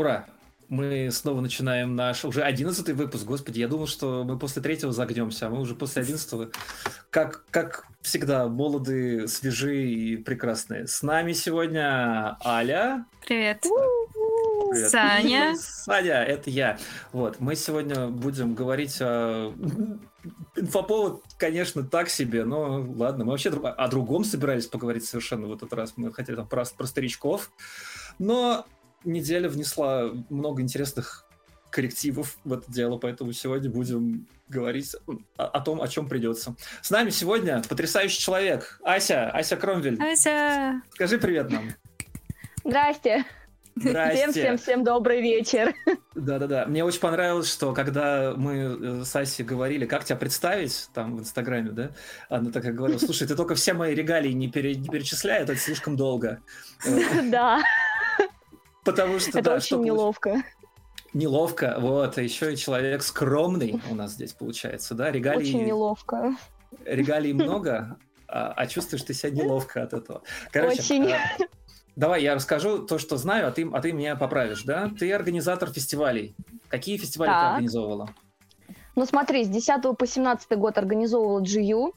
Ура! Мы снова начинаем наш уже одиннадцатый выпуск. Господи, я думал, что мы после третьего загнемся, а мы уже после одиннадцатого. Как, как всегда, молодые, свежие и прекрасные. С нами сегодня Аля. Привет. Привет. Саня. Саня, это я. Вот, мы сегодня будем говорить о... Инфоповод, конечно, так себе, но ладно. Мы вообще о другом собирались поговорить совершенно в этот раз. Мы хотели там про, про старичков. Но неделя внесла много интересных коррективов в это дело, поэтому сегодня будем говорить о, о том, о чем придется. С нами сегодня потрясающий человек, Ася, Ася Кромвель. Ася. Скажи привет нам. Здрасте. Здрасте. Всем, всем, всем добрый вечер. Да-да-да. Мне очень понравилось, что когда мы с Асей говорили, как тебя представить там в Инстаграме, да, она такая говорила, слушай, ты только все мои регалии не, пере, не перечисляй, это слишком долго. Да. Потому что... Это да, очень что неловко. Неловко, вот, а еще и человек скромный у нас здесь получается, да, регалии... Очень неловко. Регалий много, а, а чувствуешь ты себя неловко от этого. Короче, Очень. а, давай я расскажу то, что знаю, а ты, а ты меня поправишь, да? Ты организатор фестивалей. Какие фестивали ты Так. организовывала? Ну смотри, с 10 по 17 год организовывала GU.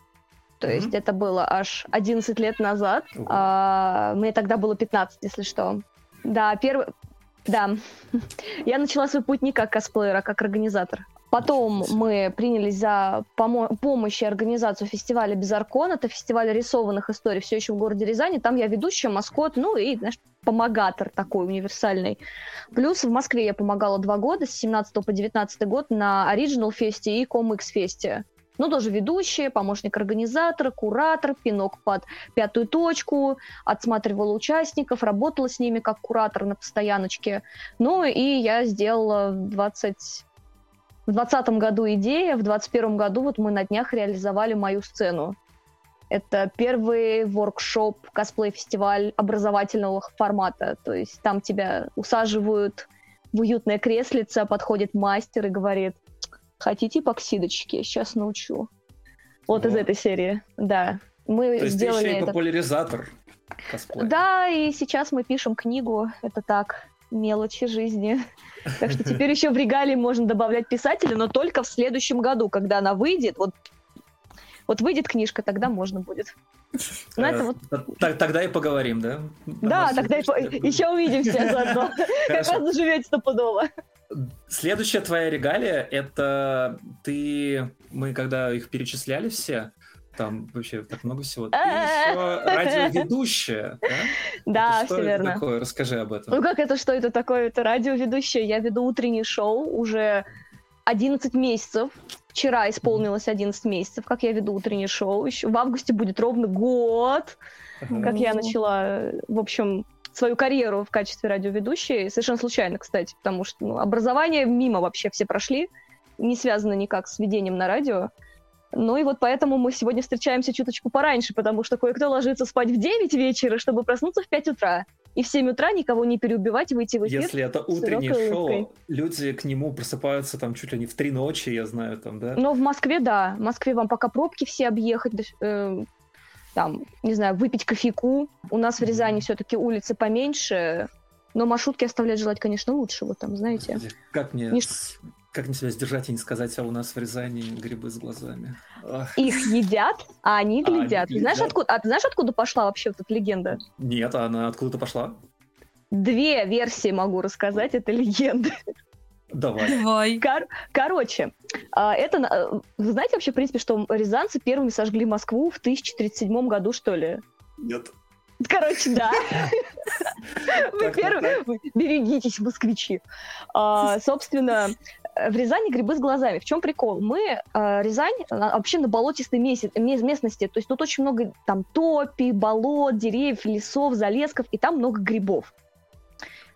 То Мгм. есть это было аж 11 лет назад. Ого. А, мне тогда было 15, если что. Да, первый... Да. Я начала свой путь не как косплеер, а как организатор. Потом мы принялись за помо- помощь и организацию фестиваля Безаркон. Это фестиваль рисованных историй все еще в городе Рязани. Там я ведущая, маскот, ну и, знаешь, помогатор такой универсальный. Плюс в Москве я помогала два года, с 17 по 19 год на Original Фесте и Comics Фесте. Ну, тоже ведущая, помощник организатора, куратор, пинок под пятую точку, отсматривала участников, работала с ними как куратор на постояночке. Ну, и я сделала в 20... В 2020 году идея, в 2021 году вот мы на днях реализовали мою сцену. Это первый воркшоп, косплей-фестиваль образовательного формата. То есть там тебя усаживают в уютное креслице, подходит мастер и говорит, хотите эпоксидочки? Сейчас научу. Вот из Вот. этой серии, да. Мы То есть ты сделали еще и это. популяризатор косплея. Да, и сейчас мы пишем книгу. Это так, мелочи жизни. Так что теперь еще в регалии можно добавлять писателя, но только в следующем году, когда она выйдет. Вот, вот выйдет книжка, тогда можно будет. Ну, это Э, вот, Тогда и поговорим, да? да, тогда и еще увидимся заодно. Как раз заживете стопудово. Следующая твоя регалия это ты. Мы когда их перечисляли все, там вообще так много всего. Ты еще радиоведущая, да? Да, все верно. такое? Расскажи об этом. Ну как это, что это такое? Это радиоведущая. Я веду утреннее шоу уже 11 месяцев. Вчера исполнилось 11 месяцев, как я веду утреннее шоу. Еще в августе будет ровно год, как я начала, в общем, свою карьеру в качестве радиоведущей. Совершенно случайно, кстати, потому что ну, образование мимо вообще все прошли. Не связано никак с ведением на радио. Ну и вот поэтому мы сегодня встречаемся чуточку пораньше, потому что кое-кто ложится спать в 9 вечера, чтобы проснуться в 5 утра. И в 7 утра никого не переубивать, выйти в эфир. Если это утреннее шоу, улыбкой. люди к нему просыпаются там чуть ли не в три ночи, я знаю, там, да? Но в Москве, да. В Москве вам пока пробки все объехать, э, там, не знаю, выпить кофейку. У нас в Рязани все-таки улицы поменьше, но маршрутки оставляют желать, конечно, лучше. Вот там, знаете. Господи, Как мне, Не с- как мне себя сдержать и не сказать, а у нас в Рязани грибы с глазами. Их едят, а они А, они глядят. Знаешь, глядят. откуда, а ты знаешь, откуда пошла вообще вот эта легенда? Нет, она откуда-то пошла? Две версии могу рассказать этой легенды. Давай. Давай. Кор- короче, а, это, э, вы знаете вообще, в принципе, что рязанцы первыми сожгли Москву в 1037 году, что ли? Нет. Короче, да. Вы первые. Вы Берегитесь, москвичи. А, Собственно, в Рязани грибы с глазами. В чем прикол? Мы, э, Рязань, вообще на болотистой местности. То есть тут очень много там топи, болот, деревьев, лесов, залесков, и там много грибов.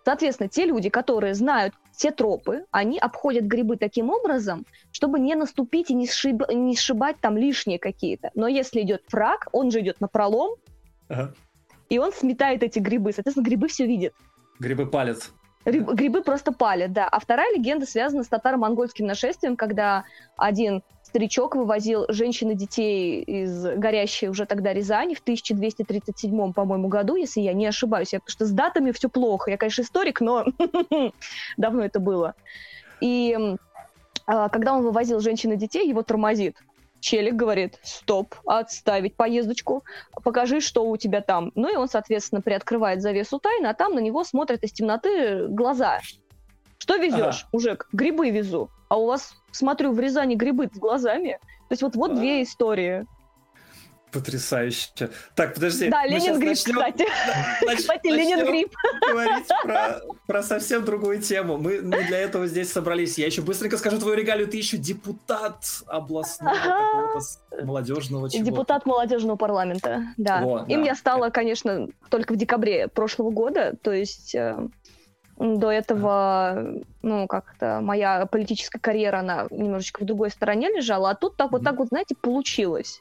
Соответственно, те люди, которые знают все тропы, они обходят грибы таким образом, чтобы не наступить и не, сшиб- не сшибать там лишние какие-то. Но если идет враг, он же идет на пролом, Ага. и он сметает эти грибы. Соответственно, грибы все видят. Грибы. Гриб- грибы просто палят, да. А вторая легенда связана с татаро-монгольским нашествием, когда один старичок вывозил женщин и детей из горящей уже тогда Рязани в 1237, по-моему, году, если я не ошибаюсь. Я, потому что с датами все плохо. Я, конечно, историк, но давно это было. И а, когда он вывозил женщин и детей, его тормозит. Челик говорит, стоп, отставить поездочку, покажи, что у тебя там. Ну и он, соответственно, приоткрывает завесу тайны, а там на него смотрят из темноты глаза. Что везешь, ага. мужик? Грибы везу. А у вас, смотрю, в Рязани грибы с глазами. То есть вот, вот а. две истории. Потрясающе. Так, подожди. Да, Ленин Гриб, начнем, кстати. Нач, кстати, Ленин говорить про, про совсем другую тему. Мы, мы для этого здесь собрались. Я еще быстренько скажу твою регалию. Ты еще депутат областного ага. молодежного чего Депутат молодежного парламента, да. О, Им да. я стала, конечно, только в декабре прошлого года. То есть э, до этого, ну, как-то моя политическая карьера, она немножечко в другой стороне лежала, а тут так вот так вот, знаете, получилось.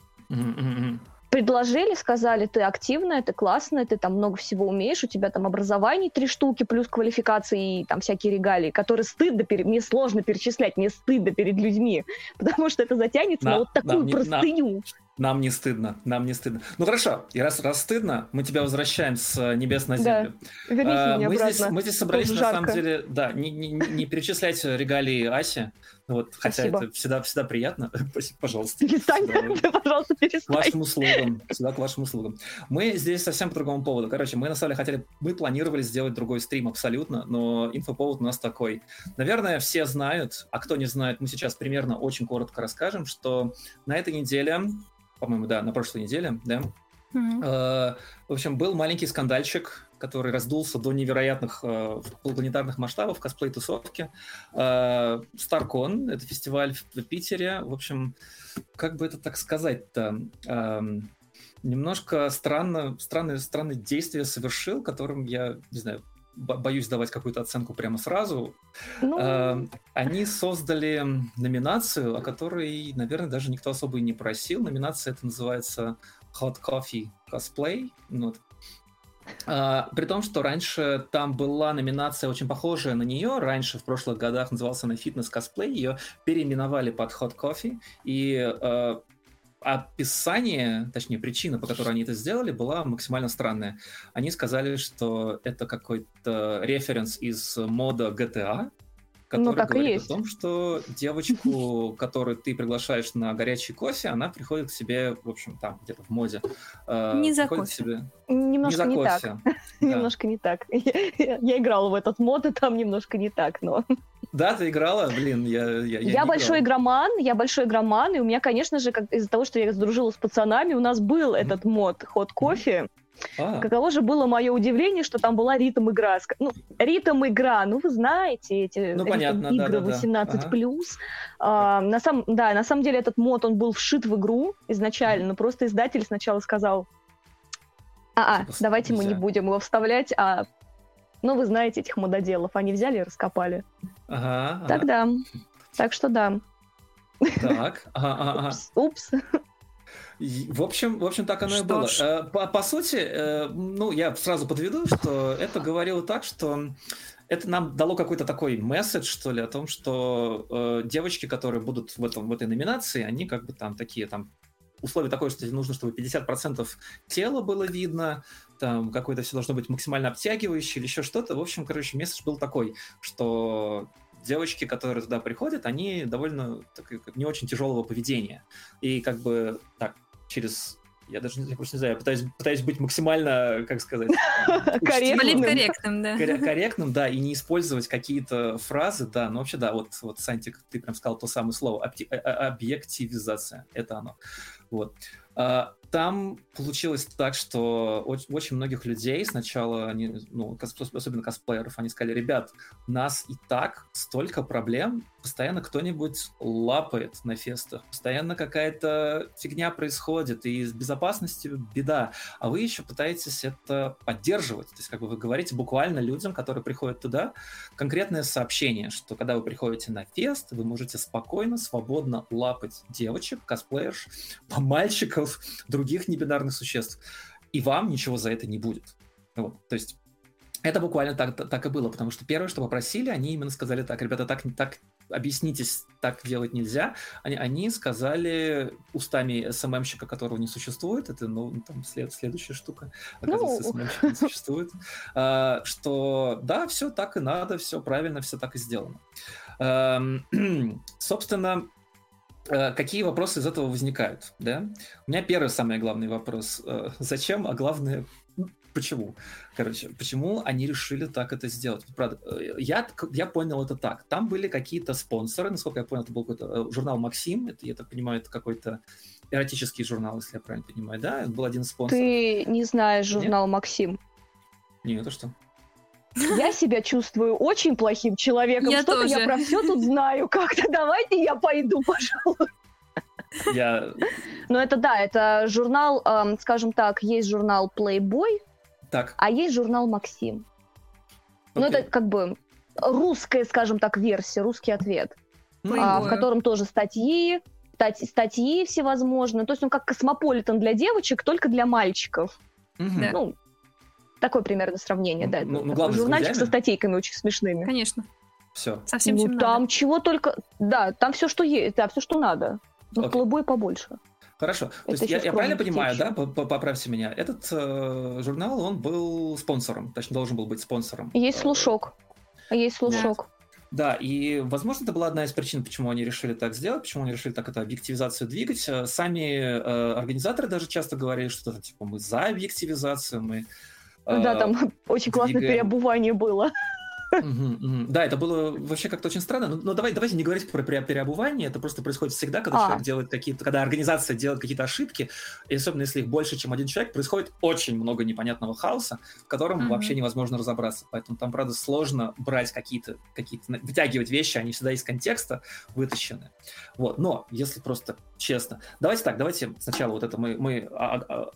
Предложили, сказали, ты активная, ты классная, ты там много всего умеешь, у тебя там образование три штуки, плюс квалификации и там всякие регалии, которые стыдно, пере... мне сложно перечислять, мне стыдно перед людьми, потому что это затянется на, на вот такую на, простыню. На... Нам не стыдно, нам не стыдно. Ну хорошо, и раз, раз стыдно, мы тебя возвращаем с небес на землю. Да. Верните а, меня мы обратно. здесь, мы здесь собрались на самом деле, да, не, не, не перечислять регалии Аси, вот, хотя Спасибо. это всегда, всегда приятно. Спасибо, пожалуйста. Перестань, ты, пожалуйста, перестань. К вашим услугам, всегда к вашим услугам. Мы здесь совсем по другому поводу. Короче, мы на самом деле хотели, мы планировали сделать другой стрим абсолютно, но инфоповод у нас такой. Наверное, все знают, а кто не знает, мы сейчас примерно очень коротко расскажем, что на этой неделе по-моему, да, на прошлой неделе, да. Mm-hmm. Э, в общем, был маленький скандальчик, который раздулся до невероятных э, планетарных масштабов косплей-тусовки. Э, StarCon — это фестиваль в, в Питере. В общем, как бы это так сказать-то? Э, немножко странно, странное, странное действие совершил, которым я, не знаю, боюсь давать какую-то оценку прямо сразу. Ну... Э, они создали номинацию, о которой, наверное, даже никто особо и не просил. Номинация это называется Hot Coffee Cosplay. Ну, а, при том, что раньше там была номинация очень похожая на нее. Раньше, в прошлых годах, назывался она фитнес косплей. Ее переименовали под Hot Coffee. И а, описание, точнее, причина, по которой они это сделали, была максимально странная. Они сказали, что это какой-то референс из мода GTA, который ну, так говорит и есть. о том, что девочку, которую ты приглашаешь на горячий кофе, она приходит к себе, в общем, там, где-то в моде. Э, не за кофе. Себе... Немножко не, не так. Немножко не так. Я играла в этот мод, и там немножко не так, но... Да, ты играла? Блин, я Я, я, я большой игроман, я большой игроман, и у меня, конечно же, как, из-за того, что я сдружила с пацанами, у нас был mm-hmm. этот мод ход кофе. А. Каково же было мое удивление, что там была ритм игра. Ну, ритм игра, ну вы знаете эти ну, понятно, игры да, 18 да, да. плюс. А, на самом, да, на самом деле этот мод он был вшит в игру изначально, но просто издатель сначала сказал: А, -а давайте нельзя. мы не будем его вставлять, а ну вы знаете этих мододелов, они взяли и раскопали. Ага. Так ага. да. Так что да. Так. Ага, ага. Упс. В общем, в общем, так оно что и было. Ж... Э, по, по сути, э, ну, я сразу подведу, что это говорило так, что это нам дало какой-то такой месседж, что ли, о том, что э, девочки, которые будут в, этом, в этой номинации, они как бы там такие там условие такое, что нужно, чтобы 50% тела было видно, там какое-то все должно быть максимально обтягивающее или еще что-то. В общем, короче, месседж был такой, что девочки, которые туда приходят, они довольно так, не очень тяжелого поведения. И как бы так, через я даже я просто не знаю, я пытаюсь, пытаюсь быть максимально, как сказать, корректным. корректным, да. Корректным, да, и не использовать какие-то фразы, да, но вообще, да, вот, вот, Сантик, ты прям сказал то самое слово, а, а, объективизация, это оно. Вот. А, там получилось так, что очень, очень многих людей сначала, они, ну, особенно косплееров, они сказали, ребят, у нас и так столько проблем, постоянно кто-нибудь лапает на фестах, постоянно какая-то фигня происходит, и с безопасностью беда, а вы еще пытаетесь это поддерживать, то есть как бы вы говорите буквально людям, которые приходят туда, конкретное сообщение, что когда вы приходите на фест, вы можете спокойно, свободно лапать девочек, косплеерш, мальчиков, других небинарных существ, и вам ничего за это не будет. Вот, то есть Это буквально так, так и было, потому что первое, что попросили, они именно сказали так, ребята, так, так объяснитесь, так делать нельзя. Они, они сказали устами СММщика, которого не существует, это ну, там след, следующая штука, оказывается, ну... СММщика не существует, а, что да, все так и надо, все правильно, все так и сделано. Собственно, э, какие вопросы из этого возникают? Да? У меня первый самый главный вопрос. Э, зачем, а главное, почему? Короче, почему они решили так это сделать? Правда, э, я, я понял это так. Там были какие-то спонсоры, насколько я понял, это был какой-то журнал «Максим», это, я так понимаю, это какой-то эротический журнал, если я правильно понимаю, да? Это был один спонсор. Ты не знаешь журнал Нет? «Максим»? Нет, это что? Я себя чувствую очень плохим человеком. Я Что-то тоже. я про все тут знаю. Как-то давайте я пойду, пожалуй. Я... Ну это да, это журнал, эм, скажем так, есть журнал Playboy, так. а есть журнал Максим. Okay. Ну это как бы русская, скажем так, версия, русский ответ, а, в котором тоже статьи, статьи всевозможные. То есть он как космополитен для девочек, только для мальчиков. Угу. Ну, Такое примерно сравнение, да. Ну, ну, главное, журнальчик со статейками очень смешными. Конечно. Все. Совсем ну, чем там надо. чего только... Да, там все, что есть, да, все, что надо. Ну, okay. голубой побольше. Хорошо. То есть я, я правильно понимаю, да, поправьте меня, этот э, журнал, он был спонсором, точнее, должен был быть спонсором. Есть слушок. Есть слушок. Да. да, и, возможно, это была одна из причин, почему они решили так сделать, почему они решили так эту объективизацию двигать. Э, сами э, организаторы даже часто говорили, что это, типа, мы за объективизацию, мы ну да, там очень классное переобувание было. Да, это было вообще как-то очень странно. Но, давай, давайте не говорить про переобувание. Это просто происходит всегда, когда а. человек делает какие-то, когда организация делает какие-то ошибки, и особенно если их больше, чем один человек, происходит очень много непонятного хаоса, в котором вообще невозможно разобраться. Поэтому там, правда, сложно брать какие-то, какие-то, вытягивать вещи, они всегда из контекста вытащены. Вот. Но если просто честно, давайте так, давайте сначала вот это мы мы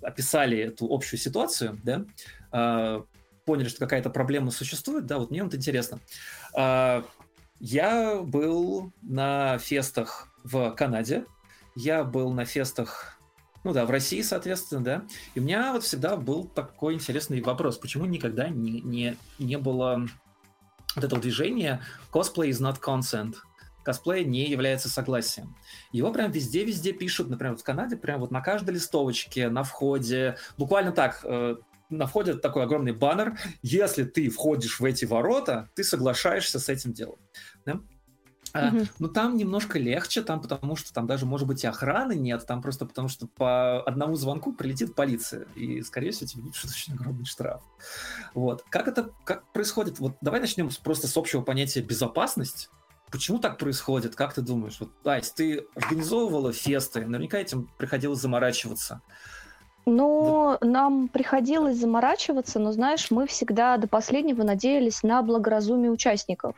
описали эту общую ситуацию, да а, поняли, что какая-то проблема существует, да, вот мне вот интересно. А, я был на фестах в Канаде, я был на фестах, ну да, в России, соответственно, да, и у меня вот всегда был такой интересный вопрос, почему никогда не, не, не было вот этого движения cosplay is not consent, косплей не является согласием. Его прям везде-везде пишут, например, вот в Канаде, прям вот на каждой листовочке, на входе, буквально так, э, на входе такой огромный баннер. Если ты входишь в эти ворота, ты соглашаешься с этим делом. Да? А, угу. Но там немножко легче, там потому что там даже, может быть, и охраны нет, там просто потому что по одному звонку прилетит полиция, и, скорее всего, тебе выпишут очень огромный штраф. Вот. Как это как происходит? Вот давай начнем просто с общего понятия безопасность. Почему так происходит? Как ты думаешь? Вот, Айс, ты организовывала фесты, наверняка этим приходилось заморачиваться. Ну, да. нам приходилось заморачиваться, но, знаешь, мы всегда до последнего надеялись на благоразумие участников.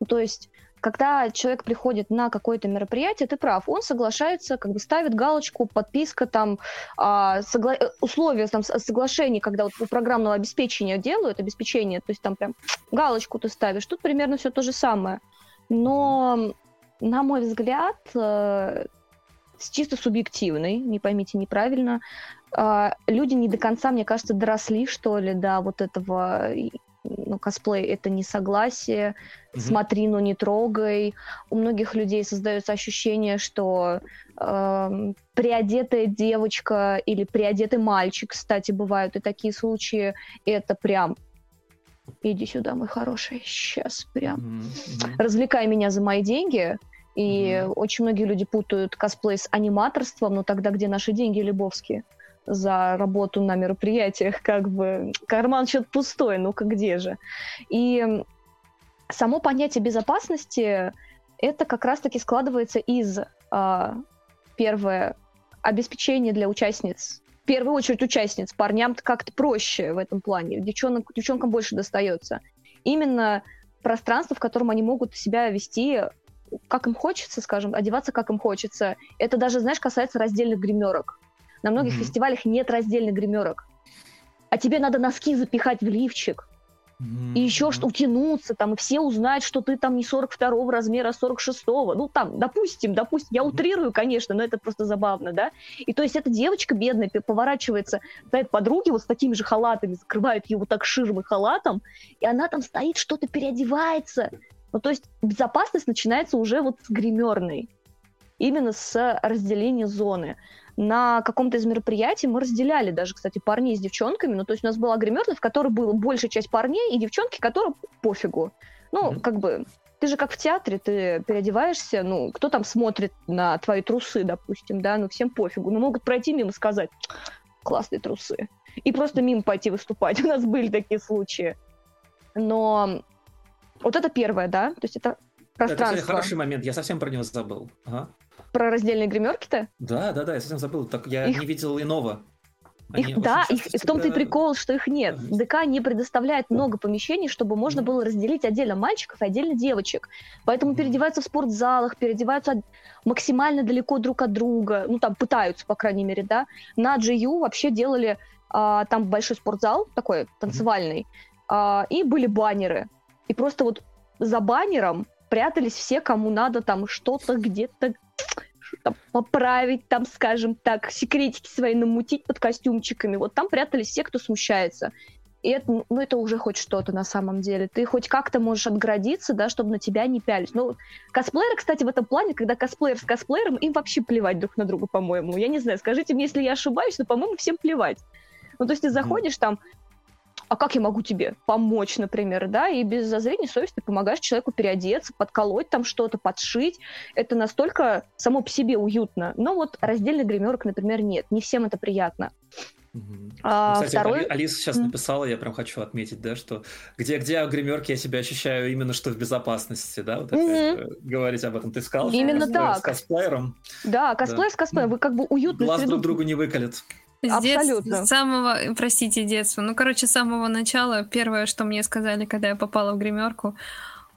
Ну, то есть, когда человек приходит на какое-то мероприятие, ты прав, он соглашается, как бы ставит галочку, подписка, там, а, согла... Э, условия там, соглашений, когда вот у программного обеспечения делают, обеспечение, то есть там прям галочку ты ставишь. Тут примерно все то же самое. Но, на мой взгляд, э, чисто субъективный, не поймите неправильно, люди не до конца, мне кажется, доросли, что ли, до вот этого ну, косплей это не согласие, mm-hmm. смотри, но не трогай. У многих людей создается ощущение, что э, приодетая девочка или приодетый мальчик, кстати, бывают и такие случаи, это прям иди сюда, мой хороший, сейчас прям mm-hmm. развлекай меня за мои деньги. И mm-hmm. очень многие люди путают косплей с аниматорством, но тогда где наши деньги, Лебовские? За работу на мероприятиях, как бы карман что-то пустой, ну-ка где же. И само понятие безопасности это как раз-таки складывается из а, первое обеспечение для участниц в первую очередь участниц, парням как-то проще в этом плане, девчонок, девчонкам больше достается. Именно пространство, в котором они могут себя вести как им хочется, скажем, одеваться как им хочется. Это даже, знаешь, касается раздельных гримерок. На многих mm-hmm. фестивалях нет раздельных гримерок. А тебе надо носки запихать в лифчик. И еще что утянуться там, и все узнают, что ты там не 42 размера, а 46-го. Ну, там, допустим, допустим, я утрирую, конечно, но это просто забавно, да? И то есть эта девочка бедная поворачивается, стоит подруги вот с такими же халатами, закрывают ее вот так ширмой халатом, и она там стоит, что-то переодевается. Ну, то есть безопасность начинается уже вот с гримерной. Именно с разделения зоны на каком-то из мероприятий мы разделяли даже, кстати, парней с девчонками. Ну, то есть у нас была гримерная, в которой была большая часть парней и девчонки, которым пофигу. Ну, mm-hmm. как бы, ты же как в театре, ты переодеваешься, ну, кто там смотрит на твои трусы, допустим, да, ну, всем пофигу. Ну, могут пройти мимо сказать, классные трусы. И просто мимо пойти выступать. У нас были такие случаи. Но вот это первое, да, то есть это пространство. Это, кстати, хороший момент, я совсем про него забыл. Ага. Про раздельные гримерки-то? Да, да, да, я совсем забыл. Так я их... не видел иного. их, да, их, в том-то и прикол, что их нет. ДК не предоставляет много помещений, чтобы можно было разделить отдельно мальчиков и отдельно девочек. Поэтому переодеваются в спортзалах, переодеваются максимально далеко друг от друга. Ну, там пытаются, по крайней мере, да. На GU вообще делали а, там большой спортзал, такой танцевальный, а, и были баннеры. И просто вот за баннером прятались все, кому надо там что-то где-то там, поправить, там, скажем так, секретики свои намутить под костюмчиками. Вот там прятались все, кто смущается. И это, ну, это уже хоть что-то на самом деле. Ты хоть как-то можешь отградиться, да, чтобы на тебя не пялись. Ну, косплееры, кстати, в этом плане, когда косплеер с косплеером, им вообще плевать друг на друга, по-моему. Я не знаю, скажите мне, если я ошибаюсь, но, по-моему, всем плевать. Ну, то есть ты заходишь там, а как я могу тебе помочь, например, да, и без зазрения совести помогаешь человеку переодеться, подколоть там что-то, подшить. Это настолько само по себе уютно. Но вот раздельных гримерок, например, нет. Не всем это приятно. Угу. А, ну, Кстати, второй... Алиса сейчас mm. написала, я прям хочу отметить, да, что где-где о гримерке я себя ощущаю именно что в безопасности, да, вот mm-hmm. говорить об этом. Ты сказал, именно что так. с косплеером. Да, косплеер да. с косплеером, вы как бы уютно. Глаз среду... друг другу не выколет. С Абсолютно. Детства, с самого, простите, детства. Ну, короче, с самого начала первое, что мне сказали, когда я попала в гримерку,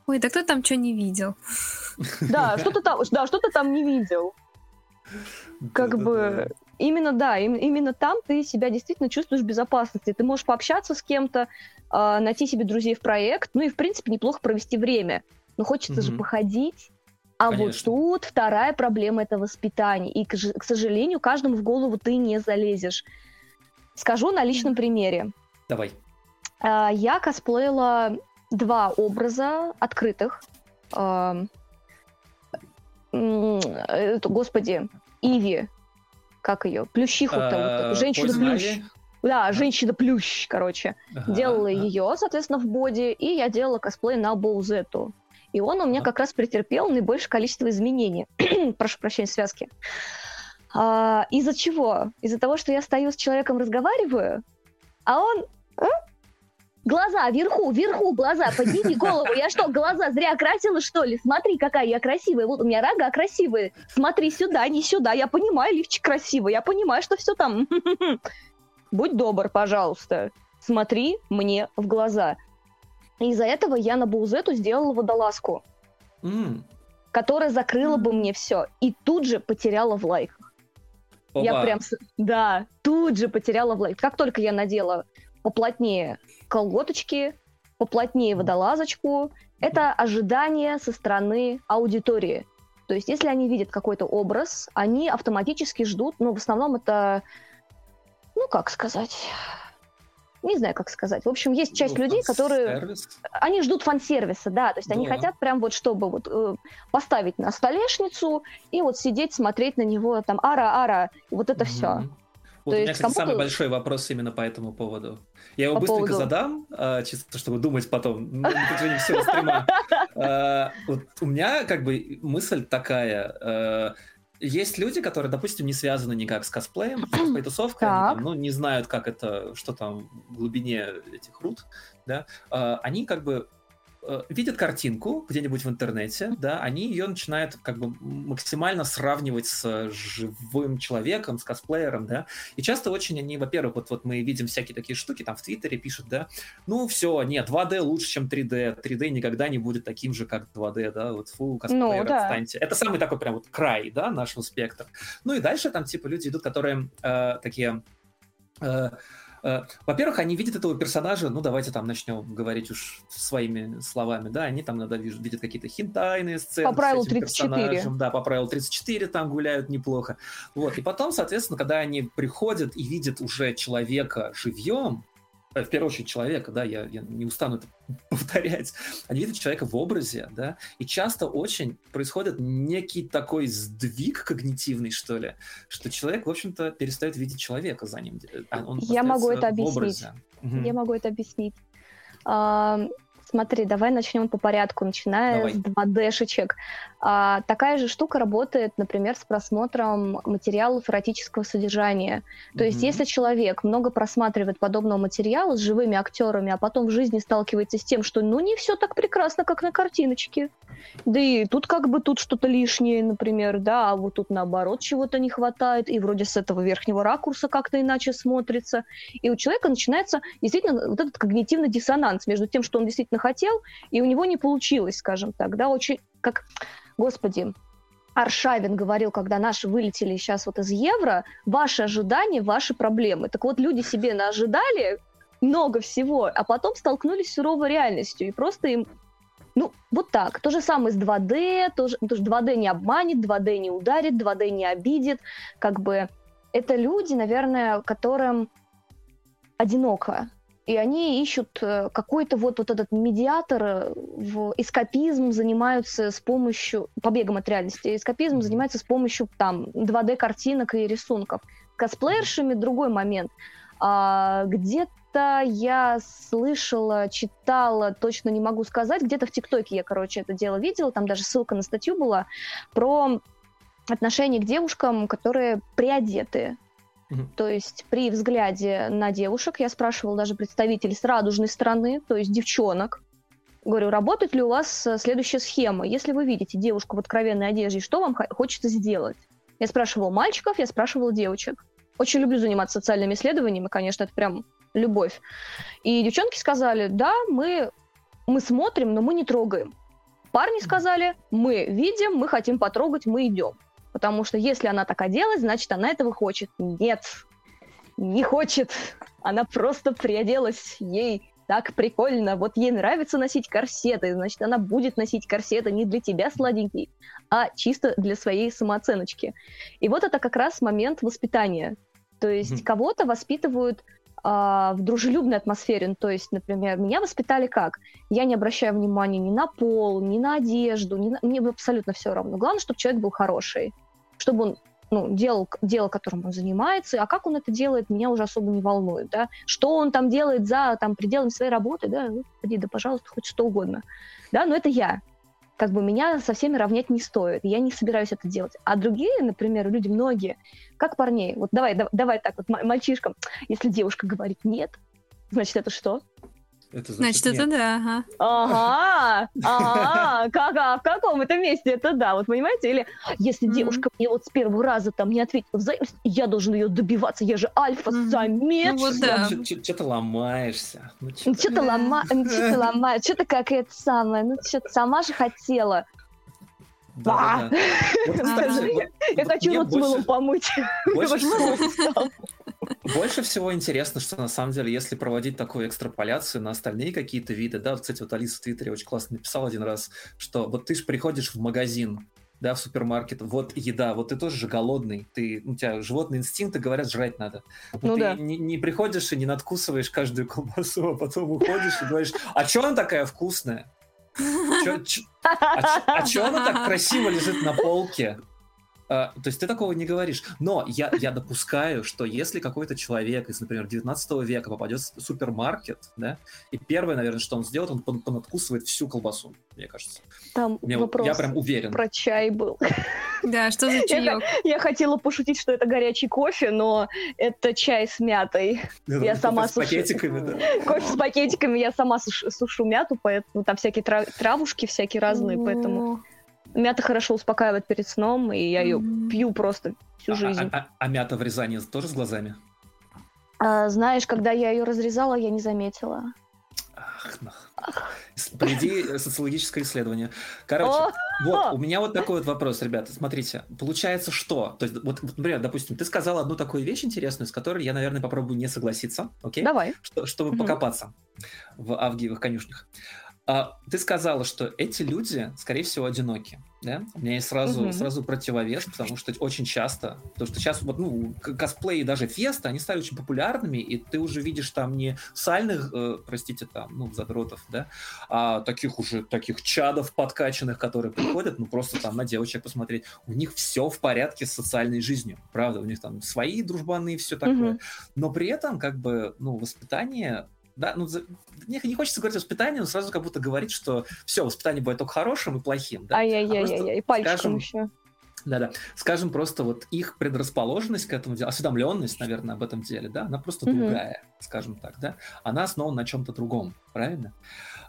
ой, да кто там что не видел? Да, что ты там, да, что ты там не видел? Как бы именно да, именно там ты себя действительно чувствуешь в безопасности. Ты можешь пообщаться с кем-то, а, найти себе друзей в проект, ну и в принципе неплохо провести время. Но хочется же походить, а Конечно. вот тут вторая проблема это воспитание. И, к сожалению, каждому в голову ты не залезешь. Скажу на личном примере. Давай. А, я косплеила два образа открытых. Господи, Иви, как ее? Плющиху-то, вот, женщина-плющ. Да, женщина-плющ, короче. Делала ее, соответственно, в боди, и я делала косплей на Боузету. И он у меня как раз претерпел наибольшее количество изменений. Прошу прощения, связки. А, из-за чего? Из-за того, что я стою с человеком, разговариваю, а он... А? Глаза, вверху, вверху глаза, подними голову. Я что, глаза зря красила, что ли? Смотри, какая я красивая. Вот у меня рога красивые. Смотри сюда, не сюда. Я понимаю, лифчик красивый. Я понимаю, что все там. Будь добр, пожалуйста. Смотри мне в глаза. Из-за этого я на Баузету сделала водолазку, mm. которая закрыла mm. бы мне все. И тут же потеряла в лайках. Опа. Я прям, да, тут же потеряла в лайках. Как только я надела поплотнее колготочки, поплотнее водолазочку, это ожидание со стороны аудитории. То есть, если они видят какой-то образ, они автоматически ждут, ну, в основном это, ну, как сказать, не знаю, как сказать. В общем, есть часть ну, людей, которые... Они ждут фан-сервиса, да. То есть да. они хотят прям вот, чтобы вот э, поставить на столешницу и вот сидеть, смотреть на него, там, ара-ара, вот это mm-hmm. все. Вот То у меня, кстати, самый большой вопрос именно по этому поводу. Я его по быстренько поводу... задам, э, чисто чтобы думать потом, на протяжении всего стрима. Вот у меня как бы мысль такая э, есть люди, которые, допустим, не связаны никак с косплеем, с тусовкой, они там, ну, не знают, как это, что там в глубине этих рут, да, а, они как бы Э, видят картинку где-нибудь в интернете, да, они ее начинают как бы максимально сравнивать с живым человеком, с косплеером, да, и часто очень они, во-первых, вот, вот мы видим всякие такие штуки, там в Твиттере пишут, да, ну все, нет, 2D лучше, чем 3D, 3D никогда не будет таким же, как 2D, да, вот фу, косплеер, ну, да. отстаньте. Это самый такой прям вот край, да, нашего спектра. Ну и дальше там типа люди идут, которые э, такие... Э, Э, во-первых, они видят этого персонажа, ну, давайте там начнем говорить уж своими словами, да, они там иногда видят какие-то хинтайные сцены. По правилу 34. Да, по правилу 34 там гуляют неплохо. Вот, и потом, соответственно, когда они приходят и видят уже человека живьем, Э, в первую очередь человека, да, я, я не устану это повторять, они видят человека в образе, да, и часто очень происходит некий такой сдвиг когнитивный, что ли, что человек, в общем-то, перестает видеть человека за ним. А он я могу это объяснить. Я могу это объяснить. Смотри, давай начнем по порядку, начиная давай. с 2D-шечек. А, такая же штука работает, например, с просмотром материалов эротического содержания. То mm-hmm. есть, если человек много просматривает подобного материала с живыми актерами, а потом в жизни сталкивается с тем, что ну не все так прекрасно, как на картиночке. Да и тут как бы тут что-то лишнее, например, да, а вот тут наоборот чего-то не хватает, и вроде с этого верхнего ракурса как-то иначе смотрится. И у человека начинается действительно вот этот когнитивный диссонанс между тем, что он действительно хотел, и у него не получилось, скажем так, да, очень, как, господи, Аршавин говорил, когда наши вылетели сейчас вот из евро, ваши ожидания, ваши проблемы. Так вот, люди себе наожидали много всего, а потом столкнулись с суровой реальностью, и просто им ну, вот так. То же самое с 2D, тоже, тоже 2D не обманет, 2D не ударит, 2D не обидит. Как бы это люди, наверное, которым одиноко и они ищут э, какой-то вот, вот этот медиатор э, в эскапизм занимаются с помощью, побегом от реальности, эскапизм занимается с помощью там 2D-картинок и рисунков. Косплеершами другой момент. А, где-то я слышала, читала, точно не могу сказать, где-то в ТикТоке я, короче, это дело видела, там даже ссылка на статью была, про отношение к девушкам, которые приодеты. То есть при взгляде на девушек я спрашивала даже представителей с радужной стороны, то есть девчонок, говорю, работает ли у вас э, следующая схема? Если вы видите девушку в откровенной одежде, что вам хочется сделать? Я спрашивала мальчиков, я спрашивала девочек. Очень люблю заниматься социальными исследованиями, конечно, это прям любовь. И девчонки сказали, да, мы, мы смотрим, но мы не трогаем. Парни сказали, мы видим, мы хотим потрогать, мы идем. Потому что если она так оделась, значит, она этого хочет. Нет, не хочет. Она просто приоделась. Ей так прикольно. Вот ей нравится носить корсеты, значит, она будет носить корсеты не для тебя, сладенький, а чисто для своей самооценочки. И вот это как раз момент воспитания. То есть mm-hmm. кого-то воспитывают в дружелюбной атмосфере. Ну, то есть, например, меня воспитали как? Я не обращаю внимания ни на пол, ни на одежду, ни на... мне абсолютно все равно. Главное, чтобы человек был хороший, чтобы он ну, делал дело, которым он занимается, а как он это делает, меня уже особо не волнует, да, что он там делает за там пределами своей работы, да, господи, да, пожалуйста, хоть что угодно, да, но это я, как бы меня со всеми равнять не стоит, я не собираюсь это делать, а другие, например, люди многие, как парней, вот давай, давай, давай так вот мальчишкам, если девушка говорит нет, значит это что? Это значит, значит это да, ага. Ага, ага, как, а в каком это месте это да, вот понимаете? Или если mm-hmm. девушка мне вот с первого раза там не ответила взаимность, я должен ее добиваться, я же альфа-самец. Mm-hmm. Ну, вот да. Что-то ломаешься. Ну, что-то лома... ну, ломаешь, что-то как это самое, ну что-то сама же хотела. Да. Я хочу рот мылом помыть. Больше всего интересно, что на самом деле, если проводить такую экстраполяцию на остальные какие-то виды, да, вот, кстати, вот Алиса в Твиттере очень классно написала один раз, что вот ты же приходишь в магазин, да, в супермаркет, вот еда, вот ты тоже же голодный, ты, у тебя животные инстинкты говорят, жрать надо. Но ну ты да. не, не приходишь и не надкусываешь каждую колбасу, а потом уходишь и говоришь, а что она такая вкусная? Чё, чё, а что она так красиво лежит на полке? А, то есть ты такого не говоришь. Но я, я допускаю, что если какой-то человек из, например, 19 века попадет в супермаркет, да, и первое, наверное, что он сделает, он понадкусывает всю колбасу, мне кажется. Там мне, вопрос я прям уверен. про чай был. Да, что за чаек? Я, хотела пошутить, что это горячий кофе, но это чай с мятой. Я сама с пакетиками, да. Кофе с пакетиками, я сама сушу мяту, поэтому там всякие травушки всякие разные, поэтому... Мята хорошо успокаивает перед сном, и я ее mm-hmm. пью просто всю а, жизнь. А, а, а мята в Рязани тоже с глазами? А, знаешь, когда я ее разрезала, я не заметила. Ах, ну. Впереди социологическое исследование. Короче, вот, у меня вот такой вот вопрос, ребята. Смотрите, получается что? То есть, вот, например, допустим, ты сказал одну такую вещь интересную, с которой я, наверное, попробую не согласиться, окей? Давай. Что, чтобы угу. покопаться в авгиевых конюшнях. А, ты сказала, что эти люди, скорее всего, одиноки. Да? У меня есть сразу, угу. сразу противовес, потому что очень часто, потому что сейчас вот, ну, косплеи, даже фесты, они стали очень популярными, и ты уже видишь там не сальных, э, простите, там, ну, задротов, да, а таких уже, таких чадов подкачанных, которые приходят, ну, просто там на девочек посмотреть. У них все в порядке с социальной жизнью, правда, у них там свои дружбаны и все такое. Угу. Но при этом, как бы, ну, воспитание да, ну, мне не хочется говорить воспитание, но сразу как будто говорить, что все, воспитание будет только хорошим и плохим. Да? Ай-яй-яй-яй, а и пальчиком скажем, еще. Да-да. Скажем просто вот их предрасположенность к этому делу, осведомленность, наверное, об этом деле, да, она просто mm-hmm. другая, скажем так, да. Она основана на чем-то другом, правильно?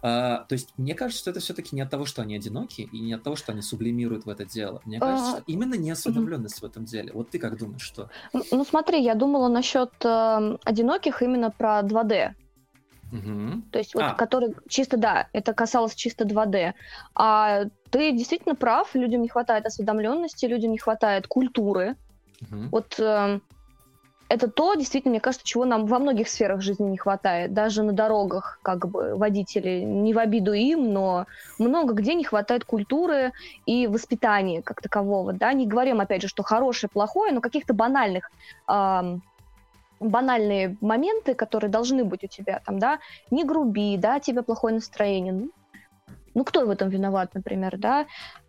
А, то есть мне кажется, что это все-таки не от того, что они одиноки, и не от того, что они сублимируют в это дело. Мне кажется, что именно неосведомленность mm-hmm. в этом деле. Вот ты как думаешь, что? Ну, смотри, я думала насчет э, одиноких именно про 2D. Угу. То есть, вот, а. который чисто, да, это касалось чисто 2D. А ты действительно прав, людям не хватает осведомленности, людям не хватает культуры. Угу. Вот э, это то, действительно, мне кажется, чего нам во многих сферах жизни не хватает. Даже на дорогах, как бы, водители, не в обиду им, но много где не хватает культуры и воспитания как такового, да. Не говорим, опять же, что хорошее, плохое, но каких-то банальных э, банальные моменты, которые должны быть у тебя, там, да, не груби, да, тебе плохое настроение. Ну, ну кто в этом виноват, например, да?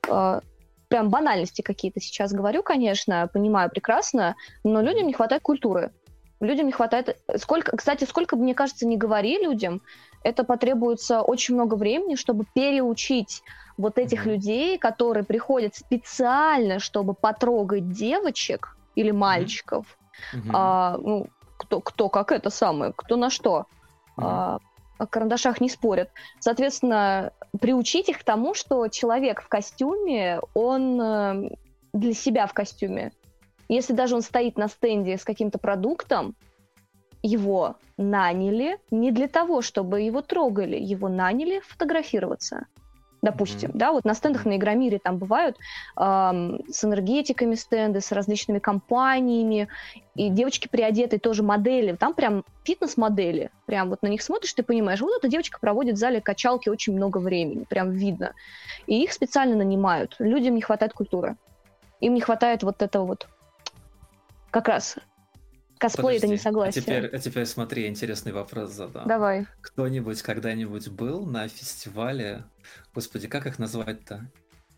Э, прям банальности какие-то сейчас говорю, конечно, понимаю прекрасно, но людям не хватает культуры. Людям не хватает... Сколько, кстати, сколько бы, мне кажется, не говори людям, это потребуется очень много времени, чтобы переучить вот этих людей, которые приходят специально, чтобы потрогать девочек или мальчиков, mm-hmm. а, ну, кто, кто как это самое, кто на что. Mm-hmm. А, о карандашах не спорят. Соответственно, приучить их к тому, что человек в костюме, он э, для себя в костюме. Если даже он стоит на стенде с каким-то продуктом, его наняли не для того, чтобы его трогали, его наняли фотографироваться допустим, mm-hmm. да, вот на стендах на Игромире там бывают эм, с энергетиками стенды, с различными компаниями, и девочки приодеты тоже модели, там прям фитнес-модели, прям вот на них смотришь, ты понимаешь, вот эта девочка проводит в зале качалки очень много времени, прям видно, и их специально нанимают, людям не хватает культуры, им не хватает вот этого вот как раз Косплей это не согласие. А теперь, а теперь смотри, интересный вопрос задам. Давай. Кто-нибудь когда-нибудь был на фестивале, господи, как их назвать-то?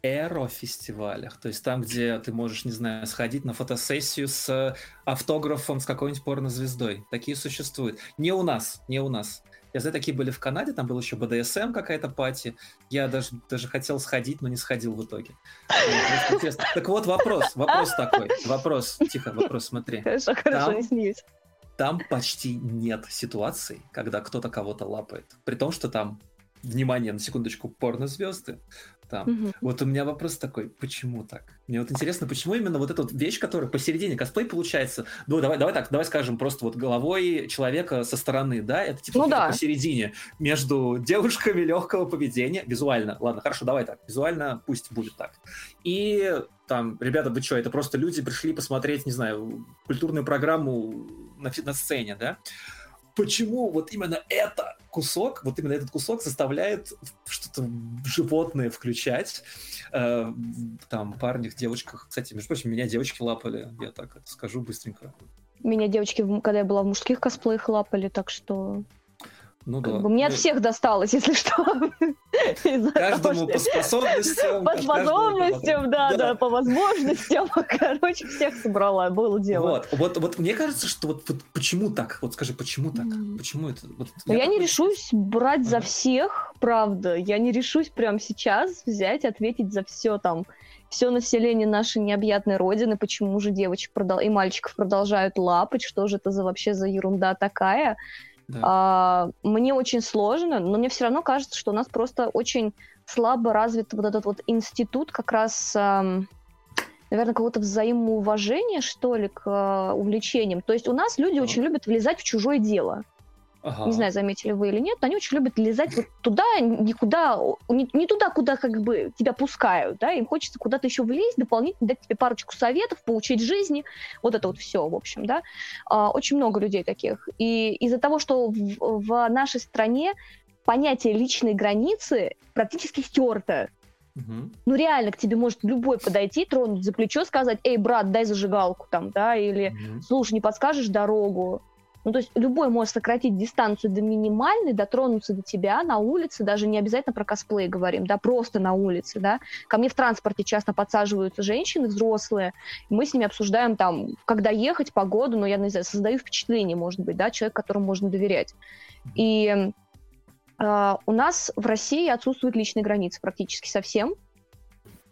Эро-фестивалях, то есть там, где ты можешь, не знаю, сходить на фотосессию с автографом с какой-нибудь порнозвездой. Такие существуют. Не у нас, не у нас. Я знаю, такие были в Канаде, там был еще БДСМ какая-то пати. Я даже, даже хотел сходить, но не сходил в итоге. Так вот вопрос, вопрос такой, вопрос, тихо, вопрос, смотри. Хорошо, хорошо, не смеюсь. Там почти нет ситуаций, когда кто-то кого-то лапает. При том, что там, внимание, на секундочку, порнозвезды, там. Угу. Вот у меня вопрос такой, почему так? Мне вот интересно, почему именно вот эта вот вещь, которая посередине косплей получается, ну давай, давай так, давай скажем просто вот головой человека со стороны, да, это типа ну, да. посередине между девушками легкого поведения, визуально, ладно, хорошо, давай так, визуально пусть будет так. И там, ребята, вы что, это просто люди пришли посмотреть, не знаю, культурную программу на, на сцене, да? Почему вот именно это кусок, вот именно этот кусок заставляет что-то животное включать. Э, там, парнях, девочках. Кстати, между прочим, меня девочки лапали, я так это скажу быстренько. Меня девочки, когда я была в мужских косплеях, лапали, так что... Ну да. Мне от ну всех досталось, если что. Каждому по способностям. По способностям, да, да, по возможностям. Короче, всех собрала, было дело. Вот, вот, вот мне кажется, что вот, вот почему так? Вот скажи, почему так? Почему это? Вот, я, я не решусь брать за всех, правда. Я не решусь прямо сейчас взять, ответить за все там все население нашей необъятной родины, почему же девочек и мальчиков продолжают лапать, что же это за вообще за ерунда такая. Да. А, мне очень сложно, но мне все равно кажется, что у нас просто очень слабо развит вот этот вот институт как раз, а, наверное, какого-то взаимоуважения, что ли, к а, увлечениям. То есть у нас люди да. очень любят влезать в чужое дело. Ага. Не знаю, заметили вы или нет, но они очень любят лезать вот туда, никуда, не, не туда, куда как бы тебя пускают, да, им хочется куда-то еще влезть, дополнительно дать тебе парочку советов, поучить жизни, вот это вот все, в общем, да. А, очень много людей таких. И из-за того, что в, в нашей стране понятие личной границы практически стерто. Угу. Ну реально к тебе может любой подойти, тронуть за плечо, сказать, эй, брат, дай зажигалку там, да, или, угу. слушай, не подскажешь дорогу, ну, то есть любой может сократить дистанцию до минимальной, дотронуться до тебя на улице, даже не обязательно про косплей говорим, да, просто на улице, да. Ко мне в транспорте часто подсаживаются женщины взрослые, мы с ними обсуждаем там, когда ехать, погоду, ну, я не знаю, создаю впечатление, может быть, да, человек, которому можно доверять. И э, у нас в России отсутствуют личные границы практически совсем.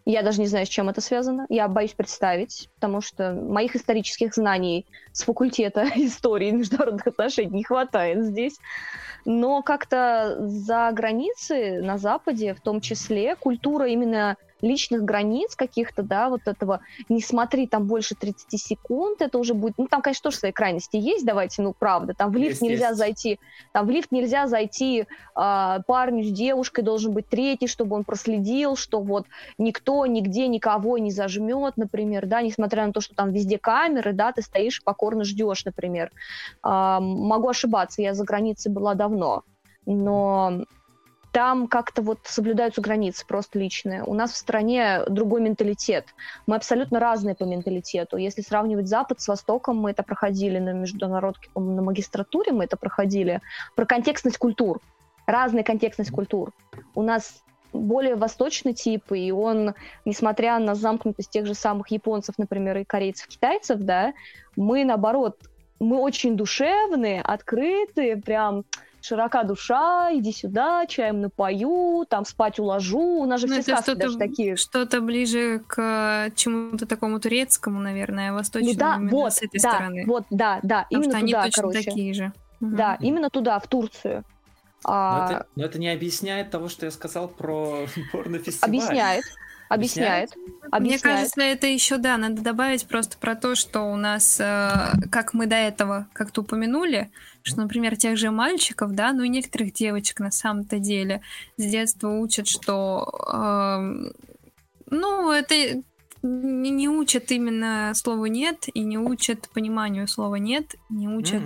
Я даже не знаю, с чем это связано. Я боюсь представить, потому что моих исторических знаний с факультета истории и международных отношений не хватает здесь. Но как-то за границы на Западе, в том числе, культура именно личных границ каких-то, да, вот этого, не смотри там больше 30 секунд, это уже будет, ну, там, конечно, тоже свои крайности есть, давайте, ну, правда, там в лифт есть, нельзя есть. зайти, там в лифт нельзя зайти э, парню с девушкой, должен быть третий, чтобы он проследил, что вот никто нигде никого не зажмет, например, да, несмотря на то, что там везде камеры, да, ты стоишь покорно ждешь, например. Э, могу ошибаться, я за границей была давно, но там как-то вот соблюдаются границы просто личные. У нас в стране другой менталитет. Мы абсолютно разные по менталитету. Если сравнивать Запад с Востоком, мы это проходили на международке, на магистратуре мы это проходили. Про контекстность культур. Разная контекстность культур. У нас более восточный тип, и он, несмотря на замкнутость тех же самых японцев, например, и корейцев, китайцев, да, мы, наоборот, мы очень душевные, открытые, прям широка душа, иди сюда, чаем напою, там спать уложу. У нас же ну, все сказки даже такие. Что-то ближе к чему-то такому турецкому, наверное, восточному ну, да, вот, с этой да, стороны. Вот, да, да, Потому именно что туда, они точно короче. такие же. Да, угу. именно туда, в Турцию. А... Но, это, но это не объясняет того, что я сказал про порнофестиваль. Объясняет. Объясняет. Объясняет. Мне кажется, это еще, да, надо добавить просто про то, что у нас, э, как мы до этого как-то упомянули, что, например, тех же мальчиков, да, ну и некоторых девочек на самом-то деле с детства учат, что, э, ну, это не учат именно слову нет и не учат пониманию слова нет, не учат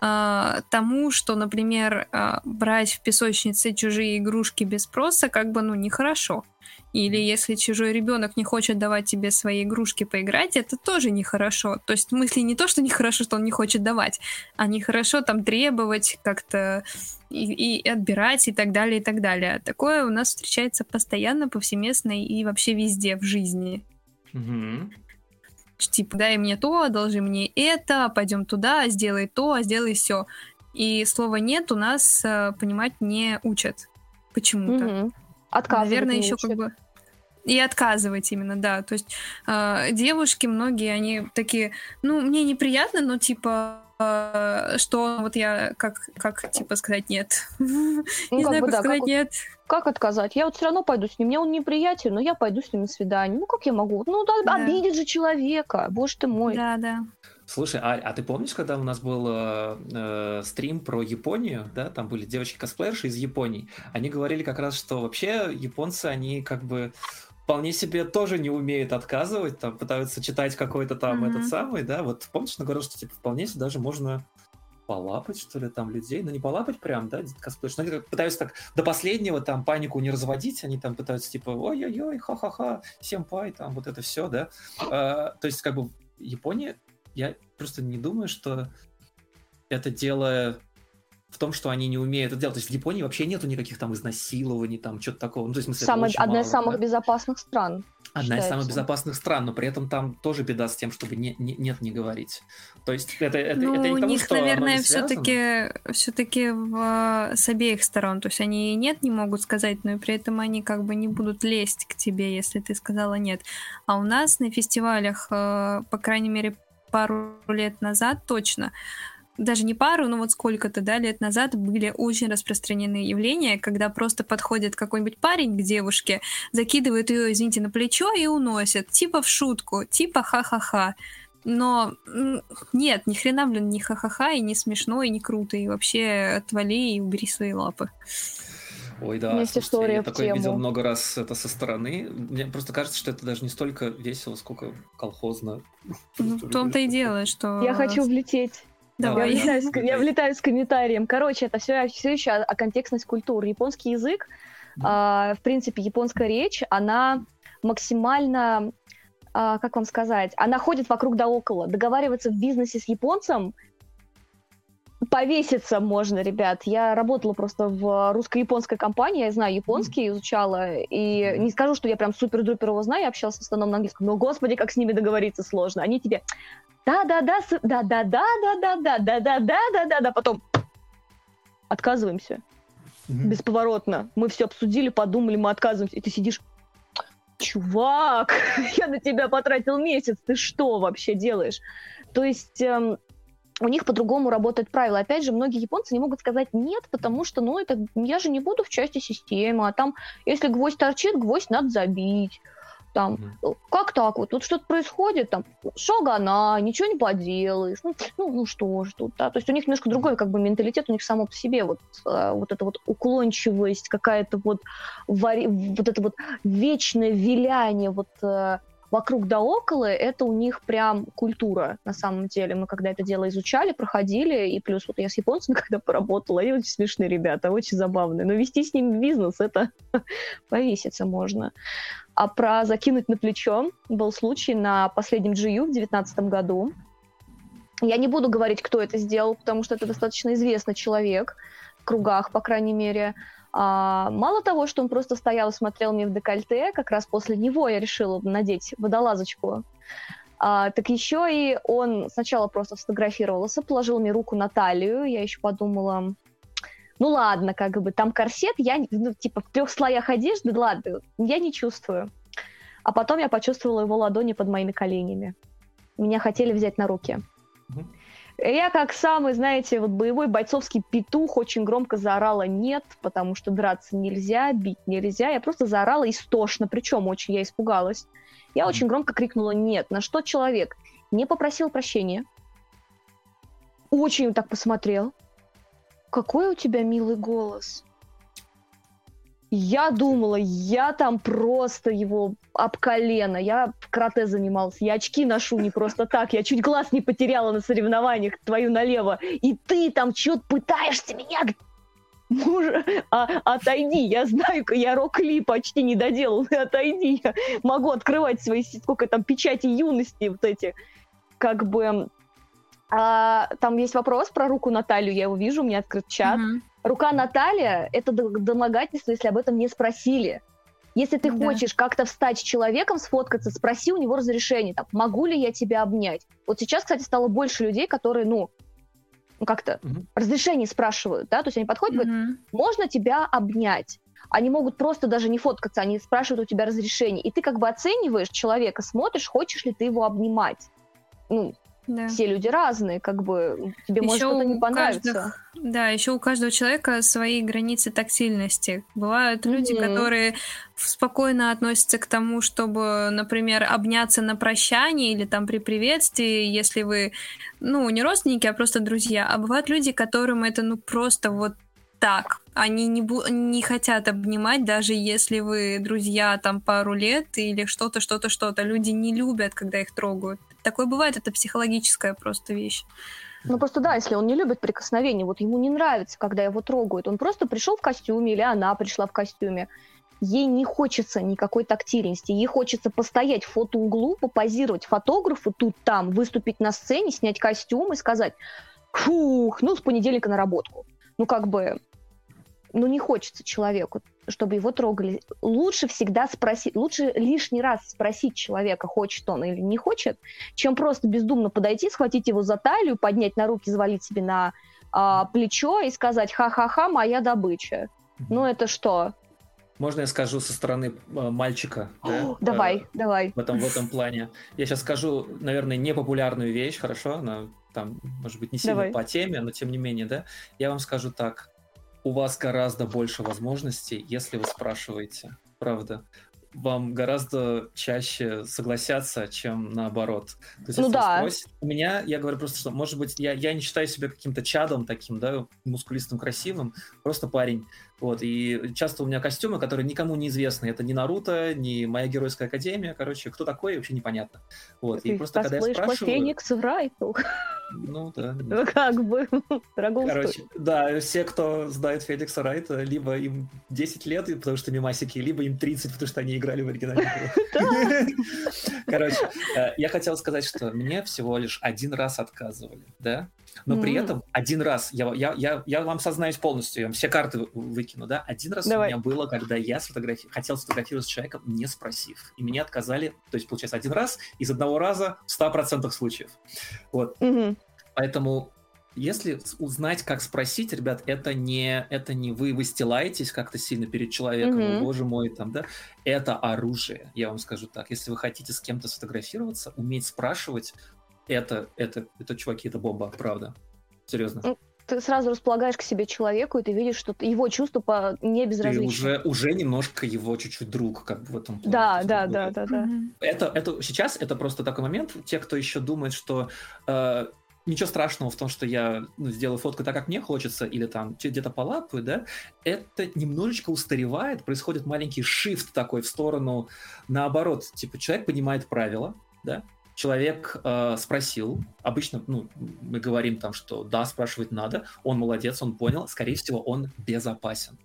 mm-hmm. тому, что, например, э, брать в песочнице чужие игрушки без спроса, как бы, ну, нехорошо. Или если чужой ребенок не хочет давать тебе свои игрушки поиграть, это тоже нехорошо. То есть в смысле не то, что нехорошо, что он не хочет давать, а нехорошо там требовать как-то и, и отбирать и так далее, и так далее. Такое у нас встречается постоянно, повсеместно и вообще везде в жизни. Угу. Типа, дай мне то, одолжи мне это, пойдем туда, сделай то, сделай все. И слова нет у нас э, понимать не учат почему-то. Угу. Отказывать Наверное, еще как бы и отказывать именно, да. То есть э, девушки многие, они такие, ну, мне неприятно, но типа э, что вот я как как типа сказать нет, ну, не знаю, как сказать нет. Как отказать? Я вот все равно пойду с ним. Мне он неприятен, но я пойду с ним на свидание. Ну как я могу? Ну да, обидит же человека, боже ты мой. Да, да. Слушай, а, а ты помнишь, когда у нас был э, э, стрим про Японию, да, там были девочки-косплеерши из Японии, они говорили как раз, что вообще японцы, они как бы вполне себе тоже не умеют отказывать, там пытаются читать какой-то там mm-hmm. этот самый, да, вот помнишь, он говорил, что типа вполне себе даже можно полапать, что ли, там людей, ну не полапать прям, да, косплеерши, но они пытаются так до последнего там панику не разводить, они там пытаются типа ой-ой-ой, ха-ха-ха, всем пай, там вот это все, да, а, то есть как бы Япония я просто не думаю, что это дело в том, что они не умеют это делать. То есть в Японии вообще нету никаких там изнасилований, там что-то такого. Ну, то есть, смысле, Самый, одна мало, из самых да? безопасных стран. Одна считается. из самых безопасных стран, но при этом там тоже беда с тем, чтобы не, не, нет не говорить. То есть это, это, ну, это не у тому, них, что наверное, все-таки все-таки в, с обеих сторон. То есть они нет не могут сказать, но и при этом они как бы не будут лезть к тебе, если ты сказала нет. А у нас на фестивалях, э, по крайней мере, пару лет назад точно, даже не пару, но вот сколько-то, да, лет назад были очень распространенные явления, когда просто подходит какой-нибудь парень к девушке, закидывает ее, извините, на плечо и уносит, типа в шутку, типа ха-ха-ха. но нет, ни хрена, блин, ни ха-ха-ха, и не смешно, и не круто, и вообще отвали и убери свои лапы. Ой, да, слушайте, история я такое тему. видел много раз это со стороны. Мне просто кажется, что это даже не столько весело, сколько колхозно. Ну, в том-то и дело, что... Я хочу влететь. Я Давай. влетаю, с, я влетаю с комментарием. Короче, это все, все еще о, о контекстность культуры. Японский язык, а, в принципе, японская речь, она максимально, а, как вам сказать, она ходит вокруг да около. Договариваться в бизнесе с японцем повеситься можно, ребят. Я работала просто в русско-японской компании, я знаю японский, изучала, и не скажу, что я прям супер-дупер его знаю, я общалась в основном на английском, но, господи, как с ними договориться сложно. Они тебе да-да-да, да-да-да-да-да-да-да-да-да-да-да, потом отказываемся бесповоротно. Мы все обсудили, подумали, мы отказываемся, и ты сидишь, чувак, я на тебя потратил месяц, ты что вообще делаешь? То есть эм, у них по-другому работают правила. Опять же, многие японцы не могут сказать нет, потому что, ну, это я же не буду в части системы, а там, если гвоздь торчит, гвоздь надо забить. Там. «Э, как так вот, тут что-то происходит, там, шагана, ничего не поделаешь, ну, ну, ну что ж тут, да, то есть у них немножко другой как бы менталитет, у них само по себе вот, э, вот эта вот уклончивость, какая-то вот, вари- вот это вот вечное виляние вот э, вокруг да около, это у них прям культура на самом деле. Мы когда это дело изучали, проходили, и плюс вот я с японцами когда поработала, они очень смешные ребята, очень забавные, но вести с ними бизнес, это повеситься можно. А про закинуть на плечо был случай на последнем GU в 2019 году. Я не буду говорить, кто это сделал, потому что это достаточно известный человек в кругах, по крайней мере. А, мало того, что он просто стоял и смотрел мне в декольте, как раз после него я решила надеть водолазочку. А, так еще и он сначала просто сфотографировался, положил мне руку на талию. Я еще подумала, ну ладно, как бы там корсет, я ну, типа в трех слоях одежды, ладно, я не чувствую. А потом я почувствовала его ладони под моими коленями. Меня хотели взять на руки. Мгм. Я как самый, знаете, вот боевой бойцовский петух очень громко заорала «нет», потому что драться нельзя, бить нельзя. Я просто заорала истошно, причем очень я испугалась. Я очень громко крикнула «нет», на что человек не попросил прощения, очень так посмотрел. Какой у тебя милый голос. Я думала, я там просто его об колено. Я в карате занимался. Я очки ношу не просто так. Я чуть глаз не потеряла на соревнованиях твою налево. И ты там что-то пытаешься меня... Мужа, а, отойди, я знаю, я рок-ли почти не доделал, отойди, я могу открывать свои, сколько там, печати юности вот эти, как бы, а, там есть вопрос про руку Наталью, я его вижу, у меня открыт чат, Мгм. Рука Наталья – это домогательство, если об этом не спросили. Если ты Да. хочешь как-то встать с человеком, сфоткаться, спроси у него разрешение. Там, могу ли я тебя обнять? Вот сейчас, кстати, стало больше людей, которые, ну, ну, как-то Мгм. разрешение спрашивают, да, то есть они подходят и говорят, можно тебя обнять? Они могут просто даже не фоткаться, они спрашивают у тебя разрешение. И ты как бы оцениваешь человека, смотришь, хочешь ли ты его обнимать. Ну, Да. все люди разные, как бы тебе может Ещё что-то не понравиться. каждых- Да, еще у каждого человека свои границы тактильности. Бывают люди, Мгм. которые спокойно относятся к тому, чтобы, например, обняться на прощание или там при приветствии, если вы, ну, не родственники, а просто друзья. А бывают люди, которым это, ну, просто вот так. Они не, бу- не хотят обнимать, даже если вы друзья там пару лет или что-то, что-то, что-то. Люди не любят, когда их трогают. Такое бывает, это психологическая просто вещь. Ну просто да, если он не любит прикосновения, вот ему не нравится, когда его трогают, он просто пришел в костюме или она пришла в костюме, ей не хочется никакой тактильности, ей хочется постоять в фотоуглу, попозировать фотографу тут-там, выступить на сцене, снять костюм и сказать, фух, ну с понедельника на работку. Ну как бы, ну не хочется человеку, чтобы его трогали. Лучше всегда спросить, лучше лишний раз спросить человека, хочет он или не хочет, чем просто бездумно подойти, схватить его за талию, поднять на руки, завалить себе на а, плечо и сказать «ха-ха-ха, моя добыча». Ну это что? Можно я скажу со стороны э, мальчика? да? Давай, Э, давай. в этом, в этом плане. Я сейчас скажу, наверное, непопулярную вещь, хорошо? Она там, может быть, не сильно Давай. по теме, но тем не менее, да? Я вам скажу так. У вас гораздо больше возможностей, если вы спрашиваете. Правда. вам гораздо чаще согласятся, чем наоборот. То есть, Ну да. спросят меня, я говорю просто, что, может быть, я, я не считаю себя каким-то чадом таким, да, мускулистым, красивым, просто парень. Вот, и часто у меня костюмы, которые никому не известны. Это не Наруто, не моя геройская академия. Короче, кто такой, вообще непонятно. Вот, и просто когда я спрашиваю... Феникс Райту. Ну, да. Ну, как бы, дорого Короче, да, все, кто знает Феликса Райта, либо им 10 лет, потому что мимасики, либо им 30, потому что они играли в оригинальных играх. Короче, э, я хотел сказать, что мне всего лишь один раз отказывали, да? Но при этом один раз, я, я, я, я вам сознаюсь полностью, я вам все карты вы- выкину, да? Один раз Давай. у меня было, когда я сфотографи... хотел сфотографироваться с человеком, не спросив. И меня отказали, то есть, получается, один раз из одного раза в 100% случаев. Вот. Мгм. Поэтому если узнать, как спросить, ребят, это не, это не вы выстилаетесь как-то сильно перед человеком. «О, боже мой, там, да, это оружие, я вам скажу так. Если вы хотите с кем-то сфотографироваться, уметь спрашивать, это, это, это, чуваки, это бомба, правда. Серьезно. Ты сразу располагаешь к себе человеку, и ты видишь, что его чувства по... не Ты безразличны. уже, уже немножко его чуть-чуть друг, как бы в этом плане. Да, есть, да, да, да, да. Это, это сейчас это просто такой момент. Те, кто еще думает, что э, ничего страшного в том, что я ну, сделаю фотку так, как мне хочется, или там где-то полапаю, да, это немножечко устаревает, происходит маленький шифт такой в сторону, наоборот, типа человек понимает правила, да, человек э, спросил, обычно, ну, мы говорим там, что да, спрашивать надо, он молодец, он понял, скорее всего, он безопасен.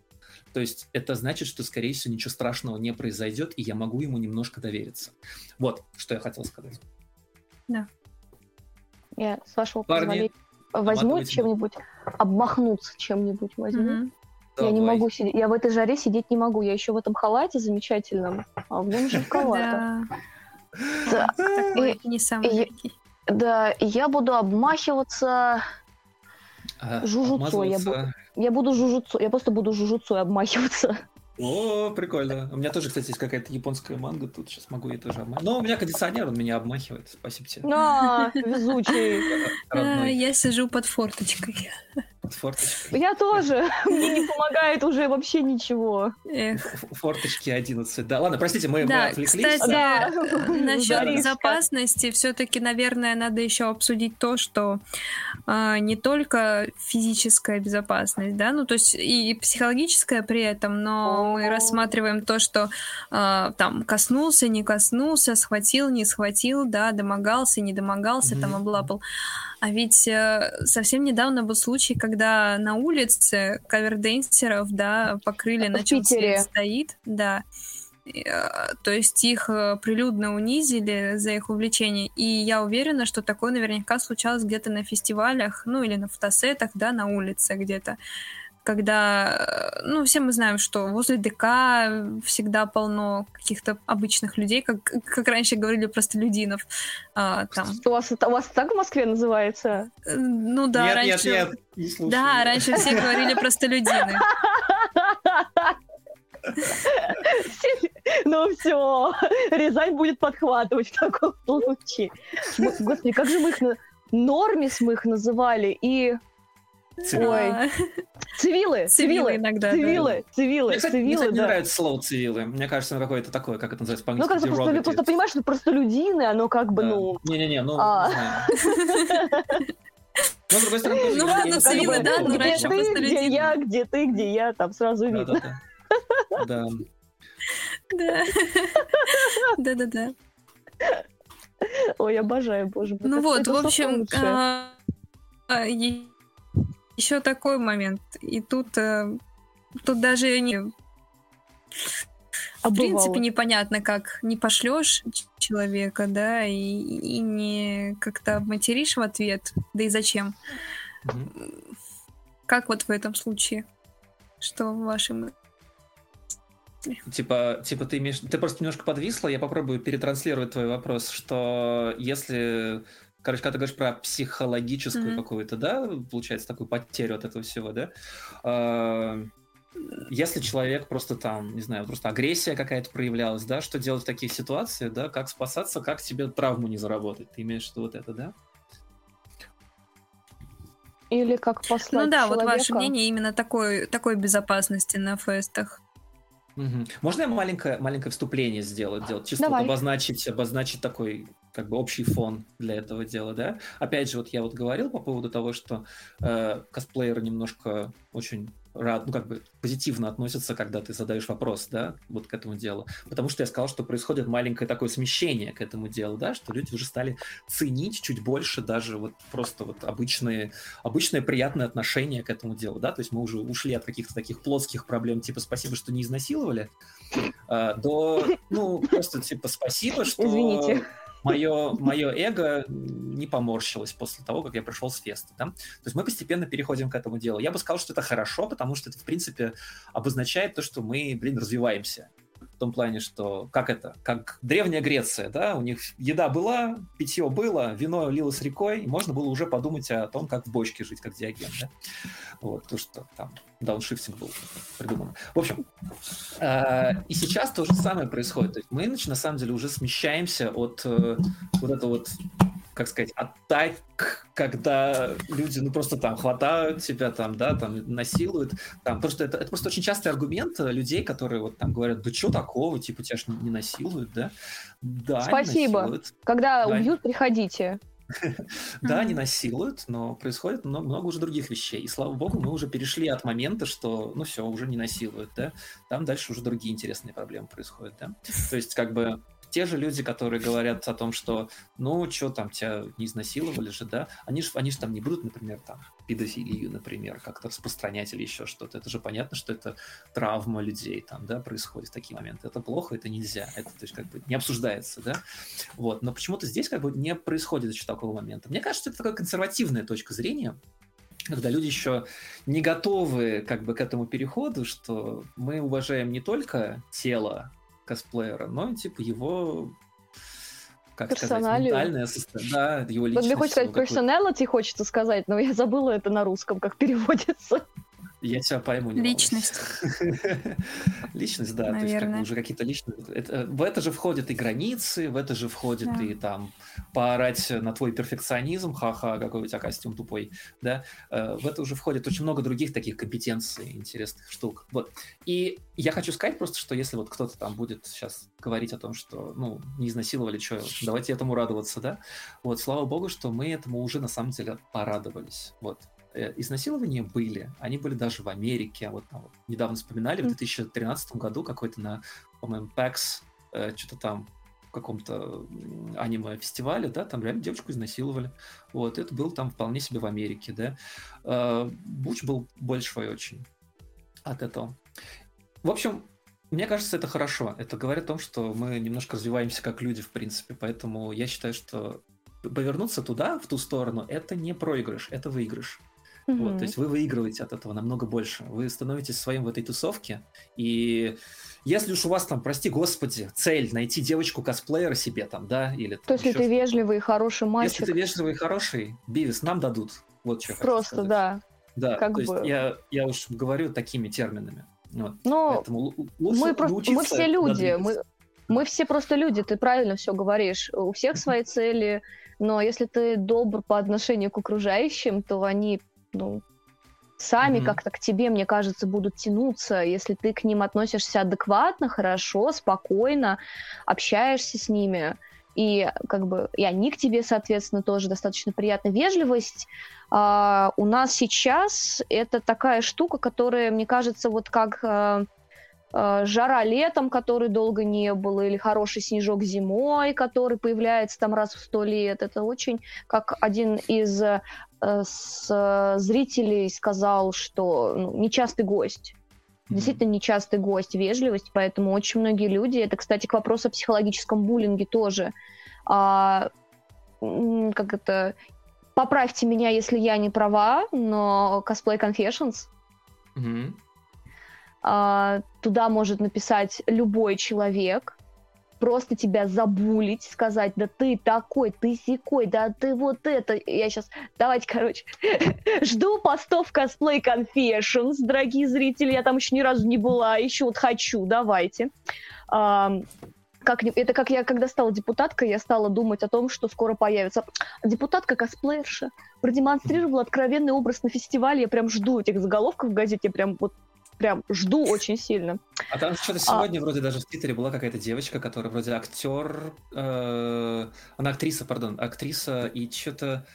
То есть это значит, что, скорее всего, ничего страшного не произойдет, и я могу ему немножко довериться. Вот, что я хотел сказать. Я, с вашего Парни, позволения, возьму чем-нибудь, обмахнуться чем-нибудь возьму. Мгм. Я не Давай. могу сидеть, я в этой жаре сидеть не могу. Я еще в этом халате замечательном, а в нем жарковато. Да. Да. Такой не самый. Да, я буду обмахиваться. А, Жужуцу я обмазываться- Я буду жужуцу, я просто буду жужуцу обмахиваться. О, прикольно. У меня тоже, кстати, есть какая-то японская манга, тут сейчас могу ее тоже обмахивать. Но у меня кондиционер, он меня обмахивает. Спасибо тебе. А, везучий. А. Я сижу под форточкой. Под форточкой. Я тоже. Мне не помогает уже вообще ничего. Форточки 11. Да, ладно, простите, мы, мы Да, отвлеклись. кстати, Да. насчет безопасности все-таки, наверное, надо еще обсудить то, что а, не только физическая безопасность, да, ну то есть и психологическая при этом, но мы рассматриваем то, что а, там коснулся, не коснулся, схватил, не схватил, да, домогался, не домогался, там Мгм. облапал. А ведь э, совсем недавно был случай, когда на улице каверденсеров, да, покрыли, на чем свет стоит, да. Э, То есть их э, прилюдно унизили за их увлечение. И я уверена, что такое наверняка случалось где-то на фестивалях, ну или на фотосетах, да, на улице где-то. Когда, э, ну, все мы знаем, что возле ДК всегда полно каких-то обычных людей, как, как раньше говорили, простолюдинов. А, там, У вас, у вас так в Москве называется? Э, Ну да, нет, раньше... нет, нет, не слушай. Да, раньше все говорили простолюдины. Ну все, Рязань будет подхватывать в таком случае. Господи, как же мы их... на- Нормис мы их называли, и. Ой. А, цивилы, Цивилы цивилы, иногда, да. цивилы, цивилы, Мне, кстати, мне, цивилы, кстати, не да. нравится слово цивилы. Мне кажется, оно какое-то такое, как это называется Ну, по-английски. как просто, derogative. просто понимаешь, что простолюдины, оно как бы, Да. ну... Не-не-не, ну, А. Но, с другой стороны, Ну ладно, цивилы, да, ну, поводу раньше ты, простолюдины. где я, где ты, где я, там сразу видно. Да. Да. Да-да-да. Ой, обожаю, боже мой. Ну вот, в просто общем. Еще такой момент. И тут, э, тут даже не, в А принципе бывало. непонятно, как не пошлешь человека, да, и, и не как-то материшь в ответ, да и зачем? Мгм. Как вот в этом случае? Что ваши мы- Типа, типа ты имеешь... Ты просто немножко подвисла, я попробую перетранслировать твой вопрос, что если... Короче, когда ты говоришь про психологическую Мгм. какую-то, да, получается, такую потерю от этого всего, да, а, если человек просто там, не знаю, просто агрессия какая-то проявлялась, да, что делать в таких ситуациях, да, как спасаться, как тебе травму не заработать, ты имеешь в виду вот это, да? Или как послать Ну да, вот ваше человека. мнение именно такой, такой безопасности на фестах. Угу. Можно я маленькое, маленькое вступление сделать, делать, чисто вот обозначить, обозначить такой как бы общий фон для этого дела, да? Опять же, вот я вот говорил по поводу того, что э, косплееры немножко очень рад, ну, как бы позитивно относятся, когда ты задаешь вопрос, да, вот к этому делу. Потому что я сказал, что происходит маленькое такое смещение к этому делу, да, что люди уже стали ценить чуть больше даже вот просто вот обычные, обычные приятные отношения к этому делу, да, то есть мы уже ушли от каких-то таких плоских проблем, типа спасибо, что не изнасиловали, э, до, ну, просто типа спасибо, что... Извините мое, мое эго не поморщилось после того, как я пришел с феста. Да? То есть мы постепенно переходим к этому делу. Я бы сказал, что это хорошо, потому что это, в принципе, обозначает то, что мы, блин, развиваемся том плане, что как это, как древняя Греция, да, у них еда была, питье было, вино лилось рекой, и можно было уже подумать о том, как в бочке жить, как Диоген, да. Вот, то, что там дауншифтинг был придуман. В общем, э, и сейчас то же самое происходит. То есть мы, на самом деле, уже смещаемся от э, вот этого вот как сказать, атак, когда люди, ну, просто там хватают тебя, там, да, там, насилуют, там, потому что это, это просто очень частый аргумент людей, которые вот там говорят, да что такого, типа, тебя же не, не насилуют, да? Да, Спасибо. Когда убьют, приходите. Да, они насилуют, но происходит много уже других вещей. И слава богу, мы уже перешли от момента, что, ну все, уже не насилуют, да. Там дальше уже другие интересные проблемы происходят, да. То есть, как бы, те же люди, которые говорят о том, что, ну, что там, тебя не изнасиловали же, да, они же они ж там не будут, например, там, педофилию, например, как-то распространять или еще что-то. Это же понятно, что это травма людей там, да, происходит в такие моменты. Это плохо, это нельзя. Это, то есть, как бы не обсуждается, да. Вот. Но почему-то здесь как бы не происходит еще такого момента. Мне кажется, это такая консервативная точка зрения, когда люди еще не готовы как бы к этому переходу, что мы уважаем не только тело косплеера, но типа его как сказать, ментальное состояние, да, его личность. Вот мне хочется сказать personality, хочется сказать, но я забыла это на русском, как переводится. Я тебя пойму. Не Личность. Личность, да. Наверное. То есть как бы уже какие-то личные... Это, в это же входят и границы, в это же входит да. и там поорать на твой перфекционизм, ха-ха, какой у тебя костюм тупой, да. Э, в это уже входит очень много других таких компетенций, интересных штук. Вот. И я хочу сказать просто, что если вот кто-то там будет сейчас говорить о том, что, ну, не изнасиловали, что, давайте этому радоваться, да. Вот, слава богу, что мы этому уже на самом деле порадовались. Вот. Э, изнасилования были. Они были даже в Америке. Вот, вот недавно вспоминали, в 2013 году какой-то на, по-моему, PAX, э, что-то там в каком-то аниме-фестивале, да, там реально девочку изнасиловали. Вот, это было там вполне себе в Америке, да. Э, Буч был большой очень от этого. В общем, мне кажется, это хорошо. Это говорит о том, что мы немножко развиваемся как люди, в принципе. Поэтому я считаю, что повернуться туда, в ту сторону, это не проигрыш, это выигрыш. Mm-hmm. Вот, то есть вы выигрываете от этого намного больше. Вы становитесь своим в этой тусовке. И если уж у вас там, прости господи, цель найти девочку-косплеера себе там, да, или... То есть, если ты вежливый и хороший мальчик... Если ты вежливый и хороший, Бивис, нам дадут. Вот что Просто, да. Да, как то бы... есть я, я уж говорю такими терминами. Вот. Но ну, мы, просто, мы все люди, мы, мы все просто люди, ты правильно все говоришь. У всех свои цели, но если ты добр по отношению к окружающим, то они ну, сами mm-hmm. как-то к тебе, мне кажется, будут тянуться, если ты к ним относишься адекватно, хорошо, спокойно, общаешься с ними, и как бы и они к тебе, соответственно, тоже достаточно приятна. Вежливость а, у нас сейчас это такая штука, которая, мне кажется, вот как а, жара летом, который долго не было, или хороший снежок зимой, который появляется там раз в сто лет. Это очень как один из Э, с э, зрителей сказал, что ну, нечастый гость. Действительно нечастый гость, вежливость, поэтому очень многие люди, это, кстати, к вопросу о психологическом буллинге тоже, а, как это, поправьте меня, если я не права, но Cosplay Confessions, mm-hmm. а, туда может написать любой человек, просто тебя забулить, сказать, да ты такой, ты секой, да ты вот это. Я сейчас, давайте, короче, жду постов Cosplay Confessions, дорогие зрители, я там еще ни разу не была, еще вот хочу, давайте. как, это как я, когда стала депутаткой, я стала думать о том, что скоро появится депутатка-косплеерша, продемонстрировала откровенный образ на фестивале, я прям жду этих заголовков в газете, прям вот прям жду очень сильно. А там что-то сегодня а... вроде даже в Твиттере была какая-то девочка, которая вроде актер, э, она актриса, пардон, актриса, и что-то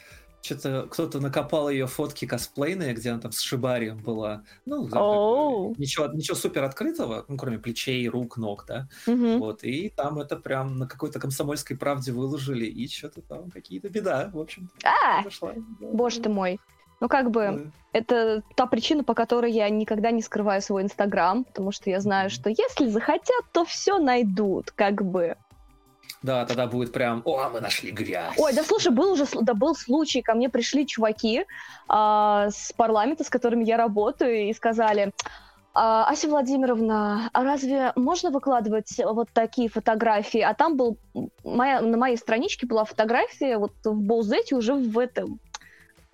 что-то кто-то накопал ее фотки косплейные, где она там с Шибари была. Ну, oh. ничего, ничего супер открытого, ну, кроме плечей, рук, ног, да. Mm-hmm. Вот, и там это прям на какой-то комсомольской правде выложили, и что-то там какие-то беда, в общем. А, боже ты мой. Ну, как бы, mm. это та причина, по которой я никогда не скрываю свой Инстаграм, потому что я знаю, что если захотят, то все найдут, как бы. Да, тогда будет прям, о, мы нашли грязь. Ой, да слушай, был уже, да был случай, ко мне пришли чуваки а, с парламента, с которыми я работаю, и сказали, а, Ася Владимировна, а разве можно выкладывать вот такие фотографии? А там был, моя, на моей страничке была фотография вот в Боузете уже в этом,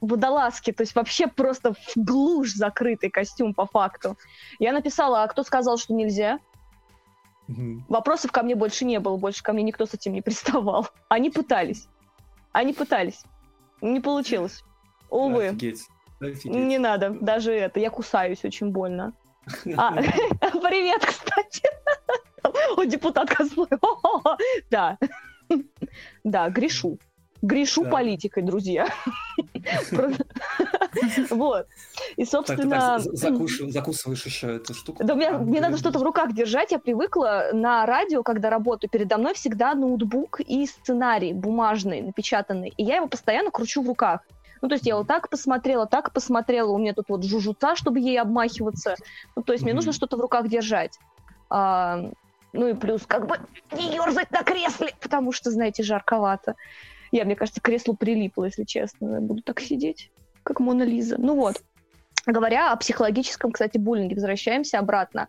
водолазки, то есть вообще просто в глушь закрытый костюм по факту. Я написала, а кто сказал, что нельзя? Угу. Вопросов ко мне больше не было, больше ко мне никто с этим не приставал. Они пытались. Они пытались. Не получилось. Увы. Офигеть. Офигеть. Не надо, даже это. Я кусаюсь очень больно. А, привет, кстати. О, депутат косплея. Да. Да, грешу. Грешу политикой, друзья. Вот. И, собственно... закусываешь еще эту штуку? Да, мне надо что-то в руках держать. Я привыкла на радио, когда работаю, передо мной всегда ноутбук и сценарий бумажный, напечатанный. И я его постоянно кручу в руках. Ну, то есть я вот так посмотрела, так посмотрела, у меня тут вот жужуца, чтобы ей обмахиваться. Ну, то есть мне нужно что-то в руках держать. А, ну и плюс как бы не ерзать на кресле, потому что, знаете, жарковато. Я, мне кажется, к креслу прилипла, если честно. Я буду так сидеть, как Мона Лиза. Ну вот. Говоря о психологическом, кстати, буллинге, возвращаемся обратно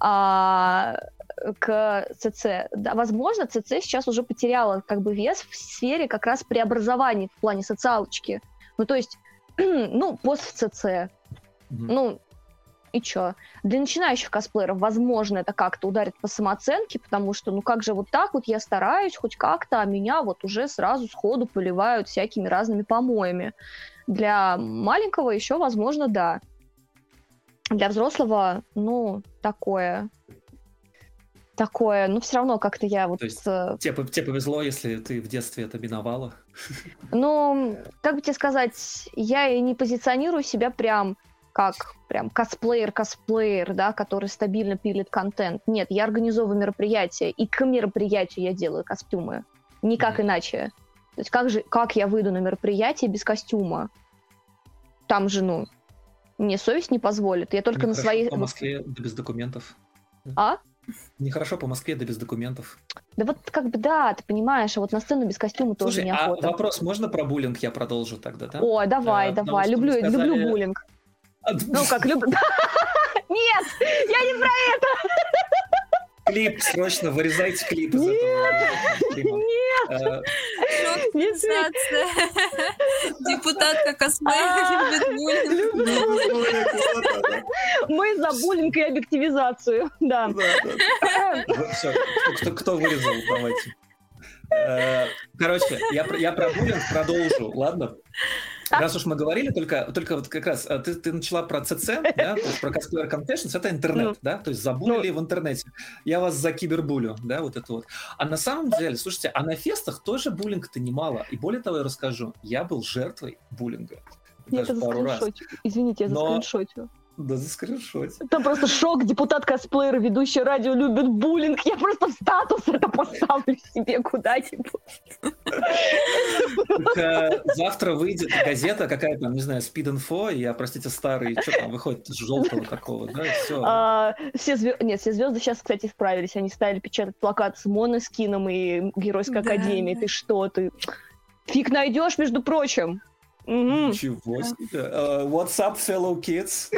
а, к ЦЦ. Да, возможно, ЦЦ сейчас уже потеряла как бы вес в сфере как раз преобразований в плане социалочки. Ну, то есть, ну, пост в ЦЦ. Mm-hmm. Ну, и чё? Для начинающих косплееров, возможно, это как-то ударит по самооценке, потому что, ну как же вот так вот я стараюсь хоть как-то, а меня вот уже сразу сходу поливают всякими разными помоями. Для маленького еще, возможно, да. Для взрослого, ну, такое. Такое, ну, все равно как-то я вот... То есть э, тебе, тебе повезло, если ты в детстве это миновала? Ну, как бы тебе сказать, я и не позиционирую себя прям как прям косплеер-косплеер, да, который стабильно пилит контент. Нет, я организовываю мероприятия, и к мероприятию я делаю костюмы. Никак mm-hmm. иначе. То есть как же, как я выйду на мероприятие без костюма? Там же, ну, мне совесть не позволит. Я только Нехорошо на свои... по Москве да без документов. А? Нехорошо по Москве, да без документов. Да вот как бы да, ты понимаешь, а вот на сцену без костюма Слушай, тоже неохота. а вопрос, можно про буллинг я продолжу тогда, да? О, давай, да, давай, люблю, сказали... люблю буллинг. Ну, как любят. Нет, я не про это. Клип, срочно вырезайте клип из этого. Нет, нет. Депутатка Космея любит буллинг. Мы за буллинг и объективизацию, да. Все, кто вырезал, давайте. Э, короче, я, я про буллинг продолжу, ладно? Раз уж мы говорили, только, только вот как раз а, ты, ты начала про ЦЦ, да, то есть про Cosplayer Confessions, это интернет, ну, да, то есть забулили ну, в интернете. Я вас за кибербулю, да, вот это вот. А на самом деле, слушайте, а на фестах тоже буллинг-то немало. И более того, я расскажу, я был жертвой буллинга. Я даже пару раз. Извините, я Но... заскриншотила. Да заскриншоть. Там просто шок, депутат косплеер, ведущий радио любит буллинг. Я просто в статус это поставлю себе куда-нибудь. Завтра выйдет газета какая-то, не знаю, Speed Info, я, простите, старый, что там выходит желтого такого, да, все. А, все звезды, нет, все звезды сейчас, кстати, справились. Они стали печатать плакат с моноскином и Геройской да. Академией. Ты что, ты... Фиг найдешь, между прочим. Угу. Ничего себе. Uh, what's up, fellow kids?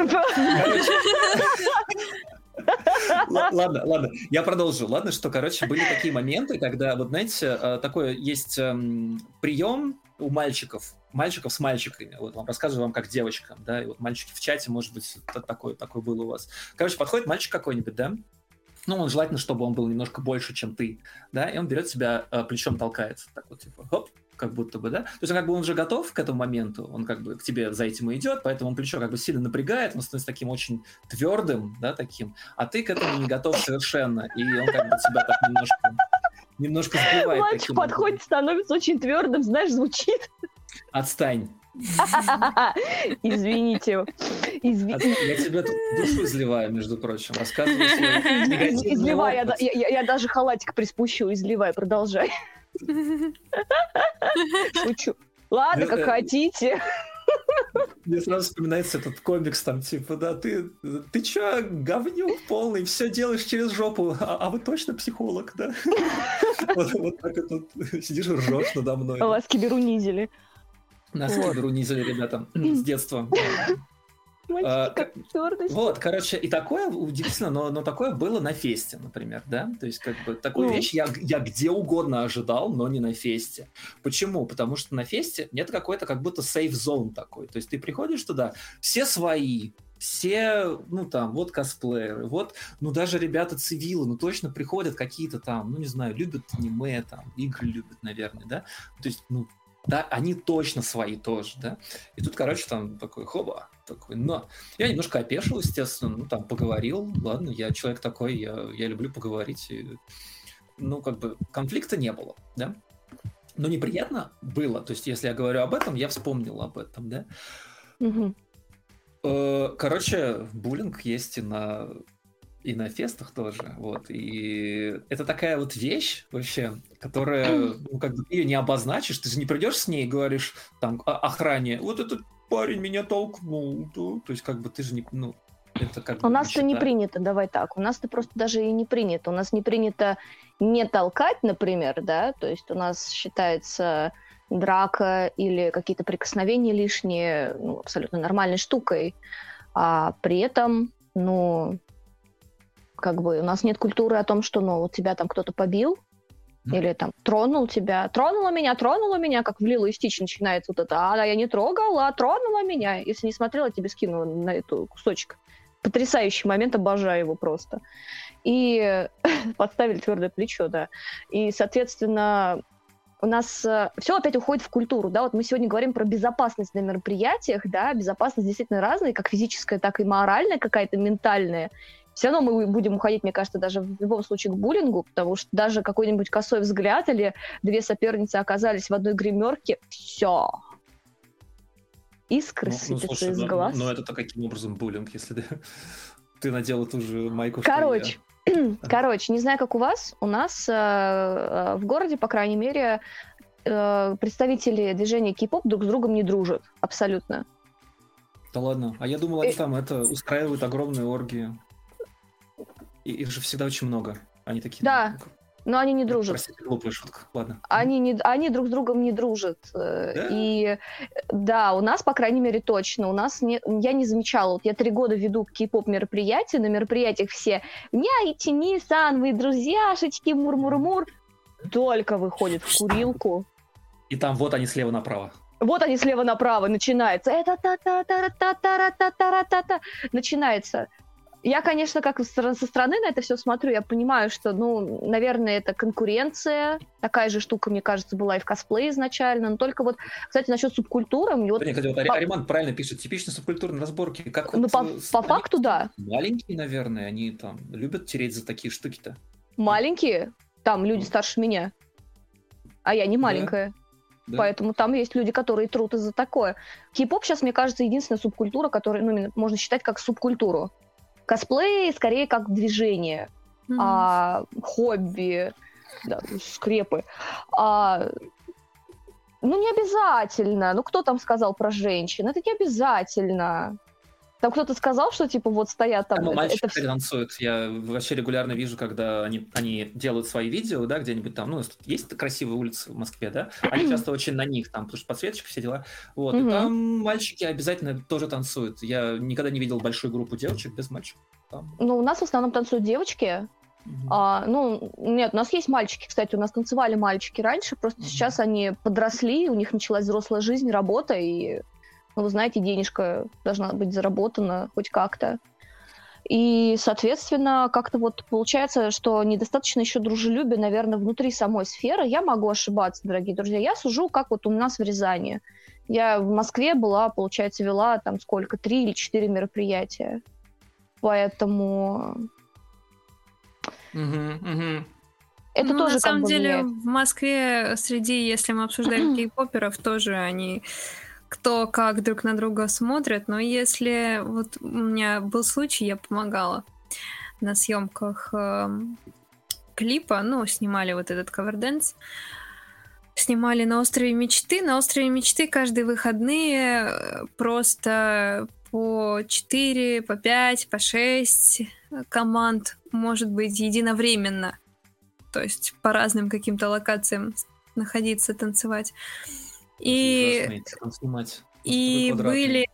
Ладно, ладно, я продолжу. Ладно, что, короче, были такие моменты, когда, вот знаете, э, такое есть эм, прием у мальчиков, мальчиков с мальчиками. Вот вам рассказываю вам как девочкам, да, и вот мальчики в чате, может быть, такой, такой был у вас. Короче, подходит мальчик какой-нибудь, да, ну, он желательно, чтобы он был немножко больше, чем ты, да, и он берет себя, э, плечом толкает, так вот, типа, хоп, как будто бы, да? То есть он как бы он уже готов к этому моменту, он как бы к тебе за этим и идет, поэтому он плечо как бы сильно напрягает, он становится таким очень твердым, да, таким, а ты к этому не готов совершенно, и он как бы тебя так немножко немножко сбивает. Мальчик подходит, становится очень твердым, знаешь, звучит. Отстань. Извините. Извините. Я тебе тут душу изливаю, между прочим. Рассказываю Изливай, я, я, я даже халатик приспущу, изливай, продолжай. Шучу. Ладно, как хотите. Мне сразу вспоминается этот комикс, там, типа, да, ты, ты чё, говнюк полный, все делаешь через жопу, а, а вы точно психолог, да? Вот, вот так и тут сидишь и ржешь надо мной. Вас киберу низили. Нас вот. киберу низили, ребята, с детства. А, вот, короче, и такое удивительно, но, но такое было на фесте, например, да? То есть, как бы, такую ну. вещь я, я где угодно ожидал, но не на фесте. Почему? Потому что на фесте нет какой-то как будто zone такой. То есть ты приходишь туда, все свои, все, ну там, вот косплееры, вот, ну даже ребята цивилы, ну точно приходят какие-то там, ну не знаю, любят аниме, там, игры любят, наверное, да? То есть, ну, да, они точно свои тоже, да. И тут, короче, там такой хоба, такой, но я немножко опешил, естественно, ну там поговорил, ладно, я человек такой, я, я люблю поговорить, и, ну как бы конфликта не было, да. Но неприятно было, то есть если я говорю об этом, я вспомнил об этом, да. Угу. Короче, буллинг есть и на и на фестах тоже, вот, и это такая вот вещь вообще, которая, ну, как бы ее не обозначишь, ты же не придешь с ней и говоришь, там, охране, вот этот парень меня толкнул, да? то есть, как бы ты же не, ну, это как У нас-то не принято, давай так, у нас-то просто даже и не принято, у нас не принято не толкать, например, да, то есть у нас считается драка или какие-то прикосновения лишние, ну, абсолютно нормальной штукой, а при этом, ну, как бы у нас нет культуры о том, что, ну, вот тебя там кто-то побил, или там тронул тебя, тронула меня, тронула меня, как в Лилу и Стич начинается вот это, а я не трогала, тронула меня. Если не смотрела, тебе скинула на эту кусочек. Потрясающий момент, обожаю его просто. И подставили твердое плечо, да. И, соответственно, у нас э, все опять уходит в культуру, да, вот мы сегодня говорим про безопасность на мероприятиях, да, безопасность действительно разная, как физическая, так и моральная какая-то, ментальная, все равно мы будем уходить, мне кажется, даже в любом случае к буллингу, потому что даже какой-нибудь косой взгляд или две соперницы оказались в одной гримерке, все. Искры ну, ну сыпятся ну, из глаз. Но, но это-то каким образом буллинг, если ты, ты надела ту же майку, Короче. Короче, не знаю, как у вас, у нас э, э, в городе, по крайней мере, э, представители движения кей-поп друг с другом не дружат, абсолютно. Да ладно, а я думал, они там это устраивают огромные оргии. И их же всегда очень много. Они такие... Да, ну, но они не дружат. Простите, глупая шутка. Ладно. Они, не, они друг с другом не дружат. Э, да? И да, у нас, по крайней мере, точно. У нас не, я не замечала. Вот я три года веду кей-поп мероприятия. На мероприятиях все «Няйте, Нисан, вы друзьяшечки, мур-мур-мур». Только выходит в курилку. И там вот они слева направо. Вот они слева направо начинается. Это та та та та та та та та та начинается. Я, конечно, как со стороны на это все смотрю, я понимаю, что, ну, наверное, это конкуренция. Такая же штука, мне кажется, была и в косплее изначально. Но только вот, кстати, насчет субкультуры... Мне вот... вот по... Ариман правильно пишет, типичные субкультурные разборки. Как ну, вот, по, по факту, да. Маленькие, наверное, они там любят тереть за такие штуки-то. Маленькие? Там люди старше меня. А я не маленькая. Да. Поэтому там есть люди, которые трут из-за такое. Кей-поп сейчас, мне кажется, единственная субкультура, которую ну, можно считать как субкультуру. Косплей скорее как движение, mm-hmm. а, хобби, да, скрепы. А, ну, не обязательно. Ну, кто там сказал про женщин? Это не обязательно. Там кто-то сказал, что типа вот стоят там... Ну, мальчики это... танцуют. Я вообще регулярно вижу, когда они, они делают свои видео, да, где-нибудь там, ну, есть красивые улицы в Москве, да, они часто очень на них, там, потому что подсветочка, все дела. Вот, и там мальчики обязательно тоже танцуют. Я никогда не видел большую группу девочек без мальчиков. Там. Ну, у нас в основном танцуют девочки, Uh-huh. А, ну, нет, у нас есть мальчики, кстати, у нас танцевали мальчики раньше, просто uh-huh. сейчас они подросли, у них началась взрослая жизнь, работа, и ну, вы знаете, денежка должна быть заработана хоть как-то. И, соответственно, как-то вот получается, что недостаточно еще дружелюбия, наверное, внутри самой сферы. Я могу ошибаться, дорогие друзья. Я сужу, как вот у нас в Рязани. Я в Москве была, получается, вела там сколько, три или четыре мероприятия. Поэтому... Угу, угу. Это ну, тоже на самом как бы деле влияет. в Москве среди, если мы обсуждаем кей-поперов, тоже они кто как друг на друга смотрят, но если вот у меня был случай, я помогала на съемках э, клипа, ну, снимали вот этот каверденс, снимали на острове мечты. На острове мечты каждые выходные э, просто по 4, по 5, по 6 команд может быть единовременно. То есть по разным каким-то локациям находиться, танцевать. И, и были э,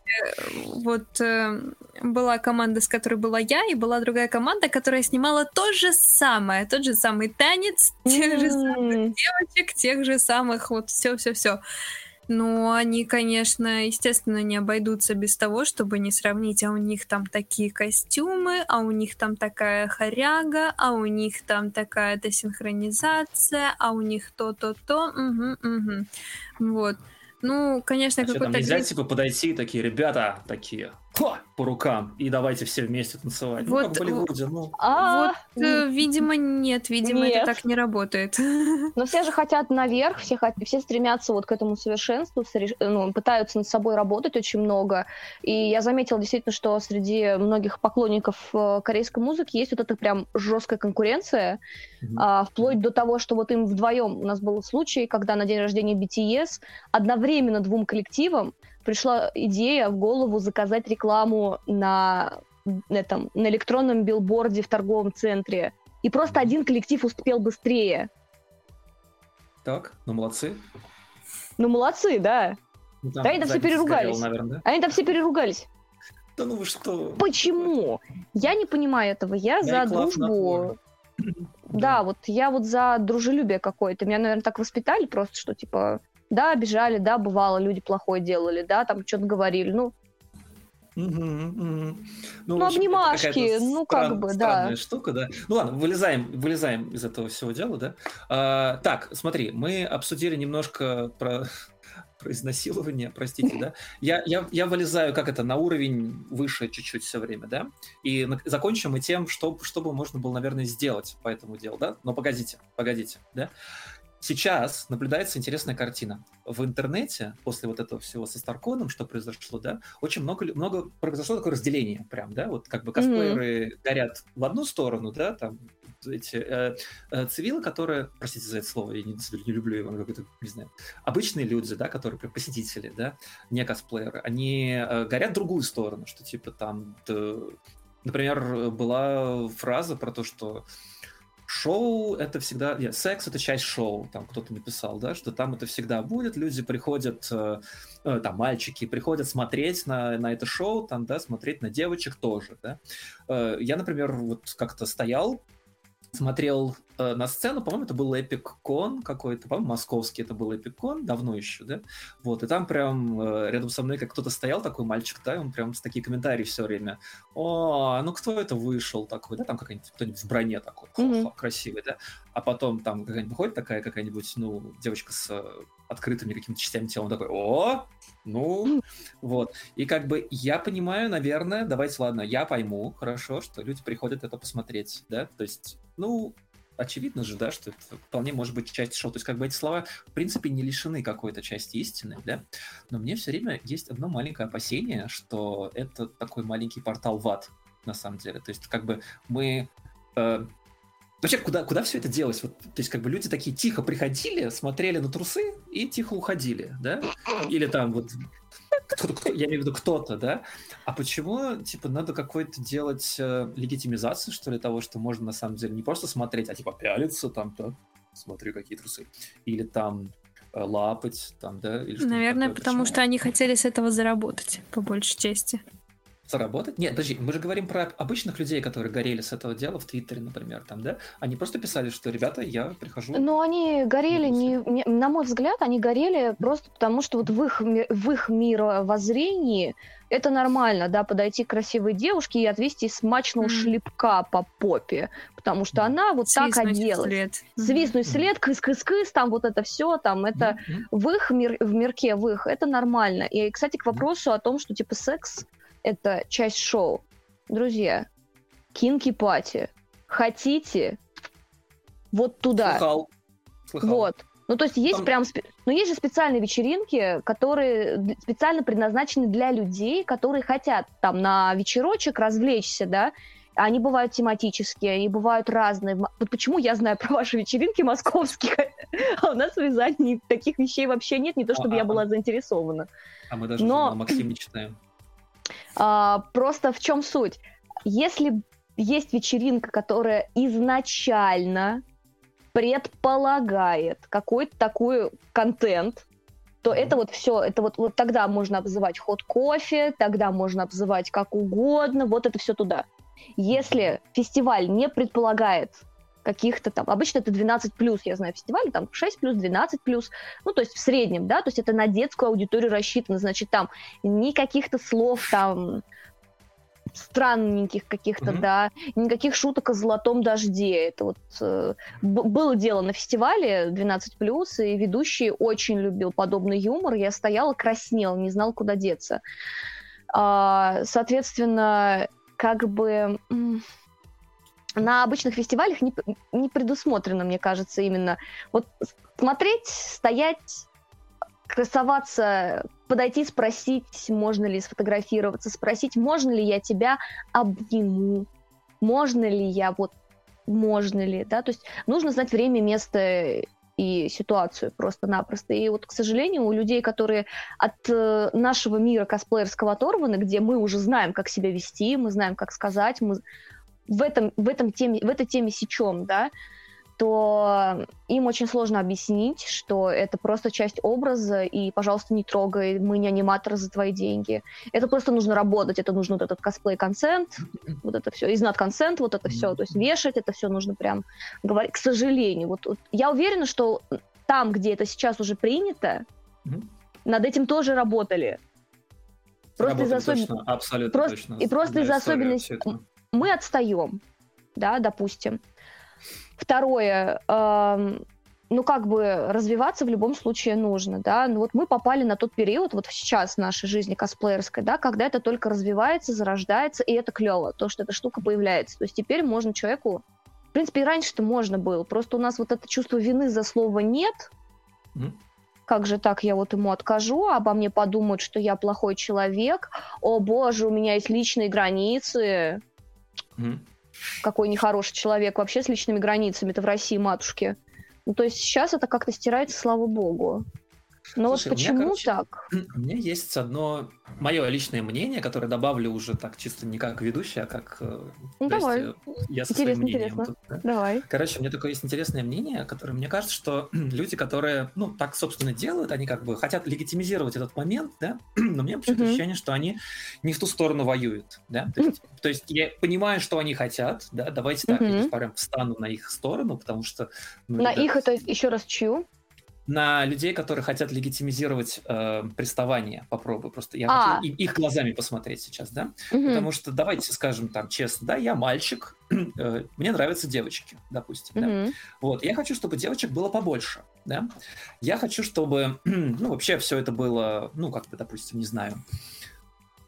вот э, была команда, с которой была я, и была другая команда, которая снимала то же самое, тот же самый танец, тех же самых девочек, тех же самых вот все, все, все. Но они, конечно, естественно, не обойдутся без того, чтобы не сравнить, а у них там такие костюмы, а у них там такая хоряга, а у них там такая-то синхронизация, а у них то-то-то. Угу, угу. Вот. Ну, конечно, А какой-то нельзя, типа, подойти, такие, ребята, такие, «Ха!» по рукам, и давайте все вместе танцевать. ну, как Вот, в Болливуде, ну. а, Вот, э, видимо, нет, видимо, Нет. это так не работает. Но все же хотят наверх, все, хот- все стремятся вот к этому совершенству, сре- ну, пытаются над собой работать очень много. И я заметила действительно, что среди многих поклонников э, корейской музыки есть вот эта прям жесткая конкуренция, Мгм. а, вплоть до того, что вот им вдвоем у нас был случай, когда на день рождения BTS одновременно двум коллективам пришла идея в голову заказать рекламу на этом на электронном билборде в торговом центре. И просто один коллектив успел быстрее. Так, ну молодцы. Ну, молодцы, да. Ну, там Да, они там все переругались. сгорела, наверное, да? Они там все переругались. Да ну вы что? Почему? Я не понимаю этого. Я Я за дружбу. Да, вот я вот за дружелюбие какое-то. Меня, наверное, так воспитали просто, что типа, да, обижали, да, бывало, люди плохое делали, да, там что-то говорили. Ну, Мгм, мгм. Ну, в общем, обнимашки, ну, как бы, да. странная штука, да. Ну ладно, вылезаем, вылезаем из этого всего дела, да. А, так, смотри, мы обсудили немножко про, про изнасилование, простите, да. Я, я, я вылезаю, как это, на уровень выше чуть-чуть все время, да. И на- закончим мы тем, что, что бы можно было, наверное, сделать по этому делу, да. Но погодите, погодите, да. Сейчас наблюдается интересная картина. В интернете, после вот этого всего со Старконом, что произошло, да, очень много, много произошло такое разделение прям, да, вот как бы косплееры горят в одну сторону, да, там эти э, э, цивилы, которые, простите за это слово, я не, не люблю его, оно какое-то, не знаю, обычные люди, да, которые прям посетители, да, не косплееры, они э, горят в другую сторону, что типа там, т- например, была фраза про то, что шоу это всегда, нет, секс это часть шоу, там кто-то написал, да, что там это всегда будет, люди приходят, э, э, там мальчики приходят смотреть на, на это шоу, там, да, смотреть на девочек тоже, да. Э, я, например, вот как-то стоял, смотрел э, на сцену, по-моему, это был Epic Con какой-то, по-моему, московский это был Epic Con, давно еще, да, вот, и там прям э, рядом со мной как кто-то стоял, такой мальчик, да, и он прям с такие комментарии все время, о, ну кто это вышел такой, да, там какой-нибудь кто-нибудь в броне такой, хо-хо, красивый, да, а потом там какая-нибудь выходит такая какая-нибудь, ну, девочка с э, открытыми какими-то частями тела, он такой, о, ну, вот, и как бы я понимаю, наверное, давайте, ладно, я пойму, хорошо, что люди приходят это посмотреть, да, то есть, ну, очевидно же, да, что это вполне может быть часть шоу. То есть, как бы эти слова, в принципе, не лишены какой-то части истины, да. Но мне все время есть одно маленькое опасение, что это такой маленький портал в ад, на самом деле. То есть, как бы мы... э, Вообще, куда, куда все это делось? Вот, то есть, как бы люди такие тихо приходили, смотрели на трусы и тихо уходили, да? Или там вот... кто-то- кто- я имею в виду кто-то, да? А почему, типа, надо какой-то делать э, легитимизацию, что ли, того, что можно на самом деле не просто смотреть, а типа пялиться там, да, смотри, какие трусы. Или там э, лапать, там, да? Или Наверное, потому Почему? что они хотели с этого заработать, по большей части. Заработать. Нет, подожди, мы же говорим про обычных людей, которые горели с этого дела в Твиттере, например, там, да? Они просто писали, что, ребята, я прихожу. Но они горели, не, не, на мой взгляд, они горели просто потому, что вот в их, в их мировоззрении это нормально, да, подойти к красивой девушке и отвести смачного mm. шлепка по попе, потому что она вот Свистнуть так оделась. След. Свистнуть mm. след, кыс-кыс-кыс, там вот это все, там это mm-hmm. в их мир, в мирке, в их, это нормально. И, кстати, к вопросу о том, что типа секс это часть шоу. Друзья, кинки-пати. Хотите? Вот туда. Слыхал. Слыхал. Вот. Ну, то есть есть Там... прям... Ну, есть же специальные вечеринки, которые специально предназначены для людей, которые хотят там на вечерочек развлечься, да, они бывают тематические, они бывают разные. Вот почему я знаю про ваши вечеринки московские, а у нас в Рязани таких вещей вообще нет, не то чтобы а, я была заинтересована. А мы даже Но... Максим не читаем. А, просто в чем суть? Если есть вечеринка, которая изначально предполагает какой-то такой контент, то это вот все, это вот, вот тогда можно обзывать ход кофе, тогда можно обзывать как угодно, вот это все туда. Если фестиваль не предполагает каких-то там, обычно это 12 плюс, я знаю, фестивали, там 6 плюс, 12 плюс, ну, то есть в среднем, да, то есть это на детскую аудиторию рассчитано, значит, там никаких-то слов там странненьких каких-то, mm-hmm. да, никаких шуток о золотом дожде. Это вот э, было дело на фестивале 12 плюс, и ведущий очень любил подобный юмор. Я стояла, краснела, не знал, куда деться. А, соответственно, как бы на обычных фестивалях не, не предусмотрено, мне кажется, именно вот смотреть, стоять, красоваться, подойти, спросить, можно ли сфотографироваться, спросить, можно ли я тебя обниму, можно ли я вот, можно ли, да, то есть нужно знать время, место и ситуацию просто-напросто. И вот, к сожалению, у людей, которые от э, нашего мира косплеерского оторваны, где мы уже знаем, как себя вести, мы знаем, как сказать, мы в, этом, в, этом теме, в этой теме сечем, да, то им очень сложно объяснить, что это просто часть образа, и, пожалуйста, не трогай, мы не аниматоры за твои деньги. Это просто нужно работать, это нужно вот этот косплей-консент, вот это все, изнат-консент, вот это все, то есть вешать, это все нужно прям говорить. К сожалению, вот, вот я уверена, что там, где это сейчас уже принято, над этим тоже работали. Просто из особ... точно, абсолютно просто, точно. И просто из особенностей мы отстаем, да, допустим. Второе, э, ну как бы развиваться в любом случае нужно, да. Ну вот мы попали на тот период, вот сейчас в нашей жизни косплеерской, да, когда это только развивается, зарождается, и это клево, то, что эта штука появляется. То есть теперь можно человеку, в принципе, и раньше-то можно было, просто у нас вот это чувство вины за слово «нет», mm как же так я вот ему откажу, а обо мне подумают, что я плохой человек, о боже, у меня есть личные границы, mm какой нехороший человек вообще с личными границами-то в России, матушки. Ну, то есть сейчас это как-то стирается, слава богу. Но Слушай, вот почему меня, короче, так? У меня есть одно мое личное мнение, которое добавлю уже так чисто не как ведущий, а как... Э, ну, давай. Есть, э, я со интересно, своим мнением. Тут, да? Давай. Короче, у меня такое есть интересное мнение, которое мне кажется, что люди, которые, ну, так, собственно, делают, они как бы хотят легитимизировать этот момент, да, но мне почему-то uh-huh. ощущение, что они не в ту сторону воюют, да, то есть, то есть я понимаю, что они хотят, да, давайте так, uh-huh. я прям встану на их сторону, потому что... Ну, на ребят, их это еще раз чью? На людей, которые хотят легитимизировать э, приставание. Попробую просто. Я а. хочу их глазами посмотреть сейчас, да? Угу. Потому что давайте скажем там честно, да, я мальчик, э, мне нравятся девочки, допустим, угу. да. Вот, я хочу, чтобы девочек было побольше, да. Я хочу, чтобы, ну, вообще все это было, ну, как бы, допустим, не знаю,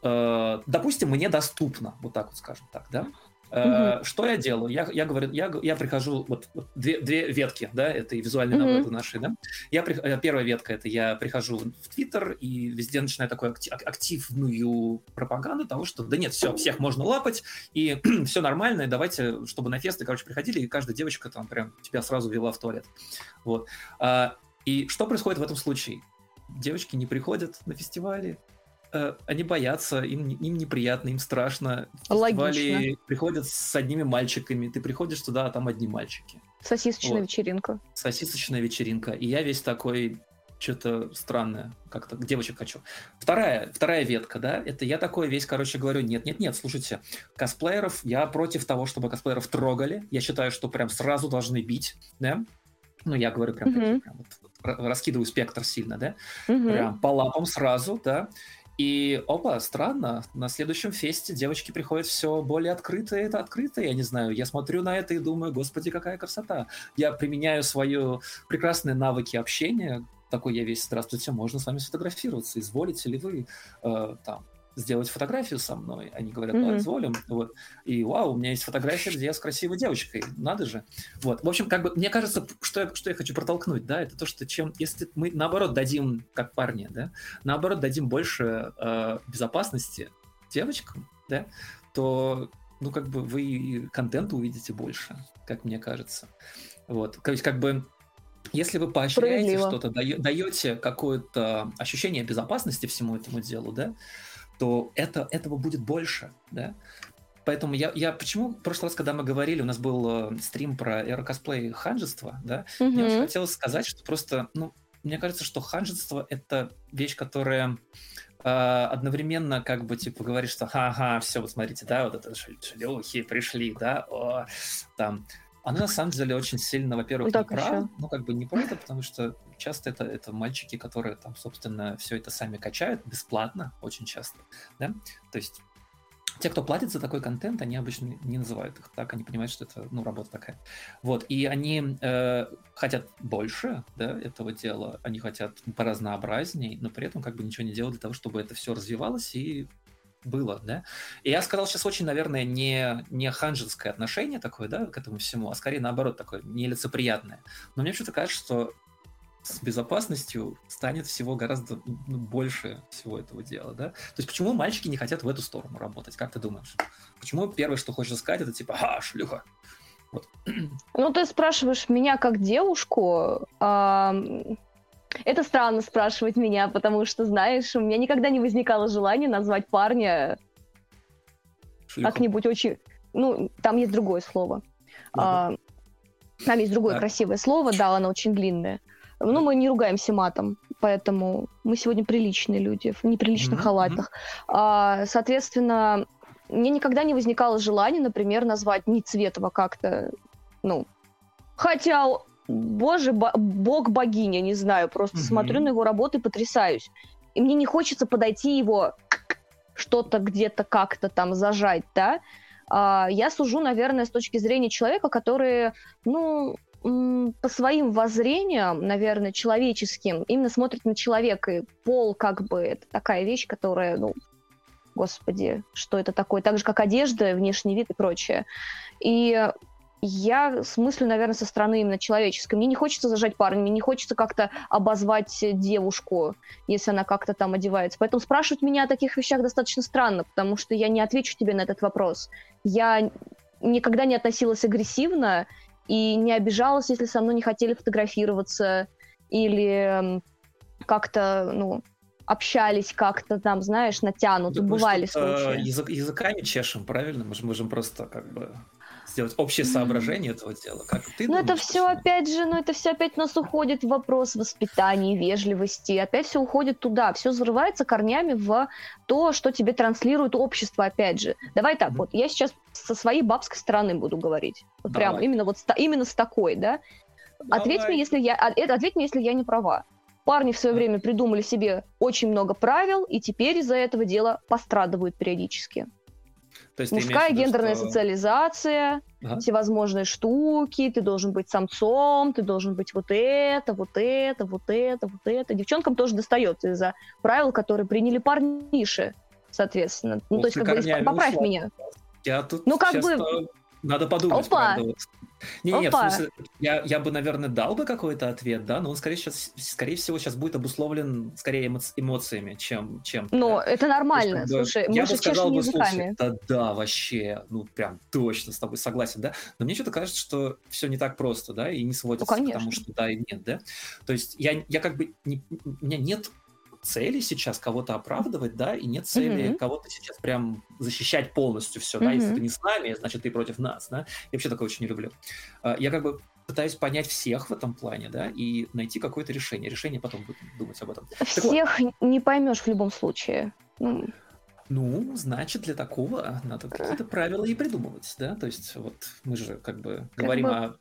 э, допустим, мне доступно, вот так вот скажем так, да. Угу. Что я делаю? Я, я говорю, я, я прихожу, вот, вот две, две ветки, да, этой визуальной угу. новеллы нашей, да. Я, э, первая ветка, это я прихожу в Твиттер и везде начинаю такую активную пропаганду того, что да нет, все, всех можно лапать, и все нормально, и давайте, чтобы на фесты, короче, приходили, и каждая девочка там прям тебя сразу вела в туалет. Вот. А, и что происходит в этом случае? Девочки не приходят на фестивали, э, они боятся, им, им неприятно, им страшно. Логично. приходят с одними мальчиками, ты приходишь туда, а там одни мальчики. Сосисочная вот. вечеринка. Сосисочная вечеринка. И я весь такой, что-то странное, как-то девочек хочу. Вторая, вторая ветка, да, это я такой весь, короче, говорю, нет-нет-нет, слушайте, косплееров, я против того, чтобы косплееров трогали, я считаю, что прям сразу должны бить, да, ну, я говорю прям, mm-hmm. прям вот, вот, раскидываю спектр сильно, да, mm-hmm. прям по лапам сразу, да, и, опа, странно, на следующем фесте девочки приходят все более открытые, это открытые, я не знаю, я смотрю на это и думаю, господи, какая красота. Я применяю свои прекрасные навыки общения, такой я весь, здравствуйте, можно с вами сфотографироваться, изволите ли вы э, там сделать фотографию со мной. Они говорят, да, изволим. Вот. И вау, у меня есть фотография, где я с красивой девочкой. Надо же. Вот. В общем, как бы, мне кажется, что я, что я хочу протолкнуть, да, это то, что чем, если мы, наоборот, дадим, как парни, да, наоборот, дадим больше э, безопасности девочкам, да, то, ну, как бы вы контента увидите больше, как мне кажется. Вот. То есть, как бы, если вы поощряете что-то, даете какое-то ощущение безопасности всему этому делу, да, то это, этого будет больше, да. Поэтому я, я почему в прошлый раз, когда мы говорили, у нас был э, стрим про эро-косплей ханжество, да, mm-hmm. мне очень хотелось сказать, что просто, ну, мне кажется, что ханжество — это вещь, которая э, одновременно как бы, типа, говорит, что ха-ха, все, вот смотрите, да, вот это шлюхи пришли, да, о, там, она на самом деле очень сильно, во-первых, ну, не про, ну как бы не про это, потому что часто это, это мальчики, которые там, собственно, все это сами качают бесплатно, очень часто, да, то есть те, кто платит за такой контент, они обычно не называют их так, они понимают, что это, ну, работа такая. Вот, и они э, хотят больше, да, этого дела, они хотят поразнообразней, но при этом как бы ничего не делают для того, чтобы это все развивалось и было, да. И я сказал сейчас очень, наверное, не, не ханжинское отношение такое, да, к этому всему, а скорее наоборот такое нелицеприятное. Но мне что-то кажется, что с безопасностью станет всего гораздо ну, больше всего этого дела, да? То есть почему мальчики не хотят в эту сторону работать, как ты думаешь? Почему первое, что хочешь сказать, это типа, а, шлюха, вот. Ну, ты спрашиваешь меня как девушку, а, это странно спрашивать меня, потому что, знаешь, у меня никогда не возникало желания назвать парня как-нибудь очень... Ну, там есть другое слово. А, там есть другое да. красивое слово, да, оно очень длинное. Ну, мы не ругаемся матом, поэтому мы сегодня приличные люди в неприличных mm-hmm. халатах. А, соответственно, мне никогда не возникало желания, например, назвать Ницветова как-то, ну, хотя боже, бог-богиня, не знаю, просто угу. смотрю на его работы и потрясаюсь. И мне не хочется подойти его что-то где-то как-то там зажать, да. А, я сужу, наверное, с точки зрения человека, который, ну, по своим воззрениям, наверное, человеческим, именно смотрит на человека. И пол, как бы, это такая вещь, которая, ну, господи, что это такое? Так же, как одежда, внешний вид и прочее. И я смыслю, наверное, со стороны именно человеческой. Мне не хочется зажать парня, мне не хочется как-то обозвать девушку, если она как-то там одевается. Поэтому спрашивать меня о таких вещах достаточно странно, потому что я не отвечу тебе на этот вопрос. Я никогда не относилась агрессивно и не обижалась, если со мной не хотели фотографироваться или как-то, ну, общались как-то там, знаешь, натянуто, да бывали случаи. Язык, языками чешем, правильно? Мы же можем просто как бы сделать общее соображение этого дела? Как ты ну, это все опять же, ну, это все опять нас уходит в вопрос воспитания, вежливости. Опять все уходит туда. Все взрывается корнями в то, что тебе транслирует общество, опять же. Давай так, mm-hmm. вот я сейчас со своей бабской стороны буду говорить. Вот прям именно вот именно с такой, да? Давай. Ответь мне, если я, это ответь мне, если я не права. Парни в свое время придумали себе очень много правил, и теперь из-за этого дела пострадывают периодически. То есть Мужская виду, гендерная что... социализация, ага. всевозможные штуки, ты должен быть самцом, ты должен быть вот это, вот это, вот это, вот это. Девчонкам тоже достается из-за правил, которые приняли парниши, соответственно. Ну, то есть, как бы, поправь меня. Я тут ну, как бы... Надо подумать, Опа! правда. Не, не, в смысле, я, я бы, наверное, дал бы какой-то ответ, да, но он, скорее, сейчас, скорее всего, сейчас будет обусловлен скорее эмо- эмоциями, чем... чем но да. это нормально, есть, слушай, я бы сказал бы, слушай, да, да, вообще, ну, прям точно с тобой согласен, да, но мне что-то кажется, что все не так просто, да, и не сводится ну, к тому, что да и нет, да, то есть я, я как бы, не, у меня нет цели сейчас кого-то оправдывать, да, и нет цели mm-hmm. кого-то сейчас прям защищать полностью все, mm-hmm. да, если ты не с нами, значит, ты против нас, да, я вообще такое очень не люблю. А, я как бы пытаюсь понять всех в этом плане, да, и найти какое-то решение. Решение потом будем думать об этом. Всех вот. не поймешь в любом случае. Ну, ну, значит, для такого надо какие-то правила и придумывать, да? То есть вот мы же как бы как говорим бы о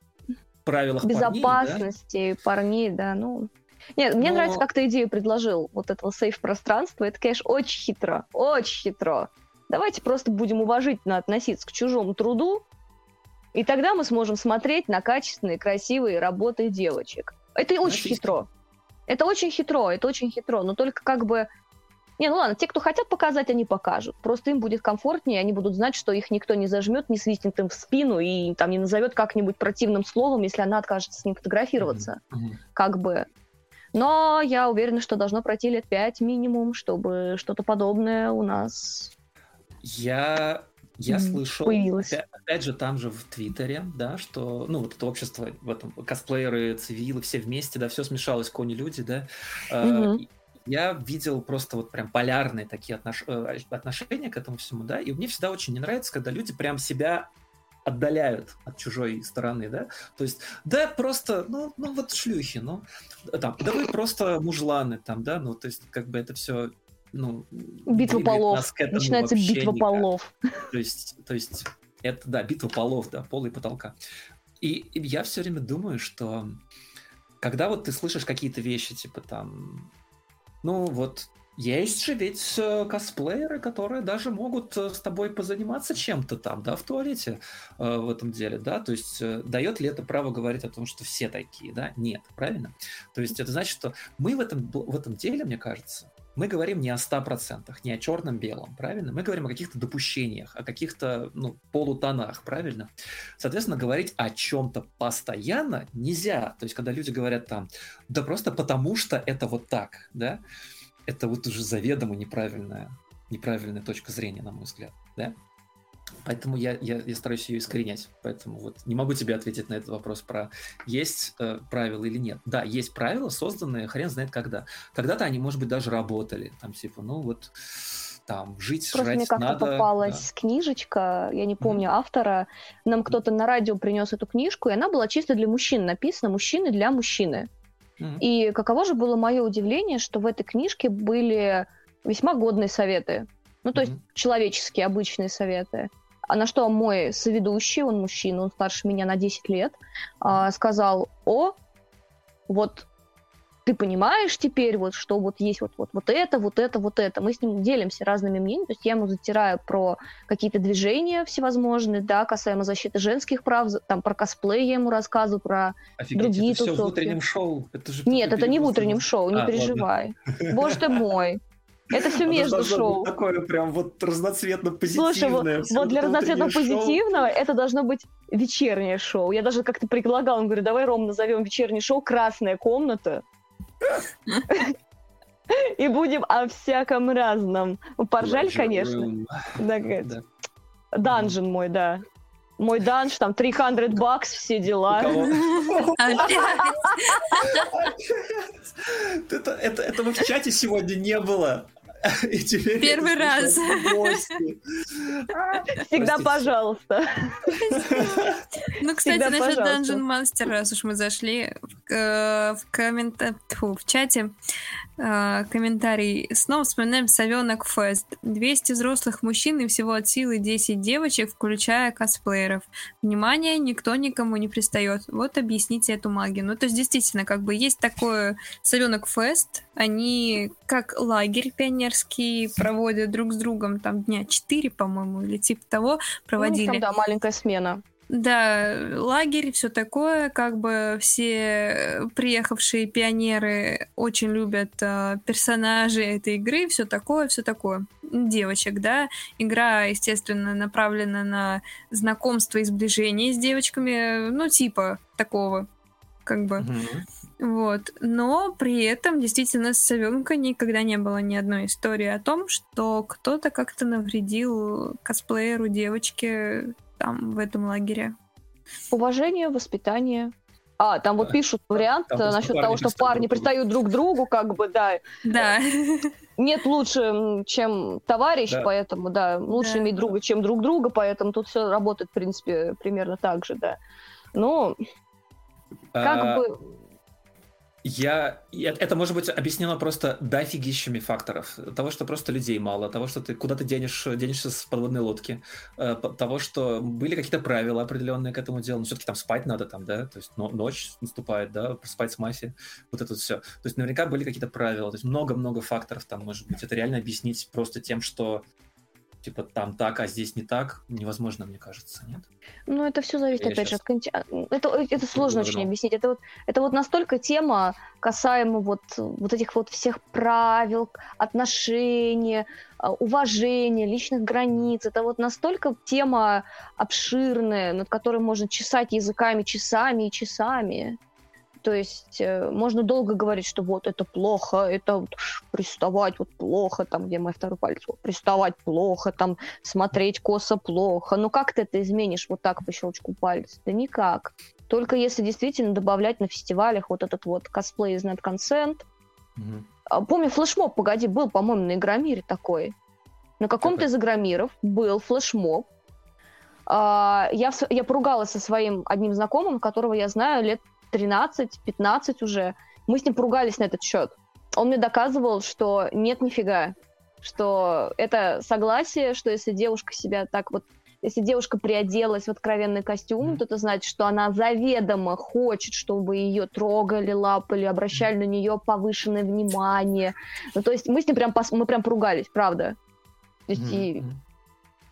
правилах безопасности парней, да, парней, да ну. Нет, мне Но... нравится, как ты идею предложил вот этого сейф-пространства. Это, конечно, очень хитро, очень хитро. Давайте просто будем уважительно относиться к чужому труду, и тогда мы сможем смотреть на качественные, красивые работы девочек. Это очень хитро. Это очень хитро, это очень хитро. Но только как бы не, ну ладно, те, кто хотят показать, они покажут. Просто им будет комфортнее, они будут знать, что их никто не зажмет, не свистнет им в спину и там не назовет как-нибудь противным словом, если она откажется с ним фотографироваться. Mm-hmm. Как бы. Но я уверена, что должно пройти лет пять минимум, чтобы что-то подобное у нас я я слышал, опять, опять же, там же в Твиттере, да, что, ну, вот это общество, в этом косплееры, цивилы, все вместе, да, все смешалось, кони-люди, да. Mm-hmm я видел просто вот прям полярные такие отнош... Э, отношения к этому всему, да, и мне всегда очень не нравится, когда люди прям себя отдаляют от чужой стороны, да, то есть, да, просто, ну, ну вот шлюхи, ну, там, да вы просто мужланы, там, да, ну, то есть, как бы это все, ну... Битва полов, начинается битва никак. полов. То есть, то есть, это, да, битва полов, да, пола и потолка. И, и я все время думаю, что когда вот ты слышишь какие-то вещи, типа там, ну вот есть же ведь э, косплееры, которые даже могут э, с тобой позаниматься чем-то там, да, в туалете э, в этом деле, да, то есть дает ли это право говорить о том, что все такие, да? Нет, правильно? То есть это значит, что мы в этом, в этом деле, мне кажется, мы говорим не о 100%, не о черном-белом, правильно? Мы говорим о каких-то допущениях, о каких-то ну, полутонах, правильно? Соответственно, говорить о чем-то постоянно нельзя. То есть, когда люди говорят там, да просто потому что это вот так, да, это вот уже заведомо неправильная, неправильная точка зрения, на мой взгляд, да? Поэтому я, я, я стараюсь ее искоренять. Поэтому вот не могу тебе ответить на этот вопрос про есть э, правила или нет. Да, есть правила, созданные хрен знает когда. Когда-то они, может быть, даже работали. Там типа, ну вот там жить, Просто жрать мне как-то надо. попалась да. книжечка, я не помню mm-hmm. автора. Нам кто-то на радио принес эту книжку, и она была чисто для мужчин написана, мужчины для мужчины. Mm-hmm. И каково же было мое удивление, что в этой книжке были весьма годные советы. Ну, то mm-hmm. есть человеческие, обычные советы. А на что мой соведущий, он мужчина, он старше меня на 10 лет, а, сказал, о, вот ты понимаешь теперь, вот, что вот есть вот, вот, вот это, вот это, вот это. Мы с ним делимся разными мнениями, то есть я ему затираю про какие-то движения всевозможные, да, касаемо защиты женских прав, там про косплей я ему рассказываю, про Офигеть, другие это все в утреннем шоу? Это же Нет, это не в утреннем шоу, не а, переживай. Ладно. Боже ты мой. Это все между шоу. Такое прям вот разноцветно позитивное. Слушай, вот, вот для разноцветно позитивного это должно быть вечернее шоу. Я даже как-то предлагала, он говорит, давай, Ром, назовем вечернее шоу «Красная комната». И будем о всяком разном. Поржали, конечно. Данжен мой, да. Мой данж, там 300 бакс, все дела. Это, это, этого в чате сегодня не было. Первый раз. Всегда пожалуйста. Ну, кстати, насчет Dungeon Master, раз уж мы зашли в, э, в, коммент... в чате, э, комментарий. Снова вспоминаем Совенок Фест. 200 взрослых мужчин и всего от силы 10 девочек, включая косплееров. Внимание, никто никому не пристает. Вот объясните эту магию. Ну, то есть, действительно, как бы есть такое Совенок Фест. Они как лагерь пионерский проводят друг с другом там дня 4, по-моему, или типа того проводили. Ну, там, да, маленькая смена. Да, лагерь, все такое, как бы все приехавшие пионеры очень любят э, персонажей этой игры, все такое, все такое. Девочек, да. Игра, естественно, направлена на знакомство и сближение с девочками, ну, типа такого, как бы. Вот. Но при этом действительно с Савенко никогда не было ни одной истории о том, что кто-то как-то навредил косплееру девочке там в этом лагере? Уважение, воспитание. А, там вот пишут вариант там насчет того, что парни пристают друг к другу, как бы, да. Да. Нет лучше, чем товарищ, да. поэтому, да, лучше да. иметь друга, чем друг друга, поэтому тут все работает, в принципе, примерно так же, да. Ну, Как а, бы я... Это может быть объяснено просто дофигищами факторов. Того, что просто людей мало, того, что ты куда ты денешь, денешься с подводной лодки, э, того, что были какие-то правила определенные к этому делу. Но все-таки там спать надо, там, да, то есть ночь наступает, да, спать с массе, вот это все. То есть наверняка были какие-то правила, то есть много-много факторов там, может быть. Это реально объяснить просто тем, что типа там так, а здесь не так, невозможно, мне кажется, нет? Ну, это все зависит, Я опять сейчас... же, от контекста. Это, это сложно очень объяснить. Это вот, это вот настолько тема касаемо вот, вот этих вот всех правил, отношений, а, уважения, личных границ. Это вот настолько тема обширная, над которой можно чесать языками часами и часами. То есть э, можно долго говорить, что вот это плохо, это вот, приставать вот плохо, там, где мой второй палец, вот, приставать плохо, там, смотреть косо плохо. Ну как ты это изменишь вот так по щелчку пальца? Да никак. Только если действительно добавлять на фестивалях вот этот вот косплей из Net Consent. Угу. Помню, флешмоб, погоди, был, по-моему, на Игромире такой. На каком-то из Игромиров был флешмоб, Uh, я, я поругалась со своим одним знакомым, которого я знаю лет 13-15 уже. Мы с ним поругались на этот счет. Он мне доказывал, что нет нифига, что это согласие, что если девушка себя так вот если девушка приоделась в откровенный костюм, то это значит, что она заведомо хочет, чтобы ее трогали, лапали, обращали на нее повышенное внимание. Ну, то есть мы с ним прям, мы прям поругались, правда. То есть mm-hmm. и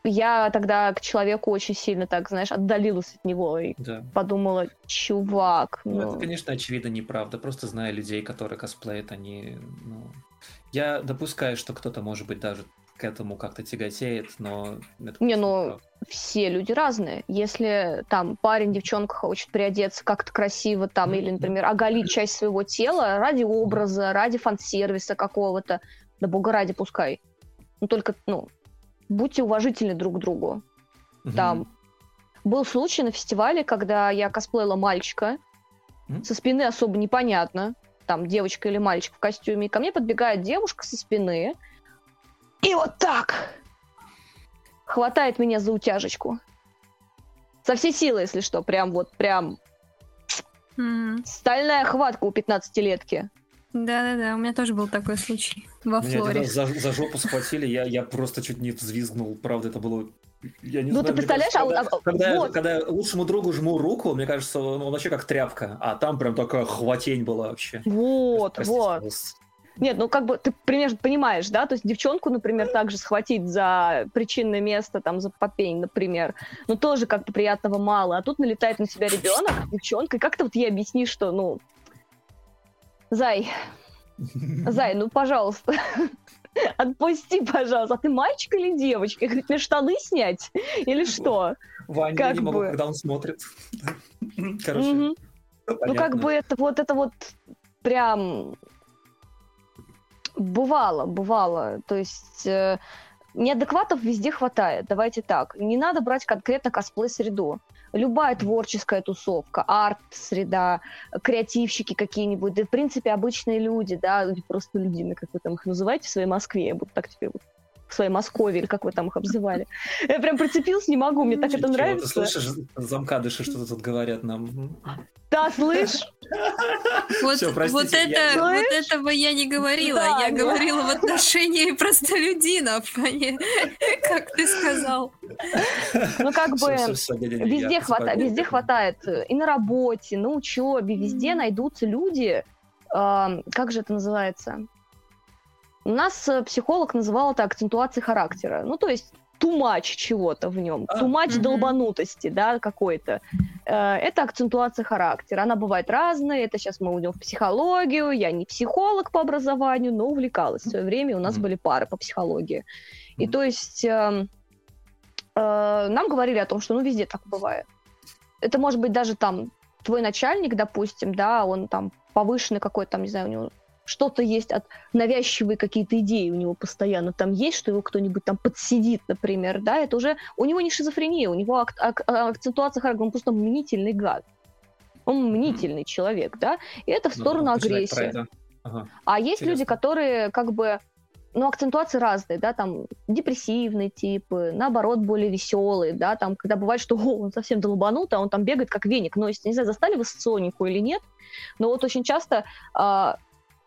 я тогда к человеку очень сильно так, знаешь, отдалилась от него и да. подумала, чувак. Ну... ну, это, конечно, очевидно неправда. Просто зная людей, которые косплеят, они... Ну... Я допускаю, что кто-то, может быть, даже к этому как-то тяготеет, но... Это Не, ну, все люди разные. Если там парень, девчонка хочет приодеться как-то красиво там, или, например, оголить часть своего тела ради образа, ради фан-сервиса какого-то, да бога ради, пускай. Ну, только, ну, будьте уважительны друг к другу. Угу. Там был случай на фестивале, когда я косплеила мальчика. Угу. Со спины особо непонятно, там девочка или мальчик в костюме. И ко мне подбегает девушка со спины. И вот так хватает меня за утяжечку. Со всей силы, если что. Прям вот, прям... Mm. Стальная хватка у 15-летки. Да-да-да, у меня тоже был такой случай во меня Флоре. За, за жопу схватили, я, я просто чуть не взвизгнул. Правда, это было я не ну, знаю, ты представляешь, кажется, когда, а, когда, вот. когда я лучшему другу жму руку, мне кажется, он, вообще как тряпка, а там прям такая хватень была вообще. Вот, Простите, вот. Пожалуйста. Нет, ну как бы ты примерно понимаешь, да, то есть девчонку, например, также схватить за причинное место, там, за попень, например, ну тоже как-то приятного мало, а тут налетает на себя ребенок, девчонка, и как ты вот ей объяснишь, что, ну, Зай, Зай, ну, пожалуйста, отпусти, пожалуйста. А ты мальчик или девочка? Говорю, мне штаны снять? Или что? Ваня, как я не могу, когда он смотрит. Короче, угу. Ну, как бы это вот, это вот прям бывало, бывало. То есть э, неадекватов везде хватает, давайте так. Не надо брать конкретно косплей-среду любая творческая тусовка, арт-среда, креативщики какие-нибудь, да, в принципе, обычные люди, да, просто люди, как вы там их называете в своей Москве, я буду так тебе в своей Москве, или как вы там их обзывали. Я прям прицепился, не могу, мне так это нравится. Ты слышишь, замкадыши что-то тут говорят нам. Да, слышь? Вот, это, вот этого я не говорила. Да, я нет. говорила в отношении простолюдинов, а не как ты сказал. Ну, как бы везде, хватает, везде хватает. И на работе, на учебе, везде найдутся люди, как же это называется? У нас э, психолог называл это акцентуацией характера. Ну, то есть тумач чего-то в нем, тумач угу. долбанутости, да, какой-то. Э, это акцентуация характера. Она бывает разная. Это сейчас мы уйдем в психологию. Я не психолог по образованию, но увлекалась. В свое время у нас были пары по психологии. И то есть э, э, нам говорили о том, что ну везде так бывает. Это может быть даже там твой начальник, допустим, да, он там повышенный какой-то, там, не знаю, у него что-то есть от навязчивые какие-то идеи у него постоянно там есть, что его кто-нибудь там подсидит, например, да, это уже у него не шизофрения, у него ак- ак- акцентуация характера, он просто мнительный гад. Он мнительный mm. человек, да, и это в ну, сторону ну, агрессии. Ага. А есть Интересно. люди, которые как бы ну, акцентуации разные, да, там депрессивные типы, наоборот, более веселые, да, там, когда бывает, что о, он совсем долбанут, а он там бегает как веник. Но, если, не знаю, застали вы соционику или нет, но вот очень часто а,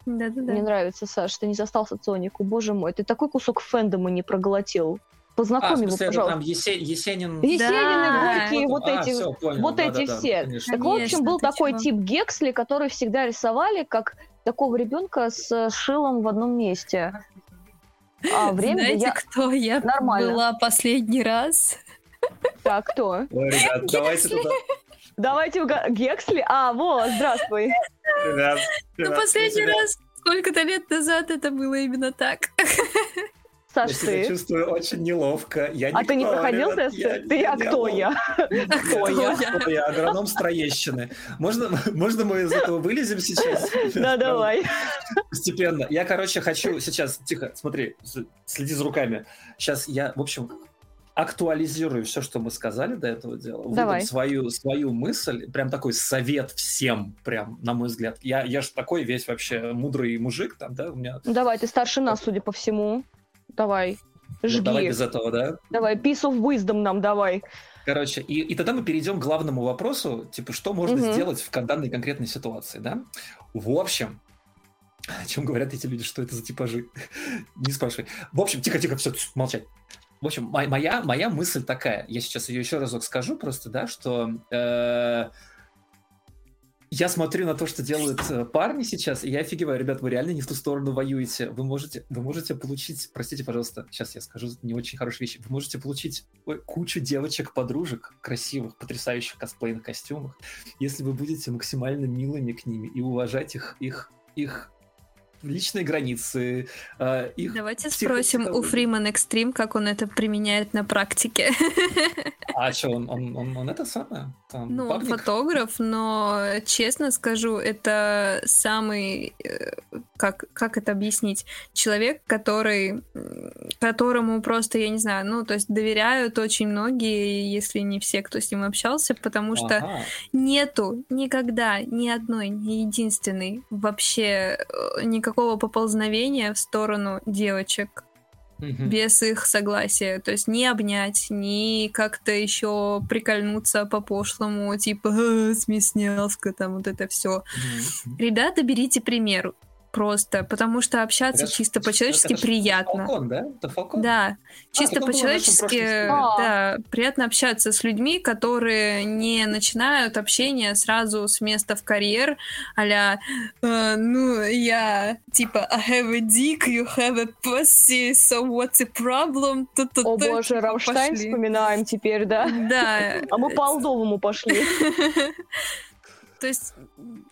Да-да-да. мне нравится, Саш, ты не застал соционику, боже мой, ты такой кусок фэндома не проглотил. Познакомь А, его, смысле, пожалуйста. там Есе- Есенин... Есенины, Да. Горькие, вот А, эти, всё, понял, вот эти да-да-да, все. конечно. Так, в общем, Конечно, был такой чего? тип Гексли, который всегда рисовали как такого ребенка с шилом в одном месте. А время Знаете, я... кто я Нормально. была последний раз? Так, кто? Ой, ребят, давайте туда. Давайте уга- Гексли. А, вот, здравствуй. Ну, последний я себя- раз, сколько-то лет назад это было именно так. Саш, Я себя ты? чувствую очень неловко. Я А ты не никто, проходил ребят, тест? Ты, а кто я? Кто я? Кто я? Агроном с Троещины. Можно, можно мы из этого вылезем сейчас? Да, давай. Постепенно. Я, короче, хочу сейчас... Тихо, смотри, следи за руками. Сейчас я, в общем, актуализирую все, что мы сказали до этого дела. Давай. свою, свою мысль. Прям такой совет всем, прям, на мой взгляд. Я, я же такой весь вообще мудрый мужик, там, да, у меня... Ну, Давай, ты старше нас, судя по всему. Давай. Ну, давай Жги. без этого, да? Давай, piece of wisdom нам давай. Короче, и, и тогда мы перейдем к главному вопросу, типа, что можно Мгм. сделать в данной конкретной ситуации, да? В общем, о чем говорят эти люди, что это за типажи? Не спрашивай. В общем, тихо-тихо, все, молчать. В общем, мо- моя, моя мысль такая, я сейчас ее еще разок скажу просто, да, что э, я смотрю на то, что делают э, парни сейчас, и я офигеваю, ребят, вы реально не в ту сторону воюете. Вы можете, вы можете получить, простите, пожалуйста, сейчас я скажу не очень хорошие вещи, вы можете получить кучу девочек-подружек, красивых, потрясающих косплейных костюмах, если вы будете максимально милыми к ними и уважать их, их, их личные границы, э, их... Давайте спросим у. Freeman Extreme, как он это применяет на практике. А что, он, он, он, он это самое? Там, Ну, он бабник? фотограф, но честно скажу, это самый, э, как, как это объяснить, человек, который, которому просто, я не знаю, ну, то есть доверяют очень многие, если не все, кто с ним общался, потому что Ага. нету никогда ни одной, ни единственной вообще э, никакого поползновения в сторону девочек Мгм. без их согласия. То есть не обнять, ни как-то еще прикольнуться по-пошлому, типа «А, смеснявка, там вот это все. Мгм. Ребята, берите пример просто, потому что общаться Это чисто по-человечески приятно. Фалкон, да? Это Фалкон? Да, чисто было в нашем по-человечески, да, приятно общаться с людьми, которые не начинают общение сразу с места в карьер, а ну, я, типа, I have a dick, you have a pussy, so what's the problem? Ту-ту-ту, О боже, Рамштайн вспоминаем теперь, да? Да. А мы по Алдовому пошли. То есть,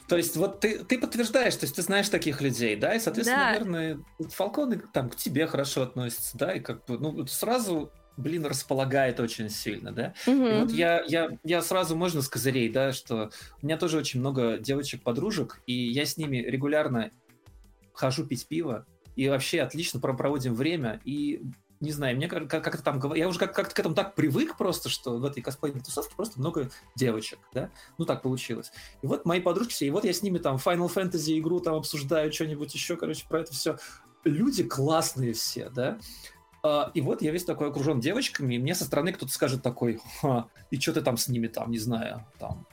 То есть вот ты, ты подтверждаешь, то есть ты знаешь таких людей, да, и, соответственно, Да. наверное, Фалконы там к тебе хорошо относятся, да, и как бы, ну, сразу, блин, располагает очень сильно, да. И Мгм. вот я, я, я сразу, можно с козырей, да, что у меня тоже очень много девочек-подружек, и я с ними регулярно хожу пить пиво, и вообще отлично про- проводим время, и не знаю, мне как- как- как-то там, я уже как- как-то к этому так привык просто, что в этой косплейной тусовке просто много девочек, да, ну так получилось. И вот мои подружки все, и вот я с ними там Final Fantasy игру там обсуждаю, что-нибудь еще, короче, про это все. Люди классные все, да, а, и вот я весь такой окружен девочками, и мне со стороны кто-то скажет такой, «Ха, и что ты там с ними там, не знаю, там,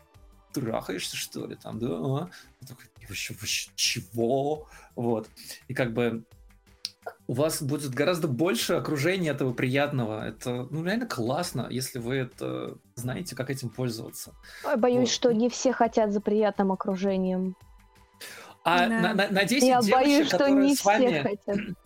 трахаешься, что ли, там, да? а?» Я такой, «И вообще, вообще, чего? Вот. И как бы у вас будет гораздо больше окружения этого приятного. Это, ну, реально классно, если вы это знаете, как этим пользоваться. Ой, Боюсь, Вот. что не все хотят за приятным окружением. А Да. на, на- на 10 Я девочек, боюсь, что которые не с все вами... хотят.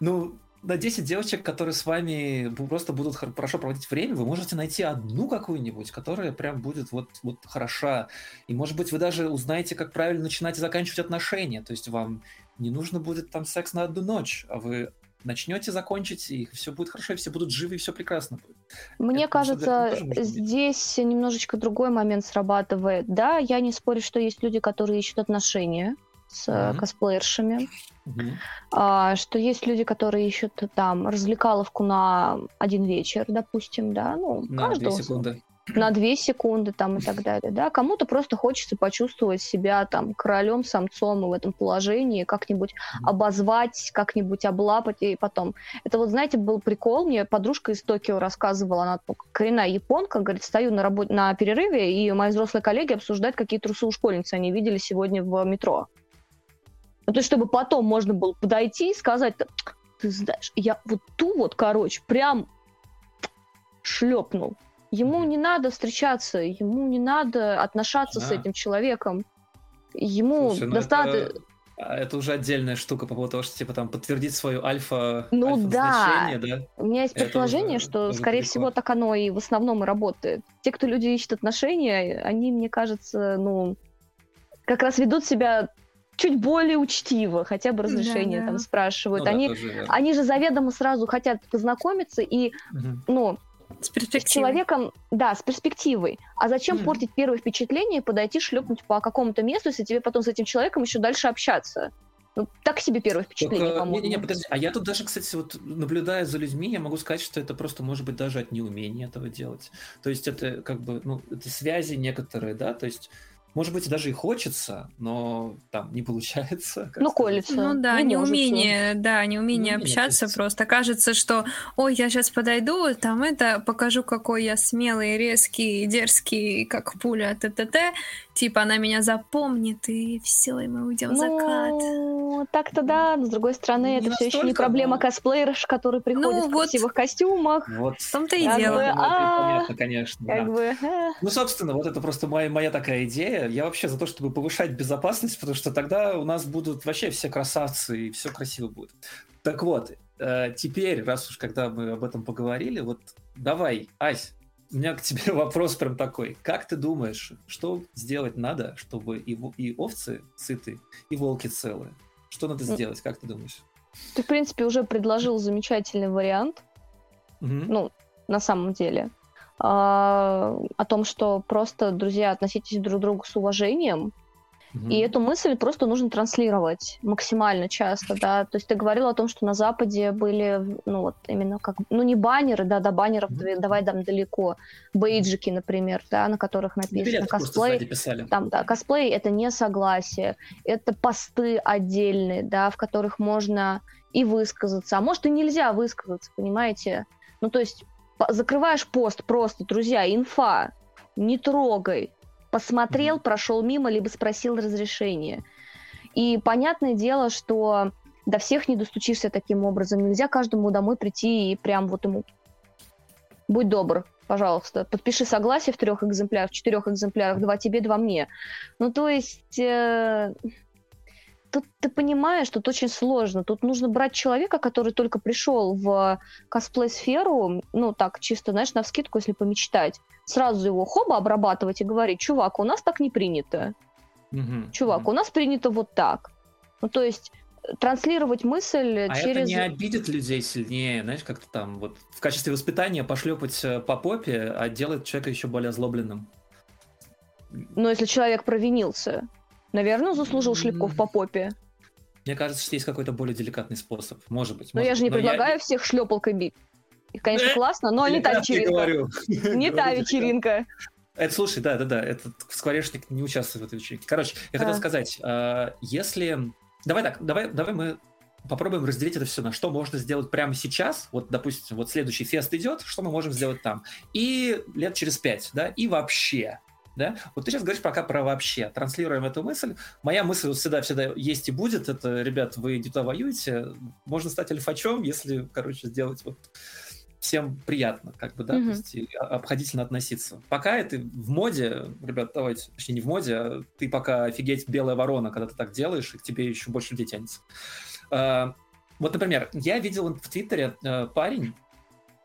Ну, на 10 девочек, которые с вами просто будут хор- хорошо проводить время, вы можете найти одну какую-нибудь, которая прям будет вот, вот хороша. И, может быть, вы даже узнаете, как правильно начинать и заканчивать отношения. То есть вам не нужно будет там секс на одну ночь, а вы начнете, закончите, и все будет хорошо, и все будут живы, и все прекрасно будет. Мне Это, кажется, здесь немножечко другой момент срабатывает. Да, я не спорю, что есть люди, которые ищут отношения с Мгм. косплеершами, Мгм. а, что есть люди, которые ищут там развлекаловку на один вечер, допустим, да, ну, На две каждого. секунды. На 2 секунды там и так далее, да, кому-то просто хочется почувствовать себя там королем, самцом в этом положении, как-нибудь обозвать, как-нибудь облапать и потом. Это вот, знаете, был прикол, мне подружка из Токио рассказывала, она коренная японка, говорит, стою на, работе, на перерыве, и мои взрослые коллеги обсуждают, какие трусы у школьницы они видели сегодня в метро. Ну, то есть, чтобы потом можно было подойти и сказать, ты знаешь, я вот ту вот, короче, прям шлепнул. Ему не надо встречаться, ему не надо отношаться да. с этим человеком. Ему Слушай, ну достаточно... Это... А, это уже отдельная штука по поводу того, что типа там подтвердить свою альфа, ну, альфа да. да. У меня есть предположение, уже, что, скорее далеко. всего, так оно и в основном и работает. Те, кто люди ищут отношения, они, мне кажется, ну, как раз ведут себя чуть более учтиво, хотя бы разрешение да, там спрашивают. Ну, они, да, они же заведомо сразу хотят познакомиться и, угу. ну, с, с человеком, да, с перспективой. А зачем mm. портить первое впечатление и подойти шлепнуть по какому-то месту, если тебе потом с этим человеком еще дальше общаться? Ну, так себе первое впечатление, Только, по-моему. Не, не, подожди, а я тут даже, кстати, вот наблюдая за людьми, я могу сказать, что это просто может быть даже от неумения этого делать. То есть это как бы, ну, это связи некоторые, да, то есть может быть, даже и хочется, но там не получается. Ну, колется. Ну да, не неумение, да, неумение ну, общаться нет, просто. Кажется, что, ой, я сейчас подойду, там это, покажу, какой я смелый, резкий, дерзкий, как пуля, т-т-т. Типа она меня запомнит, и все, и мы уйдем в закат. Ну, так-то да, но с другой стороны, не это все еще не проблема но... косплееров, которые приходят ну, в вот... красивых костюмах. Вот. В том-то и дело. Бы, а, понятно, конечно. Как да. бы, а. Ну, собственно, вот это просто моя, моя такая идея. Я вообще за то, чтобы повышать безопасность, потому что тогда у нас будут вообще все красавцы, и все красиво будет. Так вот, э, теперь, раз уж когда мы об этом поговорили, вот давай, Ась, у меня к тебе вопрос прям такой. Как ты думаешь, что сделать надо, чтобы и, и овцы сыты, и волки целые? Что надо сделать, как ты думаешь? Ты, в принципе, уже предложил замечательный вариант. Угу. Ну, на самом деле. А, о том, что просто, друзья, относитесь друг к другу с уважением, и эту мысль просто нужно транслировать максимально часто, да. То есть ты говорил о том, что на Западе были, ну вот именно как, ну не баннеры, да, до баннеров mm-hmm. давай там далеко, бейджики, например, да, на которых написано Билеты косплей. Там, да, косплей это не согласие, это посты отдельные, да, в которых можно и высказаться, а может и нельзя высказаться, понимаете? Ну то есть закрываешь пост просто, друзья, инфа, не трогай, посмотрел, прошел мимо, либо спросил разрешения. И понятное дело, что до всех не достучишься таким образом. Нельзя каждому домой прийти и прям вот ему будь добр, пожалуйста, подпиши согласие в трех экземплярах, в четырех экземплярах, два тебе, два мне. Ну, то есть, э, тут ты понимаешь, тут очень сложно. Тут нужно брать человека, который только пришел в косплей-сферу, ну, так, чисто, знаешь, на вскидку, если помечтать, сразу его хоба обрабатывать и говорить, чувак, у нас так не принято. Угу, чувак, угу. у нас принято вот так. Ну, то есть транслировать мысль а через... это не обидит людей сильнее, знаешь, как-то там вот в качестве воспитания пошлепать э, по попе, а делает человека еще более озлобленным. Но если человек провинился, наверное, заслужил шлепков по попе. Мне кажется, что есть какой-то более деликатный способ. Может быть. Но может я же не предлагаю я... всех шлепалкой бить. Конечно, э, классно, но не та вечеринка. Не та вечеринка. Это, слушай, да, да, да, этот скворечник не участвует в этой вечеринке. Короче, я хотел сказать, а, если... Давай так, давай, давай мы попробуем разделить это все на что можно сделать прямо сейчас. Вот, допустим, вот следующий фест идет, что мы можем сделать там. И лет через пять, да, и вообще. Да? Вот ты сейчас говоришь пока про вообще. Транслируем эту мысль. Моя мысль вот всегда, всегда есть и будет. Это, ребят, вы где-то воюете. Можно стать альфачом, если, короче, сделать вот всем приятно, как бы, да, mm-hmm. то есть обходительно относиться. Пока это в моде, ребят, давайте, точнее, не в моде, а ты пока офигеть белая ворона, когда ты так делаешь, и к тебе еще больше людей тянется. А, вот, например, я видел в Твиттере а, парень,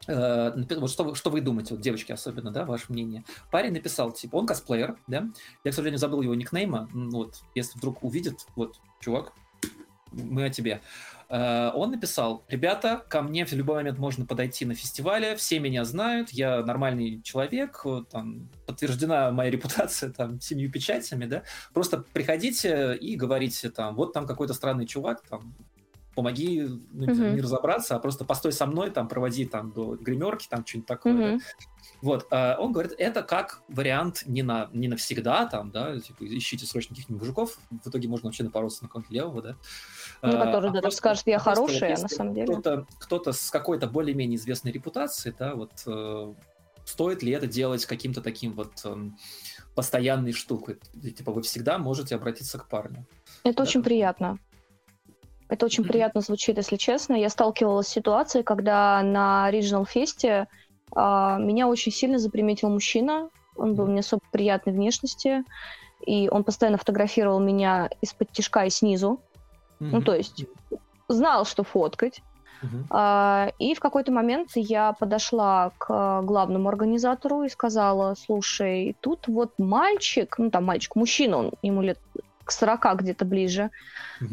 вот что, что вы думаете, вот девочки особенно, да, ваше мнение. Парень написал, типа, он косплеер, да, я, к сожалению, забыл его никнейма, вот, если вдруг увидит, вот, чувак, мы о тебе. Э, он написал, ребята, ко мне в любой момент можно подойти на фестивале, все меня знают, я нормальный человек, там, подтверждена моя репутация там семью печатями, да, просто приходите и говорите там, вот там какой-то странный чувак, там, помоги ну, Мгм. не разобраться, а просто постой со мной, там, проводи там до гримерки, там, что-нибудь такое. Мгм. Вот, а, он говорит, это как вариант не, на, не навсегда, там, да, типа, ищите срочно каких-нибудь мужиков, в итоге можно вообще напороться на кого-нибудь левого, да. Ну, А, который, а да, просто- скажет, я просто хороший, а на самом деле... Кто-то, кто-то с какой-то более-менее известной репутацией, да, вот э, стоит ли это делать каким-то таким вот эм, постоянной штукой? Типа вы всегда можете обратиться к парню. Это Да. очень приятно. Это очень приятно звучит, если честно. Я сталкивалась с ситуацией, когда на Regional Фесте а, меня очень сильно заприметил мужчина. Он был мне особо приятной внешности. И он постоянно фотографировал меня из-под тишка и снизу. Ну, то есть знал, что фоткать. А, И в какой-то момент я подошла к главному организатору и сказала, слушай, тут вот мальчик, ну там мальчик, мужчина, он, ему лет к 40 где-то ближе,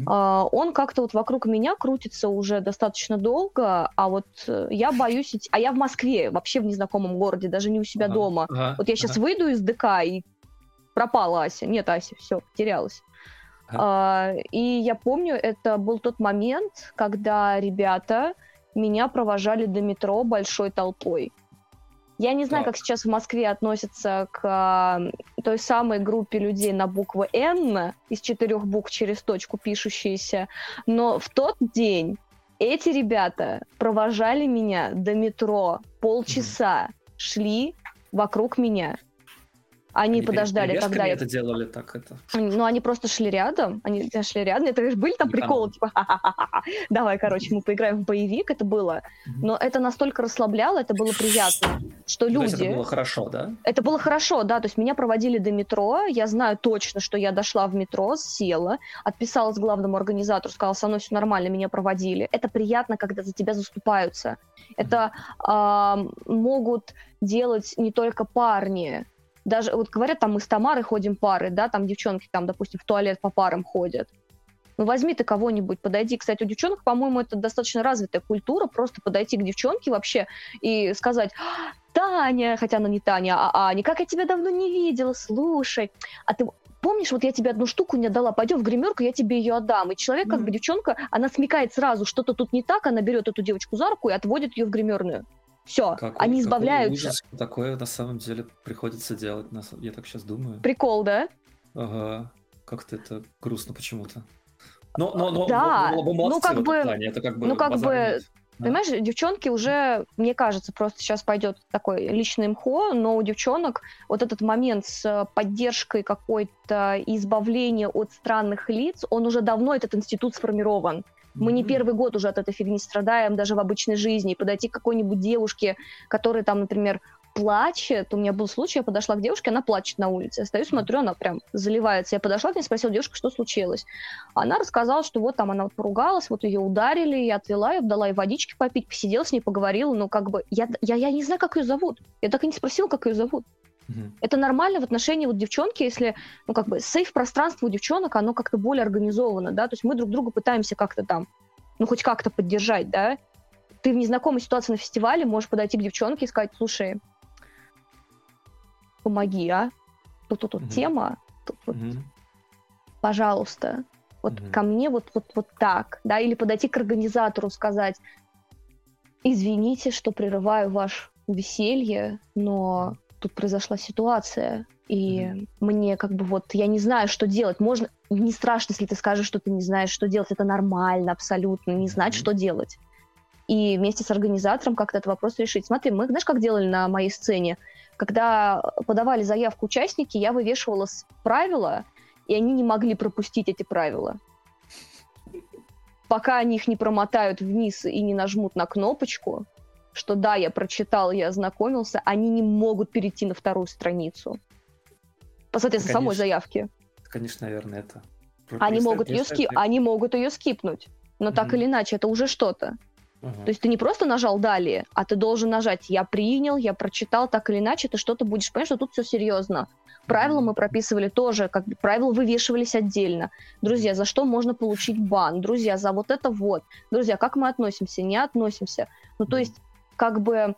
а, он как-то вот вокруг меня крутится уже достаточно долго, а вот э, я боюсь идти... А я в Москве, вообще в незнакомом городе, даже не у себя Ага, дома. ага, Вот я сейчас ага. выйду из ДК и пропала Ася. Нет, Ася, все, потерялась. Ага. А, и я помню, это был тот момент, когда ребята меня провожали до метро большой толпой. Я не знаю, как сейчас в Москве относятся к а, той самой группе людей на букву «Н» из четырех букв через точку пишущиеся, но в тот день эти ребята провожали меня до метро полчаса, шли вокруг меня. Они, перед подождали, когда это делали так это. они- Ну, они просто шли рядом, они шли рядом, это же были там приколы, типа, «Ха-ха-ха-ха, давай, короче, мы поиграем в боевик, это было. Но это настолько расслабляло, это было приятно, что То есть люди... это было хорошо, да? Это было хорошо, да, то есть меня проводили до метро, я знаю точно, что я дошла в метро, села, отписалась главному организатору, сказала, со мной все нормально, меня проводили. Это приятно, когда за тебя заступаются. Это а, могут делать не только парни. Даже, вот говорят, там мы с Тамарой ходим пары, да, там девчонки там, допустим, в туалет по парам ходят. Ну, возьми ты кого-нибудь, подойди. Кстати, у девчонок, по-моему, это достаточно развитая культура, просто подойти к девчонке вообще и сказать, «А, Таня, хотя она не Таня, а Аня, как я тебя давно не видела, слушай, а ты помнишь, вот я тебе одну штуку не отдала, пойдем в гримерку, я тебе ее отдам. И человек, как бы девчонка, она смекает сразу, что-то тут не так, она берет эту девочку за руку и отводит ее в гримерную. Все, Какой- они избавляются. ужас. Такое на самом деле приходится делать. Я так сейчас думаю. Прикол, да? Ага. Как-то это грустно почему-то. Но, но, но, Да, но- но молодцы ну, как бы- плане. Это как бы ну, как бы, нет. Да. Понимаешь, девчонки уже, мне кажется, просто сейчас пойдет такой личный мхо, но у девчонок вот этот момент с поддержкой какой-то избавления от странных лиц, он уже давно, этот институт сформирован. Мы не первый год уже от этой фигни страдаем, даже в обычной жизни. И подойти к какой-нибудь девушке, которая там, например, плачет. У меня был случай, я подошла к девушке, она плачет на улице. Я стою, смотрю, она прям заливается. Я подошла к ней, спросила девушка, что случилось. Она рассказала, что вот там она вот поругалась, вот ее ударили, я отвела ее, дала ей водички попить, посидела с ней, поговорила. Ну, как бы, я, я, я не знаю, как ее зовут. Я так и не спросила, как ее зовут. Мгм. Это нормально в отношении вот девчонки, если, ну, как бы, сейф-пространство у девчонок, оно как-то более организовано, да, то есть мы друг друга пытаемся как-то там, ну, хоть как-то поддержать, да. Ты в незнакомой ситуации на фестивале можешь подойти к девчонке и сказать, слушай, помоги, а? Тут тут, тут Мгм. тема, тут вот, Мгм. пожалуйста, вот Мгм. ко мне вот, вот, вот так, да, или подойти к организатору, сказать, извините, что прерываю ваше веселье, но тут произошла ситуация, и Мгм. мне как бы вот, я не знаю, что делать. Можно, не страшно, если ты скажешь, что ты не знаешь, что делать, это нормально абсолютно, не знать, Мгм. что делать. И вместе с организатором как-то этот вопрос решить. Смотри, мы, знаешь, как делали на моей сцене? Когда подавали заявку участники, я вывешивала правила, и они не могли пропустить эти правила. Пока они их не промотают вниз и не нажмут на кнопочку, что да, я прочитал, я ознакомился, они не могут перейти на вторую страницу. По соответственно, самой заявки. Конечно, наверное, это. Они могут, ее представь, ски... они могут ее скипнуть. Но так Мгм. или иначе, это уже что-то. Ага. То есть ты не просто нажал далее, а ты должен нажать «я принял», «я прочитал», так или иначе ты что-то будешь понимать, что тут все серьезно. Правила мы прописывали тоже, как правила вывешивались отдельно. Друзья, за что можно получить бан? Друзья, за вот это вот. Друзья, как мы относимся? Не относимся. Ну, то есть, как бы,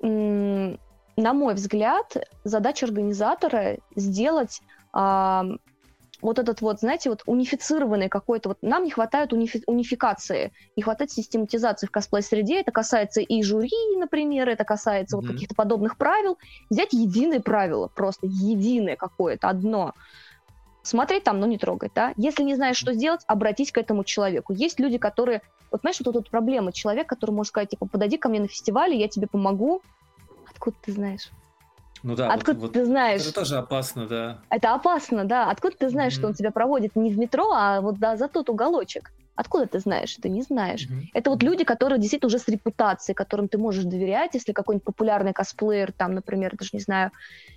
на мой взгляд, задача организатора сделать ам, вот этот вот, знаете, вот унифицированный какой-то, вот нам не хватает унифи- унификации, не хватает систематизации в косплей-среде, это касается и жюри, например, это касается mm-hmm. вот каких-то подобных правил, взять единое правило, просто единое какое-то, одно, смотреть там, но не трогать, да, если не знаешь, что сделать, обратись к этому человеку. Есть люди, которые, вот знаешь, вот тут проблема, человек, который может сказать, типа, подойди ко мне на фестивале, я тебе помогу, откуда ты знаешь? Ну да, Откуда вот, ты вот знаешь? Это тоже опасно, да. Это опасно, да. Откуда ты знаешь, mm-hmm. что он тебя проводит не в метро, а вот да, за тот уголочек? Откуда ты знаешь? Ты не знаешь. Mm-hmm. Это вот люди, которые действительно уже с репутацией, которым ты можешь доверять, если какой-нибудь популярный косплеер, там, например, даже не знаю,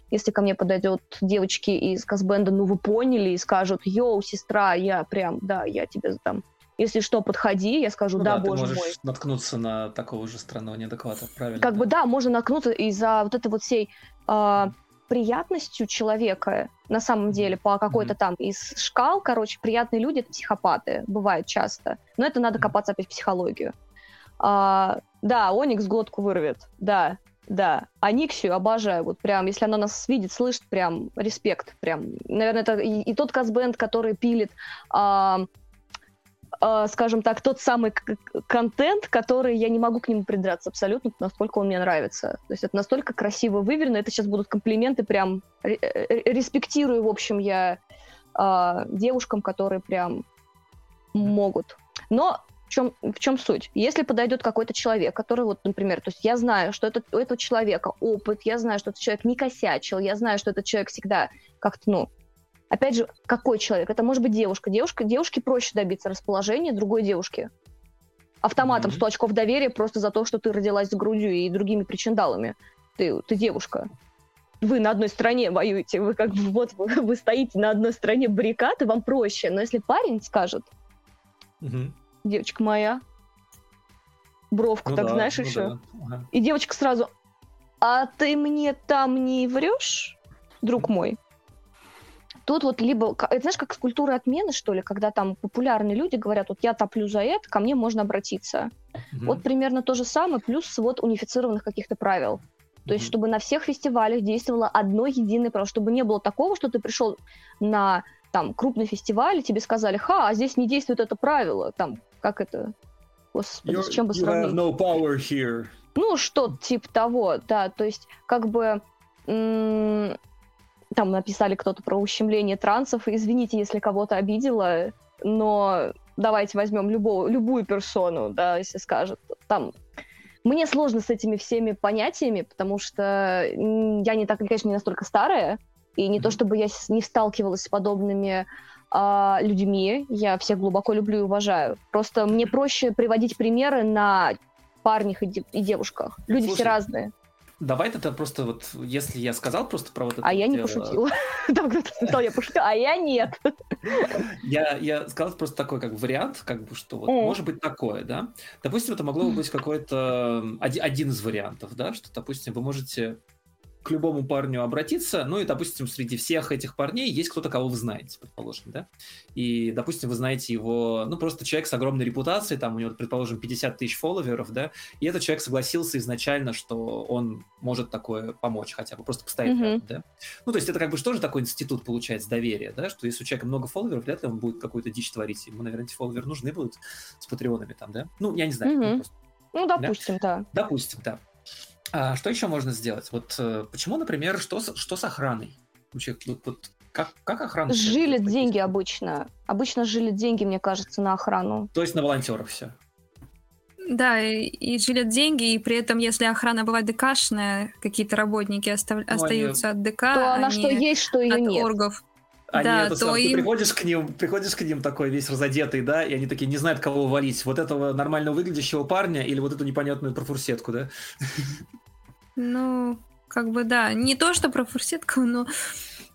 если ко мне подойдет девочки из косбенда, ну вы поняли, и скажут, йоу, сестра, я прям, да, я тебе там если что, подходи, я скажу, ну, да, да, боже ты можешь мой. наткнуться на такого же странного неадеквата, правильно? Как да. бы да, можно наткнуться из-за вот этой вот всей э, приятностью человека, на самом деле, по какой-то mm-hmm. там из шкал, короче, приятные люди — это психопаты, бывает часто. Но это надо копаться опять в психологию. А, да, Оникс глотку вырвет, да, да. А Никсию обожаю, вот прям, если она нас видит, слышит, прям респект, прям. Наверное, это и, и тот казбенд, который пилит а, скажем так, тот самый контент, который я не могу к нему придраться абсолютно, насколько он мне нравится. То есть это настолько красиво выверено, это сейчас будут комплименты, прям э, респектирую, в общем, я э, девушкам, которые прям могут. Но в чем, в чем суть? Если подойдет какой-то человек, который, вот, например, то есть я знаю, что этот, у этого человека опыт, я знаю, что этот человек не косячил, я знаю, что этот человек всегда как-то, ну, Опять же, какой человек? Это может быть девушка. Девушка девушке проще добиться расположения другой девушки. Автоматом mm-hmm. 100 очков доверия просто за то, что ты родилась с грудью и другими причиндалами. Ты, ты девушка. Вы на одной стороне воюете, вы как бы вот вы, вы стоите на одной стороне баррикад, и вам проще. Но если парень скажет, mm-hmm. девочка моя, бровку, ну так да, знаешь, ну еще. Да. Ага. И девочка сразу, а ты мне там не врешь, друг мой? Тут вот либо, это знаешь, как с культурой отмены, что ли, когда там популярные люди говорят, вот я топлю за это, ко мне можно обратиться. Mm-hmm. Вот примерно то же самое, плюс свод унифицированных каких-то правил. То есть, чтобы на всех фестивалях действовало одно единое правило, чтобы не было такого, что ты пришел на там крупный фестиваль, и тебе сказали, ха, а здесь не действует это правило, там, как это, господи, You're, с чем бы сравнить? No power here. Ну, что типа того, да, то есть, как бы, м- там написали кто-то про ущемление трансов, извините, если кого-то обидела, но давайте возьмем любого, любую персону, да, если скажет, там, мне сложно с этими всеми понятиями, потому что я не так, конечно, не настолько старая, и не то чтобы я не сталкивалась с подобными а, людьми, я всех глубоко люблю и уважаю. Просто мне проще приводить примеры на парнях и, де- и девушках. Люди Слушай, все разные. Давай это просто вот, если я сказал просто про вот это А я не пошутила. Там кто-то сказал, я пошутила, а я нет. Я, я сказал просто такой как вариант, как бы, что вот может быть такое, да. Допустим, это могло бы быть какой-то один из вариантов, да, что, допустим, вы можете к любому парню обратиться, ну и, допустим, среди всех этих парней есть кто-то, кого вы знаете, предположим, да, и, допустим, вы знаете его, ну, просто человек с огромной репутацией, там у него, предположим, 50 тысяч фолловеров, да, и этот человек согласился изначально, что он может такое помочь хотя бы, просто постоять mm-hmm. рядом, да. Ну, то есть это как бы тоже такой институт, получается, доверия, да, что если у человека много фолловеров, вряд ли он будет какую-то дичь творить, ему, наверное, эти фолловеры нужны будут с патреонами там, да, ну, я не знаю. Mm-hmm. Ну, ну, допустим, да. да. Допустим, да. А что еще можно сделать? Вот э, почему, например, что с, что с охраной? Вообще, вот, вот как, как охрана? Жили деньги обычно. Обычно жили деньги, мне кажется, на охрану. То есть на волонтеров все. Да, и, и жилят деньги, и при этом, если охрана бывает ДКшная, какие-то работники остав... ну, остаются они... от ДК, то она что есть, что ее от нет. оргов. Они да, это то сам, им... ты приходишь к ним, приходишь к ним такой весь разодетый, да, и они такие не знают, кого валить. Вот этого нормально выглядящего парня или вот эту непонятную профурсетку, да? Ну, как бы да. Не то, что про фурсетку, но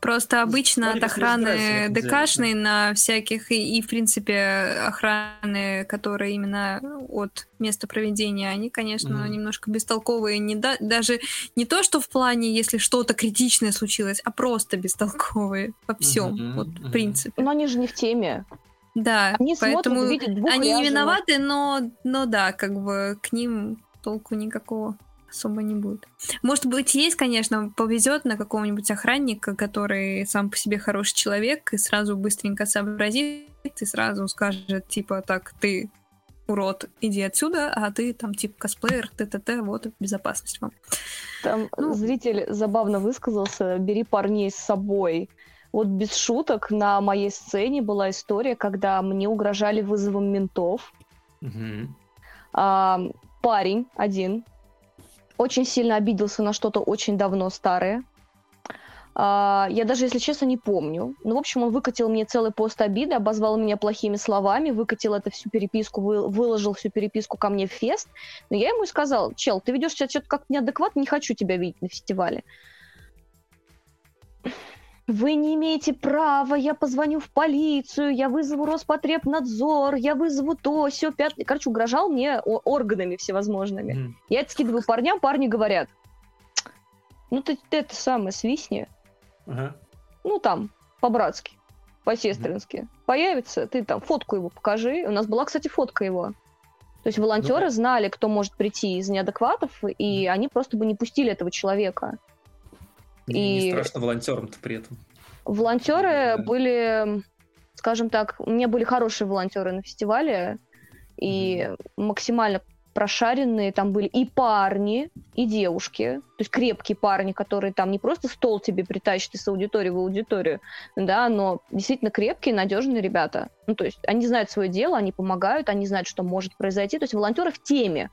просто обычно от охраны ДКшной на всяких, и, и, в принципе, охраны, которые именно от места проведения, они, конечно, mm-hmm. немножко бестолковые. Не да, даже не то, что в плане, если что-то критичное случилось, а просто бестолковые во всем, mm-hmm. вот, в принципе. Но они же не в теме. Да, они поэтому смотрят, видят они не виноваты, но, но да, как бы к ним толку никакого. Особо не будет. Может быть, есть, конечно, повезет на какого-нибудь охранника, который сам по себе хороший человек и сразу быстренько сообразит и сразу скажет, типа, так, ты урод, иди отсюда, а ты там типа косплеер, т-т-т, вот безопасность вам. Там ну, зритель забавно высказался, бери парней с собой. Вот без шуток на моей сцене была история, когда мне угрожали вызовом ментов. Угу. А, парень один очень сильно обиделся на что-то очень давно старое. А, я даже, если честно, не помню. Ну, в общем, он выкатил мне целый пост обиды, обозвал меня плохими словами, выкатил эту всю переписку, вы, выложил всю переписку ко мне в фест. Но я ему и сказал, чел, ты ведешь себя что-то как-то неадекватно, не хочу тебя видеть на фестивале. Вы не имеете права, я позвоню в полицию, я вызову Роспотребнадзор, я вызову то, все, пятое. Короче, угрожал мне органами всевозможными. Mm. Я это скидываю парням, парни говорят, ну ты, ты это самое, свистни. Ага. Ну там, по-братски, по-сестрински. Mm. Появится, ты там фотку его покажи. У нас была, кстати, фотка его. То есть волонтеры ну, знали, кто может прийти из неадекватов, и они просто бы не пустили этого человека. И... Не страшно волонтерам-то при этом. Волонтеры да. были, скажем так, у меня были хорошие волонтеры на фестивале, и максимально прошаренные, там были и парни, и девушки, то есть крепкие парни, которые там не просто стол тебе притащат из аудитории в аудиторию, да, но действительно крепкие, надежные ребята. Ну, то есть они знают свое дело, они помогают, они знают, что может произойти, то есть волонтеры в теме.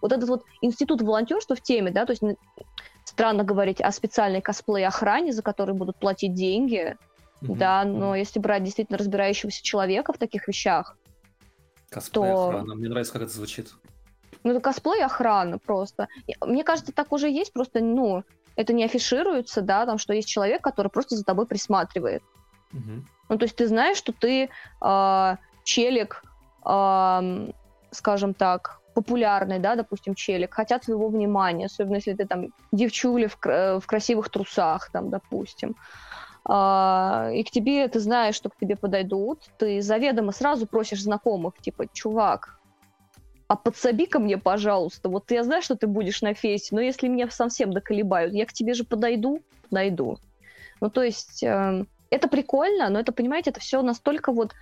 Вот этот вот институт волонтерства в теме, да, то есть странно говорить о специальной косплей-охране, за которую будут платить деньги, угу. да, но если брать действительно разбирающегося человека в таких вещах, Косплей-охрана, то... мне нравится, как это звучит. Ну, это косплей-охрана просто. Мне кажется, так уже есть, просто, ну, это не афишируется, да, там, что есть человек, который просто за тобой присматривает. Угу. Ну, то есть ты знаешь, что ты э, челик, э, скажем так, популярный, да, допустим, челик, хотят твоего внимания, особенно если ты там девчуля в, в красивых трусах, там, допустим. А, и к тебе, ты знаешь, что к тебе подойдут, ты заведомо сразу просишь знакомых, типа, чувак, а подсоби ко мне, пожалуйста, вот я знаю, что ты будешь на фесте, но если меня совсем доколебают, я к тебе же подойду, найду. Ну, то есть, э, это прикольно, но это, понимаете, это все настолько вот...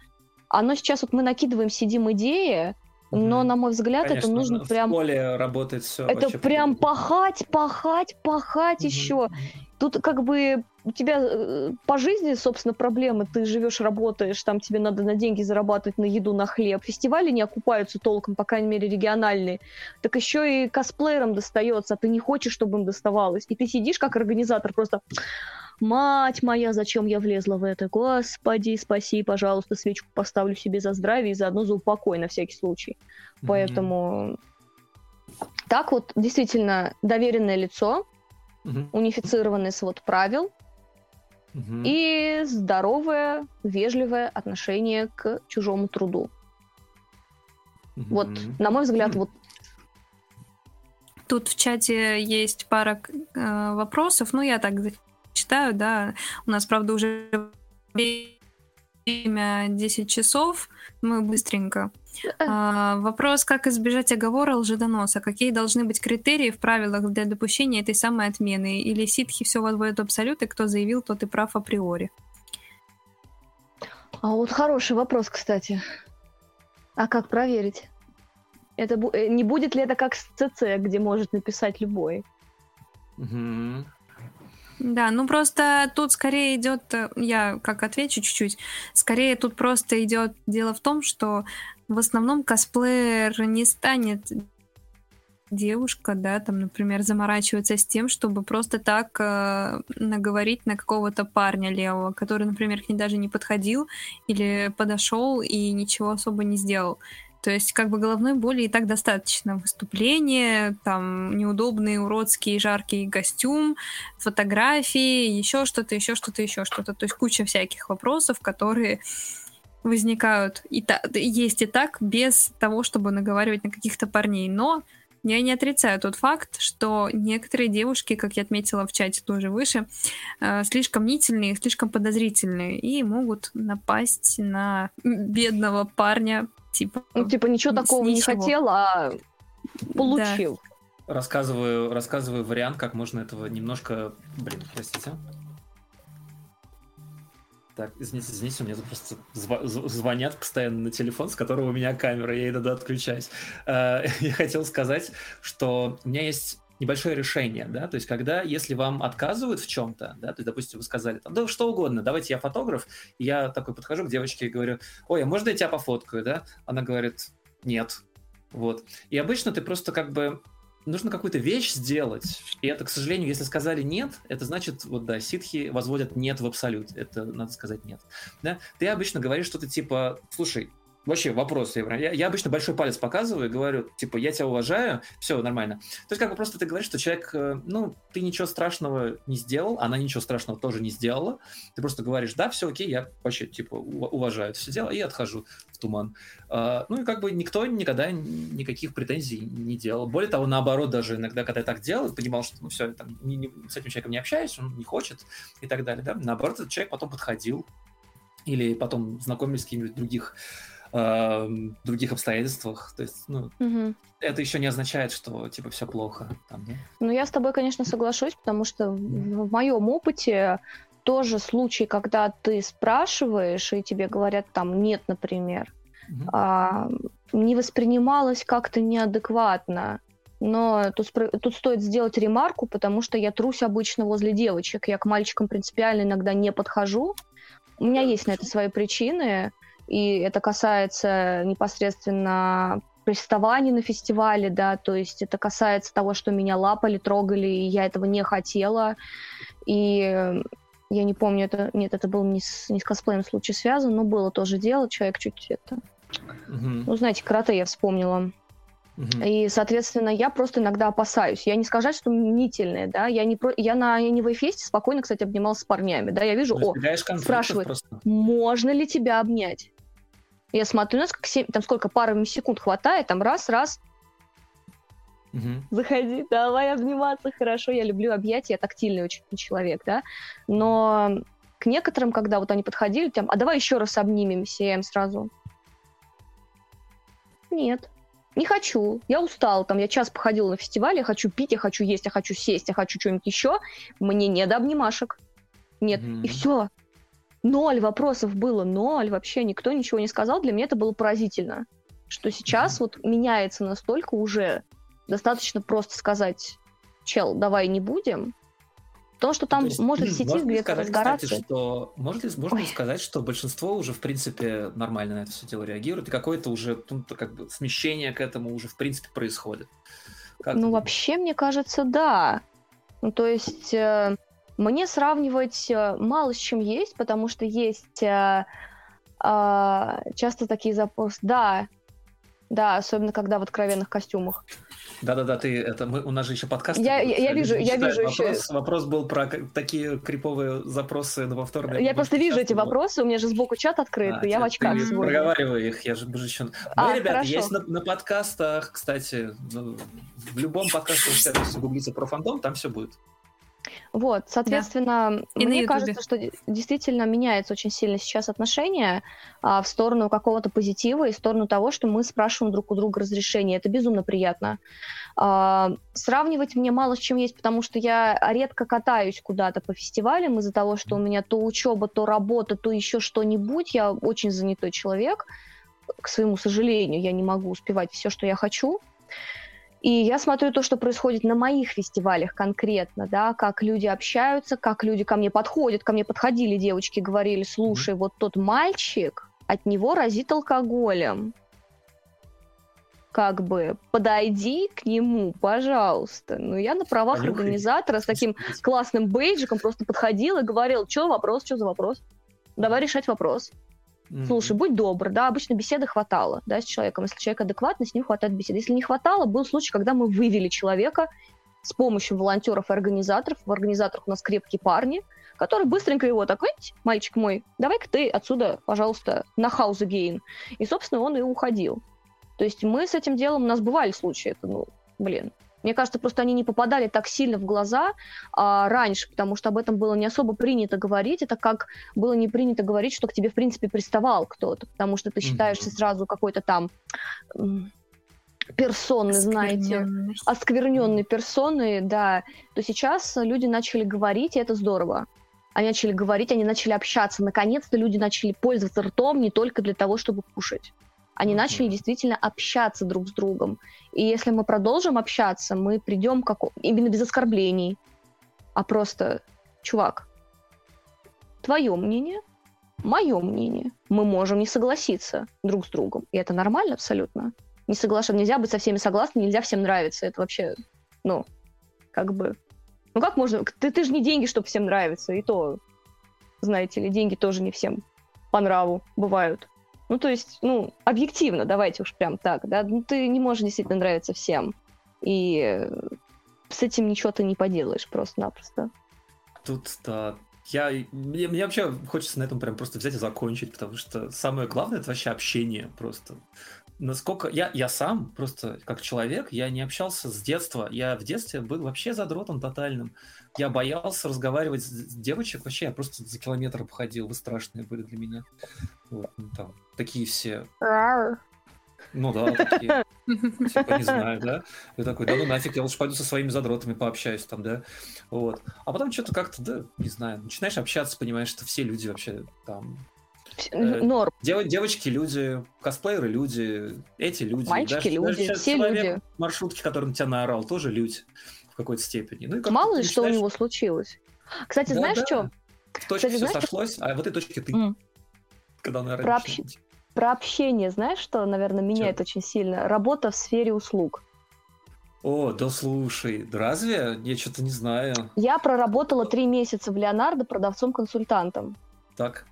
Оно сейчас вот мы накидываем, сидим идеи, но, на мой взгляд, Конечно, это нужно в прям... В поле работает все. Это прям пахать, пахать, пахать mm-hmm. еще. Тут как бы у тебя э, по жизни, собственно, проблемы. Ты живешь, работаешь, там тебе надо на деньги зарабатывать, на еду, на хлеб. Фестивали не окупаются толком, по крайней мере, региональные. Так еще и косплеерам достается, а ты не хочешь, чтобы им доставалось. И ты сидишь как организатор просто Мать моя, зачем я влезла в это? Господи, спаси, пожалуйста, свечку поставлю себе за здравие и заодно за упокой на всякий случай. Mm-hmm. Поэтому так вот, действительно, доверенное лицо, mm-hmm. унифицированный свод правил mm-hmm. и здоровое, вежливое отношение к чужому труду. Mm-hmm. Вот, на мой взгляд, mm-hmm. вот Тут в чате есть пара э, вопросов, ну я так читаю, да. У нас, правда, уже время 10 часов, мы быстренько. А, вопрос, как избежать оговора лжедоноса? Какие должны быть критерии в правилах для допущения этой самой отмены? Или ситхи все возводят в абсолют, и кто заявил, тот и прав априори? А вот хороший вопрос, кстати. А как проверить? Это э, не будет ли это как с ЦЦ, где может написать любой? Угу. Да, ну просто тут скорее идет, э, я как отвечу чуть-чуть, скорее тут просто идет дело в том, что в основном косплеер не станет девушка, да, там, например, заморачиваться с тем, чтобы просто так э, наговорить на какого-то парня левого, который, например, к ней даже не подходил или подошел и ничего особо не сделал. То есть, как бы головной боли и так достаточно. Выступление, там неудобный, уродский, жаркий костюм, фотографии, еще что-то, еще что-то, еще что-то. То есть куча всяких вопросов, которые возникают и та, есть и так без того, чтобы наговаривать на каких-то парней. Но я не отрицаю тот факт, что некоторые девушки, как я отметила в чате тоже выше, э, слишком мнительные, слишком подозрительные и могут напасть на бедного парня, типа. Ну, типа ничего такого ничего. не хотел, а получил. рассказываю, рассказываю вариант, как можно этого немножко... Блин, простите. Так, извините, извините, у меня тут просто зв- звонят постоянно на телефон, с которого у меня камера, я иногда отключаюсь. Э, я хотел сказать, что у меня есть небольшое решение, да, то есть когда, если вам отказывают в чем-то, да, то есть, допустим, вы сказали, там, да, что угодно, давайте я фотограф, я такой подхожу к девочке и говорю, ой, а можно я тебя пофоткаю, да? Она говорит, нет, вот. И обычно ты просто как бы нужно какую-то вещь сделать. И это, к сожалению, если сказали нет, это значит, вот да, ситхи возводят нет в абсолют. Это надо сказать нет. Да? Ты обычно говоришь что-то типа, слушай, Вообще вопрос. Я, я обычно большой палец показываю и говорю, типа, я тебя уважаю, все нормально. То есть как бы просто ты говоришь, что человек, э, ну, ты ничего страшного не сделал, она ничего страшного тоже не сделала. Ты просто говоришь, да, все окей, я вообще, типа, уважаю это все дело и отхожу в туман. А, ну и как бы никто никогда никаких претензий не делал. Более того, наоборот, даже иногда, когда я так делал, понимал, что ну все, там, не, не, с этим человеком не общаюсь, он не хочет и так далее, да, наоборот, этот человек потом подходил или потом знакомились с какими-нибудь других э, других обстоятельствах. То есть, ну, угу. это еще не означает, что типа все плохо. Там, да? Ну, я с тобой, конечно, соглашусь, потому что в моем опыте тоже случай, когда ты спрашиваешь, и тебе говорят там нет, например, угу. а, не воспринималось как-то неадекватно. Но тут, тут стоит сделать ремарку, потому что я трусь обычно возле девочек. Я к мальчикам принципиально иногда не подхожу. У меня есть на это свои причины и это касается непосредственно приставаний на фестивале, да, то есть это касается того, что меня лапали, трогали, и я этого не хотела, и я не помню, это нет, это был не с, не с косплеем случай связан, но было тоже дело, человек чуть это... Угу. Ну, знаете, карате я вспомнила. Угу. И, соответственно, я просто иногда опасаюсь. Я не сказать, что мнительная, да, я не про... я на Anyway фесте спокойно, кстати, обнималась с парнями, да, я вижу, о, спрашивают, просто. можно ли тебя обнять? Я смотрю, у нас как 7, там сколько, пары секунд хватает, там раз, раз. Угу. Заходи, давай обниматься, хорошо, я люблю объятия, я тактильный очень человек, да. Но к некоторым, когда вот они подходили, там, а давай еще раз обнимемся, я им сразу. Нет, не хочу, я устал, там, я час походила на фестивале, я хочу пить, я хочу есть, я хочу сесть, я хочу что-нибудь еще, мне не до обнимашек. Нет, mm и все. Ноль вопросов было, ноль, вообще никто ничего не сказал. Для меня это было поразительно, что сейчас вот меняется настолько уже достаточно просто сказать, чел, давай не будем, то, что там есть, может в сети где-то разгораться. Кстати, что, может ли, можно ли сказать, что большинство уже, в принципе, нормально на это все дело реагирует, и какое-то уже ну, как бы смещение к этому уже, в принципе, происходит? Как ну, вообще, мне кажется, да. Ну, то есть... Э, мне сравнивать э, мало с чем есть, потому что есть э, э, часто такие запросы. Да, да, особенно когда в откровенных костюмах. Да-да-да, ты это мы у нас же еще подкаст. Я, я, я вижу, я вижу вопрос, еще. Вопрос был про такие криповые запросы на повторные. Я просто вижу эти вопросы, у меня же сбоку чат открыт, а, и я в очках ты сегодня. Проговариваю их, я же еще. А, ну, ребята, есть на, на подкастах, кстати, ну, в любом подкасте, если гуглите про фандом, там все будет. Вот, соответственно, да. мне кажется, что действительно меняется очень сильно сейчас отношение а, в сторону какого-то позитива и в сторону того, что мы спрашиваем друг у друга разрешения. Это безумно приятно. А, сравнивать мне мало с чем есть, потому что я редко катаюсь куда-то по фестивалям из-за того, что у меня то учеба, то работа, то еще что-нибудь. Я очень занятой человек. К своему сожалению, я не могу успевать все, что я хочу. И я смотрю то, что происходит на моих фестивалях конкретно, да, как люди общаются, как люди ко мне подходят, ко мне подходили девочки, говорили, слушай, вот тот мальчик, от него разит алкоголем. Как бы подойди к нему, пожалуйста. Ну, я на правах Понюхай. организатора с таким классным бейджиком просто подходила и говорила, что вопрос, что за вопрос? Давай решать вопрос. Слушай, будь добр, да, обычно беседы хватало, да, с человеком. Если человек адекватный, с ним хватает беседы. Если не хватало, был случай, когда мы вывели человека с помощью волонтеров и организаторов. В организаторах у нас крепкие парни, которые быстренько его так, мальчик мой, давай-ка ты отсюда, пожалуйста, на хаус гейн. И, собственно, он и уходил. То есть мы с этим делом, у нас бывали случаи, это, ну, блин, мне кажется, просто они не попадали так сильно в глаза а, раньше, потому что об этом было не особо принято говорить. Это как было не принято говорить, что к тебе, в принципе, приставал кто-то, потому что ты считаешься сразу какой-то там персоны, знаете, оскверненные персоны, да, то сейчас люди начали говорить, и это здорово. Они начали говорить, они начали общаться. Наконец-то люди начали пользоваться ртом не только для того, чтобы кушать. Они начали действительно общаться друг с другом. И если мы продолжим общаться, мы придем как именно без оскорблений, а просто, чувак, твое мнение, мое мнение. Мы можем не согласиться друг с другом. И это нормально абсолютно. Не соглашаться. Нельзя быть со всеми согласны, нельзя всем нравиться. Это вообще, ну, как бы... Ну как можно... Ты, ты же не деньги, чтобы всем нравиться. И то, знаете ли, деньги тоже не всем по нраву бывают. Ну, то есть, ну, объективно, давайте уж прям так, да, ну, ты не можешь действительно нравиться всем. И с этим ничего ты не поделаешь просто-напросто. Тут, да, я, мне, мне вообще хочется на этом прям просто взять и закончить, потому что самое главное это вообще общение просто. Насколько я, я сам просто как человек, я не общался с детства. Я в детстве был вообще задротом тотальным. Я боялся разговаривать с девочек. Вообще, я просто за километр обходил. Вы страшные были для меня. Вот, ну, там, такие все. Ну да, такие. Типа, не знаю, да? Я такой, да ну нафиг, я лучше пойду со своими задротами пообщаюсь там, да? Вот. А потом что-то как-то, да, не знаю, начинаешь общаться, понимаешь, что все люди вообще там э, Норм. Дев, девочки люди, косплееры люди, эти люди. Мальчики даже, люди, даже все люди. Маршрутки, который на тебя наорал, тоже люди какой-то степени. Ну, и Мало ли, что у него случилось. Кстати, да, знаешь да. что? В точке Кстати, все знаешь, сошлось, что... а в этой точке ты. Mm. Когда, наверное, Про, общ про общение, знаешь, что, наверное, меняет Чё? очень сильно? Работа в сфере услуг. О, да слушай, разве? Я что-то не знаю. Я проработала три месяца в Леонардо продавцом-консультантом. Так.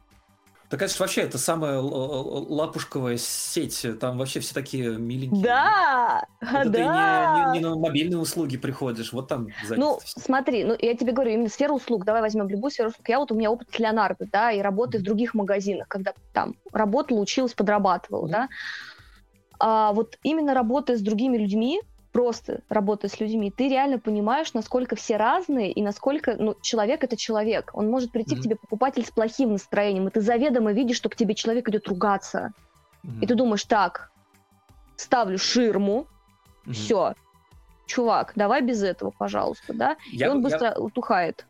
Так это вообще это самая лапушковая сеть. Там вообще все такие миленькие. Да, это да. Ты не, не, не на мобильные услуги приходишь, вот там Ну, смотри, ну я тебе говорю, именно сфера услуг. Давай возьмем любую сферу услуг. Я вот у меня опыт с Леонардо, да, и работы mm-hmm. в других магазинах, когда там работала, училась, подрабатывала, mm-hmm. да. А вот именно работая с другими людьми, просто работая с людьми, ты реально понимаешь, насколько все разные и насколько ну, человек это человек. Он может прийти mm-hmm. к тебе покупатель с плохим настроением, и ты заведомо видишь, что к тебе человек идет ругаться. Mm-hmm. И ты думаешь, так, ставлю ширму, mm-hmm. все, чувак, давай без этого, пожалуйста, да? Я, и он быстро я... утухает.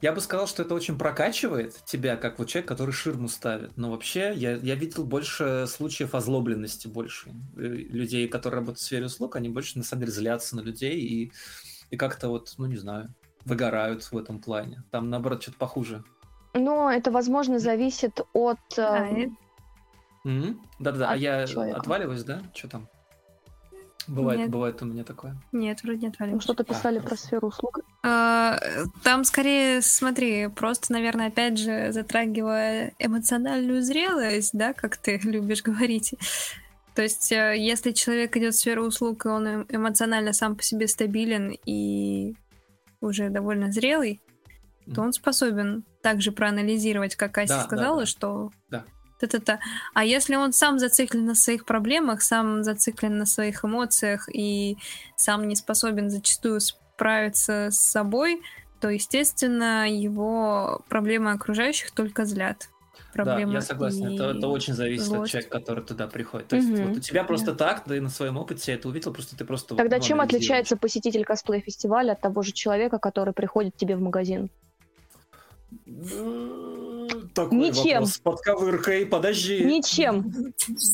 Я бы сказал, что это очень прокачивает тебя, как вот человек, который ширму ставит. Но вообще я, я видел больше случаев озлобленности больше. Э, людей, которые работают в сфере услуг, они больше на самом деле злятся на людей и, и как-то вот, ну не знаю, выгорают в этом плане. Там, наоборот, что-то похуже. Но это, возможно, зависит от... Э... Да-да-да, а я человека. отваливаюсь, да? Что там? Бывает, нет. бывает у меня такое. Нет, вроде нет. Вроде. Что-то писали а, про сферу услуг. А, там скорее, смотри, просто, наверное, опять же, затрагивая эмоциональную зрелость, да, как ты любишь говорить. То есть, э, если человек идет в сферу услуг, и он эм, эмоционально сам по себе стабилен и уже довольно зрелый, то он способен также проанализировать, как Ася да, сказала, да, да. что да. Та-та-та. А если он сам зациклен на своих проблемах, сам зациклен на своих эмоциях и сам не способен зачастую справиться с собой, то, естественно, его проблемы окружающих только злят. Проблемы да, я согласен. Это, это очень зависит злость. от человека, который туда приходит. То есть угу. вот у тебя просто да. так, да и на своем опыте я это увидел, просто ты просто... Тогда ну, чем отличается посетитель косплей-фестиваля от того же человека, который приходит тебе в магазин? Такой ничем. вопрос. Подковыркой, подожди. Ничем.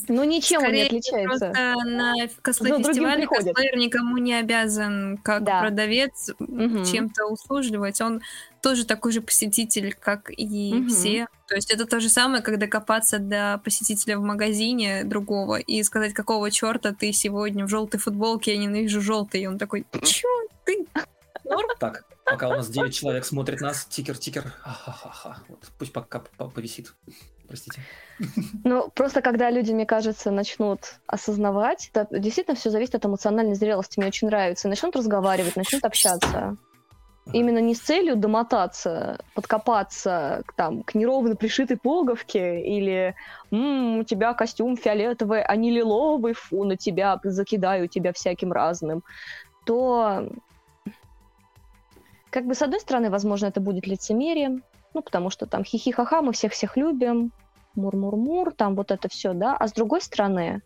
Ну, ничем Скорее, он не отличается. Просто на косплей-фестивале косплеер никому не обязан, как да. продавец, угу. чем-то услужливать. Он тоже такой же посетитель, как и угу. все. То есть это то же самое, когда копаться до посетителя в магазине другого и сказать, какого черта ты сегодня в желтой футболке, я ненавижу желтый. И он такой, чё ты? Норм? Так, Пока у нас 9 человек смотрит нас, тикер-тикер. Вот, пусть пока повисит. Простите. Ну, просто когда люди, мне кажется, начнут осознавать, это действительно все зависит от эмоциональной зрелости. Мне очень нравится. Начнут разговаривать, начнут общаться. Именно не с целью домотаться, подкопаться к, там, к неровно пришитой пуговке или «М, у тебя костюм фиолетовый, а не лиловый, фу, на тебя закидаю тебя всяким разным, то как бы, с одной стороны, возможно, это будет лицемерием, ну, потому что там хихи-ха-ха, мы всех-всех любим, мур-мур-мур, там вот это все, да, а с другой стороны,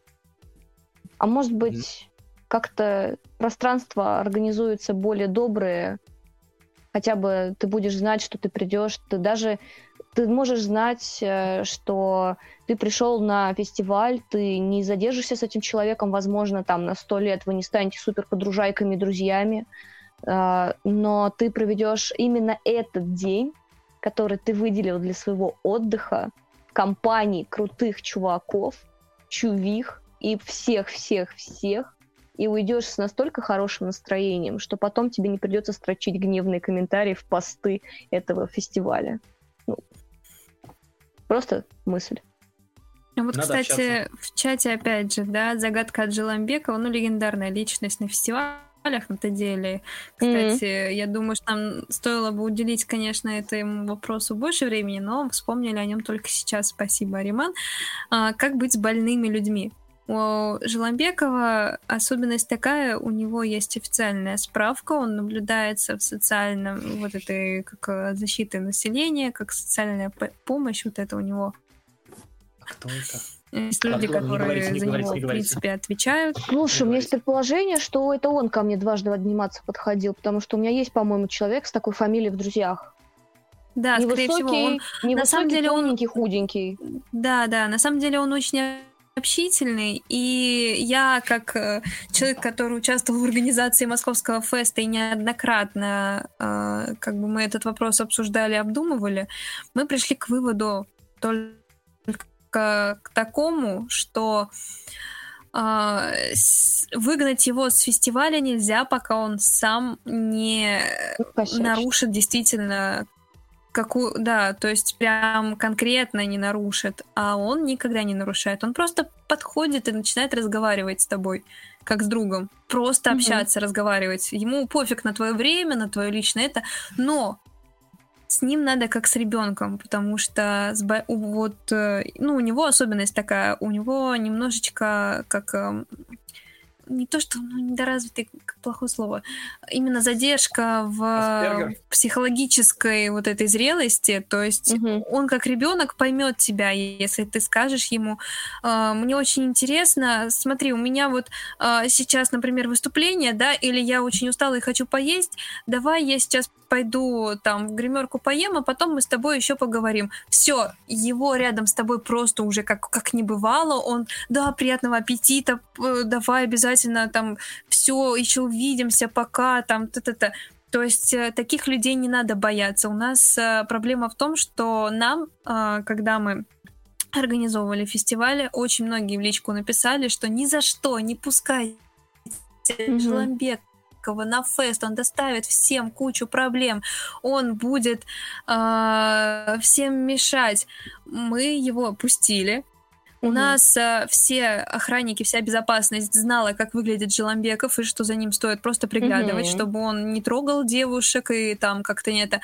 а может быть, как-то пространство организуется более добрые, хотя бы ты будешь знать, что ты придешь, ты даже ты можешь знать, э, что ты пришел на фестиваль, ты не задержишься с этим человеком, возможно, там на сто лет вы не станете супер подружайками, друзьями, но ты проведешь именно этот день, который ты выделил для своего отдыха, в компании крутых чуваков, чувих и всех-всех-всех, и уйдешь с настолько хорошим настроением, что потом тебе не придется строчить гневные комментарии в посты этого фестиваля. Ну, просто мысль. Ну вот, Надо кстати, общаться. в чате, опять же, да, загадка от Желамбекова, ну, легендарная личность на фестивалях на то деле. Кстати, mm-hmm. я думаю, что нам стоило бы уделить, конечно, этому вопросу больше времени, но вспомнили о нем только сейчас. Спасибо, Ариман. А, как быть с больными людьми? У Желомбекова особенность такая, у него есть официальная справка, он наблюдается в социальном, вот этой, как э, защиты населения, как социальная помощь, вот это у него. Кто это? Есть люди, а, которые говорите, за него, в принципе, отвечают. Слушай, у меня есть предположение, что это он ко мне дважды обниматься подходил, потому что у меня есть, по-моему, человек с такой фамилией в друзьях. Да, невысокий, скорее всего, он... Невысокий, на самом деле он... худенький. Да, да, на самом деле он очень общительный, и я, как э, человек, который участвовал в организации Московского феста и неоднократно, э, как бы мы этот вопрос обсуждали, обдумывали, мы пришли к выводу только к такому, что э, выгнать его с фестиваля нельзя, пока он сам не Пощач. нарушит действительно какую, да, то есть прям конкретно не нарушит, а он никогда не нарушает. Он просто подходит и начинает разговаривать с тобой, как с другом. Просто mm-hmm. общаться, разговаривать. Ему пофиг на твое время, на твое личное это, но с ним надо как с ребенком, потому что с, вот, э, ну, у него особенность такая, у него немножечко как эм, не то, что ну, недоразвитый, плохое слово, именно задержка в Аспергер. психологической вот этой зрелости. То есть угу. он как ребенок поймет тебя, если ты скажешь ему, э, мне очень интересно, смотри, у меня вот э, сейчас, например, выступление, да, или я очень устала и хочу поесть, давай я сейчас пойду там в гримерку поем, а потом мы с тобой еще поговорим. Все, его рядом с тобой просто уже как, как не бывало, он, да, приятного аппетита, давай обязательно там все, еще увидимся, пока, там, та-та-та. То есть э, таких людей не надо бояться. У нас э, проблема в том, что нам, э, когда мы организовывали фестивали, очень многие в личку написали, что ни за что не пускайте mm-hmm. Харькова на фест, он доставит всем кучу проблем, он будет э, всем мешать. Мы его опустили, у нас э, все охранники, вся безопасность знала, как выглядит Желомбеков и что за ним стоит просто приглядывать, чтобы он не трогал девушек и там как-то не это.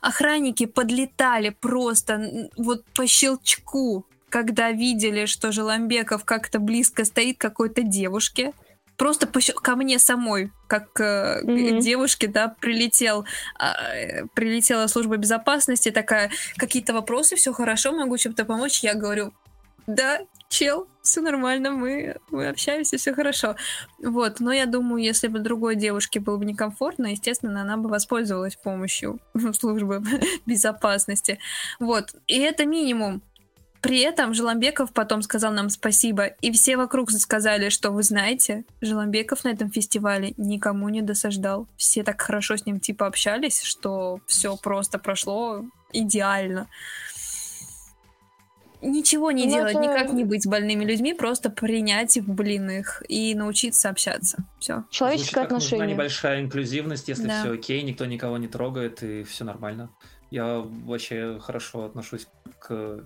Охранники подлетали просто вот по щелчку, когда видели, что Желомбеков как-то близко стоит какой-то девушке просто по, ко мне самой, как э, mm-hmm. девушке, да, прилетел, э, прилетела служба безопасности, такая, какие-то вопросы, все хорошо, могу чем-то помочь. Я говорю, да, чел, все нормально, мы, мы общаемся, все хорошо. Вот, но я думаю, если бы другой девушке было бы некомфортно, естественно, она бы воспользовалась помощью службы безопасности. Вот, и это минимум. При этом Желомбеков потом сказал нам спасибо, и все вокруг сказали, что вы знаете, Желомбеков на этом фестивале никому не досаждал. Все так хорошо с ним типа общались, что все просто прошло идеально. Ничего не ну, делать, это... никак не быть с больными людьми, просто принять, блин, их и научиться общаться. Все. Человеческое Звучит, отношение. Нужна небольшая инклюзивность, если да. все окей, никто никого не трогает и все нормально. Я вообще хорошо отношусь к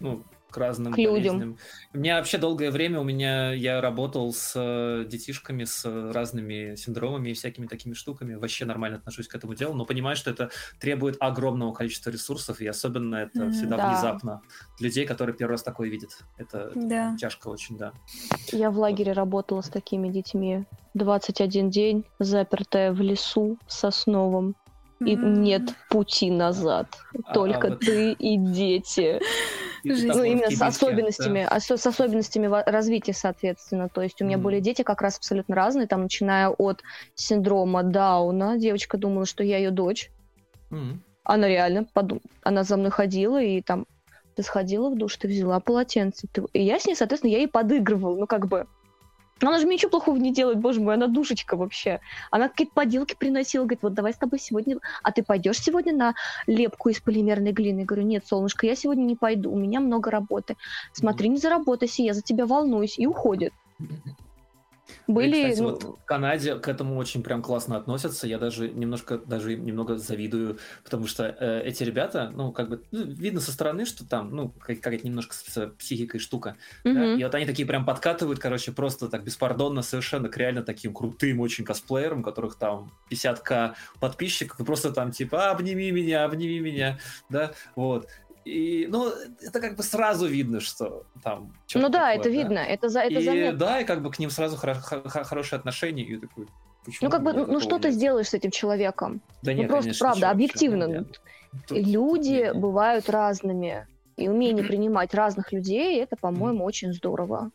ну, к разным к людям. У меня вообще долгое время у меня я работал с э, детишками с разными синдромами и всякими такими штуками. Вообще нормально отношусь к этому делу, но понимаю, что это требует огромного количества ресурсов, и особенно это mm, всегда да. внезапно. Людей, которые первый раз такое видят. Это, да. это тяжко очень, да. Я в лагере работала с такими детьми. 21 день, запертая в лесу сосновом. И mm-hmm. нет пути назад. А, Только а вот... ты и дети. ну, именно с особенностями, да. с особенностями развития, соответственно. То есть у меня mm. были дети как раз абсолютно разные, там, начиная от синдрома Дауна. Девочка думала, что я ее дочь. Mm. Она реально, подум... она за мной ходила, и там, ты сходила в душ, ты взяла полотенце. Ты... И я с ней, соответственно, я ей подыгрывала, ну, как бы она же мне ничего плохого не делает, боже мой, она душечка вообще. Она какие-то поделки приносила, говорит, вот давай с тобой сегодня... А ты пойдешь сегодня на лепку из полимерной глины? Я говорю, нет, солнышко, я сегодня не пойду, у меня много работы. Смотри, не заработайся, я за тебя волнуюсь. И уходит. Были, и, кстати, ну... вот в Канаде к этому очень прям классно относятся. Я даже немножко, даже немного завидую, потому что э, эти ребята, ну, как бы, ну, видно со стороны, что там, ну, какая-то немножко с психикой штука. Mm-hmm. Да? И вот они такие прям подкатывают, короче, просто так беспардонно совершенно к реально таким крутым очень косплеерам, у которых там 50к подписчиков, и просто там типа, обними меня, обними меня, да, вот. И, ну, это как бы сразу видно, что там... Ну да, такое, это да? видно, это, за, это и, заметно. Да, и как бы к ним сразу хоро- хоро- хорошие отношения, и такой... Ну, как бы, ну, что нет? ты сделаешь с этим человеком? Да ну, нет, просто, конечно, правда, объективно. Нет. Люди нет. бывают разными, и умение принимать разных людей, это, по-моему, очень здорово.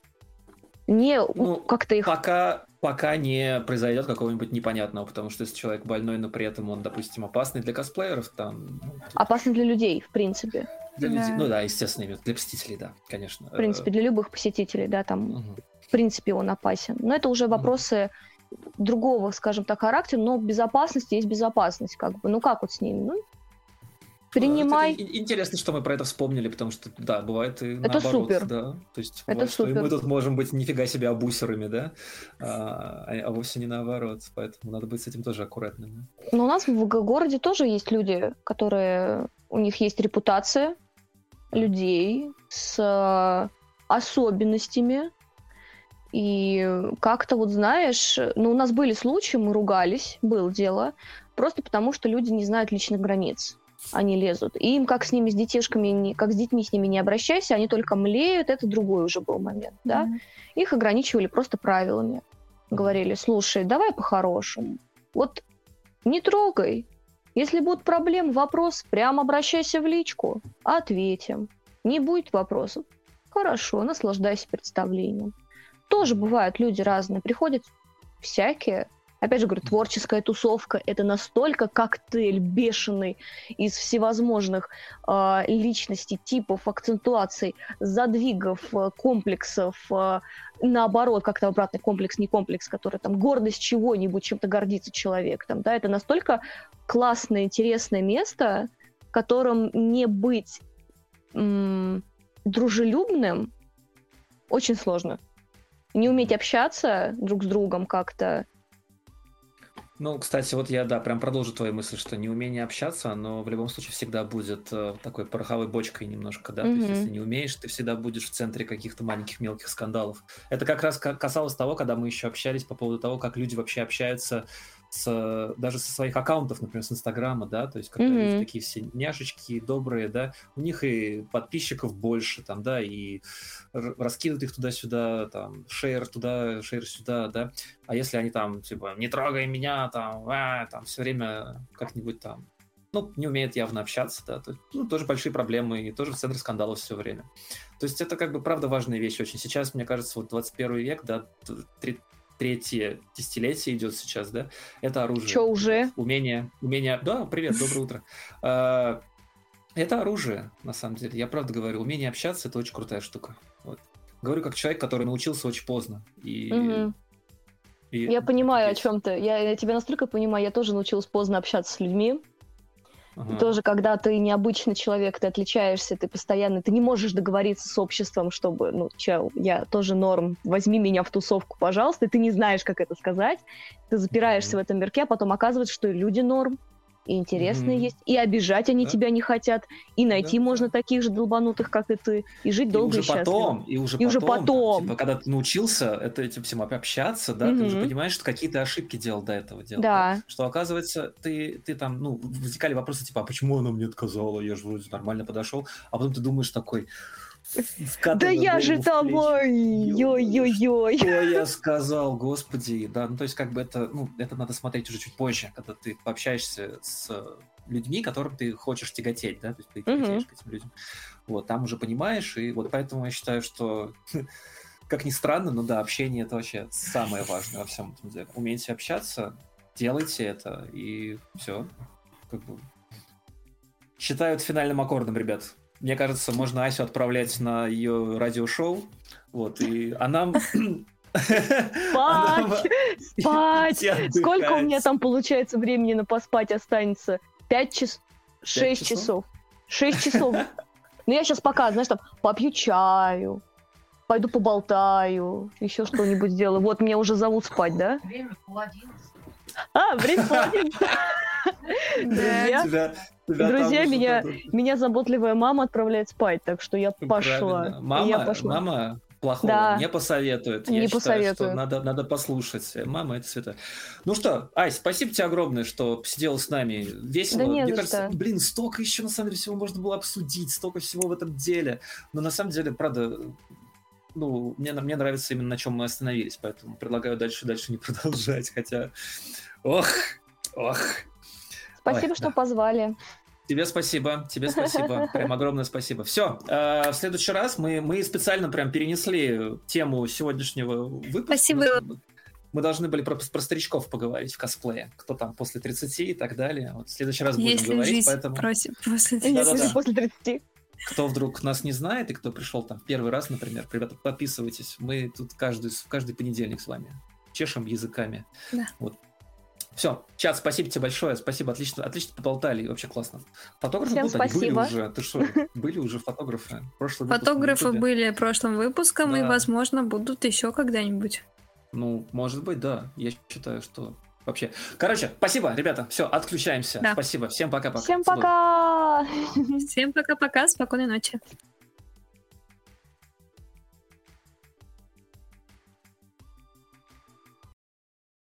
Не ну, как-то их... Пока, пока не произойдет какого-нибудь непонятного, потому что если человек больной, но при этом он, допустим, опасный для косплееров, там... Ну, опасный для людей, в принципе. Для да. людей, ну да, естественно, для посетителей, да, конечно. В принципе, для любых посетителей, да, там, угу. в принципе, он опасен. Но это уже вопросы угу. другого, скажем так, характера, но безопасность есть безопасность, как бы. Ну как вот с ними? Ну, принимай. Это интересно, что мы про это вспомнили, потому что, да, бывает и это наоборот. Супер. Да. То есть, это бывает, супер. мы тут можем быть нифига себе абусерами, да, а, а, а вовсе не наоборот. Поэтому надо быть с этим тоже аккуратным. Но у нас в городе тоже есть люди, которые... У них есть репутация людей с особенностями, и как-то вот знаешь, ну у нас были случаи, мы ругались, было дело, просто потому что люди не знают личных границ они лезут. И им как с ними, с детишками, как с детьми с ними не обращайся, они только млеют, это другой уже был момент, да. Mm-hmm. Их ограничивали просто правилами. Говорили, слушай, давай по-хорошему. Вот не трогай. Если будут проблемы, вопрос, прямо обращайся в личку, ответим. Не будет вопросов. Хорошо, наслаждайся представлением. Тоже бывают люди разные, приходят всякие, Опять же, говорю, творческая тусовка — это настолько коктейль бешеный из всевозможных э, личностей, типов, акцентуаций, задвигов, э, комплексов, э, наоборот, как-то обратный комплекс, не комплекс, который там гордость чего-нибудь, чем-то гордится человек. Там, да, это настолько классное, интересное место, в котором не быть м- дружелюбным очень сложно. Не уметь общаться друг с другом как-то, ну, кстати, вот я, да, прям продолжу твою мысль, что неумение общаться, но в любом случае всегда будет э, такой пороховой бочкой немножко, да, mm-hmm. то есть если не умеешь, ты всегда будешь в центре каких-то маленьких мелких скандалов. Это как раз касалось того, когда мы еще общались по поводу того, как люди вообще общаются с, даже со своих аккаунтов, например, с Инстаграма, да, то есть когда mm-hmm. люди такие все няшечки, добрые, да, у них и подписчиков больше, там, да, и раскидывают их туда-сюда, там, шейр туда, шейр сюда, да, а если они там, типа, не трогай меня, там, а, там, все время как-нибудь там, ну, не умеют явно общаться, да, то, ну, тоже большие проблемы, и тоже в центре скандалов все время. То есть это, как бы, правда, важная вещь очень. Сейчас, мне кажется, вот 21 век, да, третье десятилетие идет сейчас, да, это оружие. Что уже? Умение, умение, да, привет, доброе утро. А, это оружие, на самом деле. Я правда говорю, умение общаться это очень крутая штука. Вот. Говорю как человек, который научился очень поздно. И, угу. и я понимаю есть. о чем ты. Я, я тебя настолько понимаю, я тоже научилась поздно общаться с людьми. Ага. Тоже, когда ты необычный человек, ты отличаешься, ты постоянно, ты не можешь договориться с обществом, чтобы, ну, чел, я тоже норм, возьми меня в тусовку, пожалуйста, и ты не знаешь, как это сказать, ты запираешься mm-hmm. в этом мирке, а потом оказывается, что и люди норм, и интересные mm-hmm. есть, и обижать они да. тебя не хотят, и найти да, можно да. таких же долбанутых, как и ты, и жить и долго уже и счастливо. Потом, и уже и потом, уже потом. типа, когда ты научился это, этим всем общаться, да, mm-hmm. ты уже понимаешь, что какие-то ошибки делал до этого дела. Да. да. Что оказывается, ты, ты там, ну, возникали вопросы, типа, а почему она мне отказала, я же вроде нормально подошел, а потом ты думаешь такой, Да я же там, ой-ой-ой-ой. Что я сказал, господи, да, ну то есть как бы это, ну, это надо смотреть уже чуть позже, когда ты пообщаешься с людьми, которым ты хочешь тяготеть, да, то есть ты тяготеешь к этим людям. Вот, там уже понимаешь, и вот поэтому я считаю, что как ни странно, но да, общение это вообще самое важное во всем этом деле. Умейте общаться, делайте это, и все. Как бы... Считаю это финальным аккордом, ребят. Мне кажется, можно Асю отправлять на ее радиошоу. Вот, и она... Спать! Спать! Сколько у меня там получается времени на поспать останется? Пять часов? Шесть часов. Шесть часов. Ну, я сейчас пока, знаешь, там, попью чаю, пойду поболтаю, еще что-нибудь сделаю. Вот, меня уже зовут спать, да? Время пол А, время пол Друзья, Друзья, меня, меня заботливая мама отправляет спать, так что я пошла. Мама, я пошла. мама плохого да. не посоветует. Не я посоветует. считаю, что надо, надо послушать. Мама, это святое. Ну что, Ай, спасибо тебе огромное, что сидела с нами. Весело. Да не Мне кажется, что. блин, столько еще на самом деле всего можно было обсудить, столько всего в этом деле. Но на самом деле, правда, ну, мне, мне нравится именно на чем мы остановились, поэтому предлагаю дальше дальше не продолжать, хотя, ох, ох. Спасибо, Ой, что да. позвали. Тебе спасибо, тебе спасибо, прям огромное спасибо. Все, э, в следующий раз мы, мы специально прям перенесли тему сегодняшнего выпуска. Спасибо. Мы должны были про, про старичков поговорить в косплее, кто там после 30 и так далее. Вот в следующий раз будем Если говорить, жизнь поэтому... Просит, после 30. Да, да, да. после 30 кто вдруг нас не знает и кто пришел там первый раз, например, ребята, подписывайтесь. Мы тут каждый, каждый понедельник с вами чешем языками. Да. Вот. Все, чат, спасибо тебе большое, спасибо, отлично, отлично поболтали, вообще классно. Фотографы Всем будут, спасибо. были уже, ты что, были уже фотографы? Прошлый Фотографы были прошлым выпуском да. и, возможно, будут еще когда-нибудь. Ну, может быть, да. Я считаю, что вообще. Короче, спасибо, ребята. Все, отключаемся. Да. Спасибо. Всем пока-пока. Всем пока. Всем пока-пока. Спокойной ночи.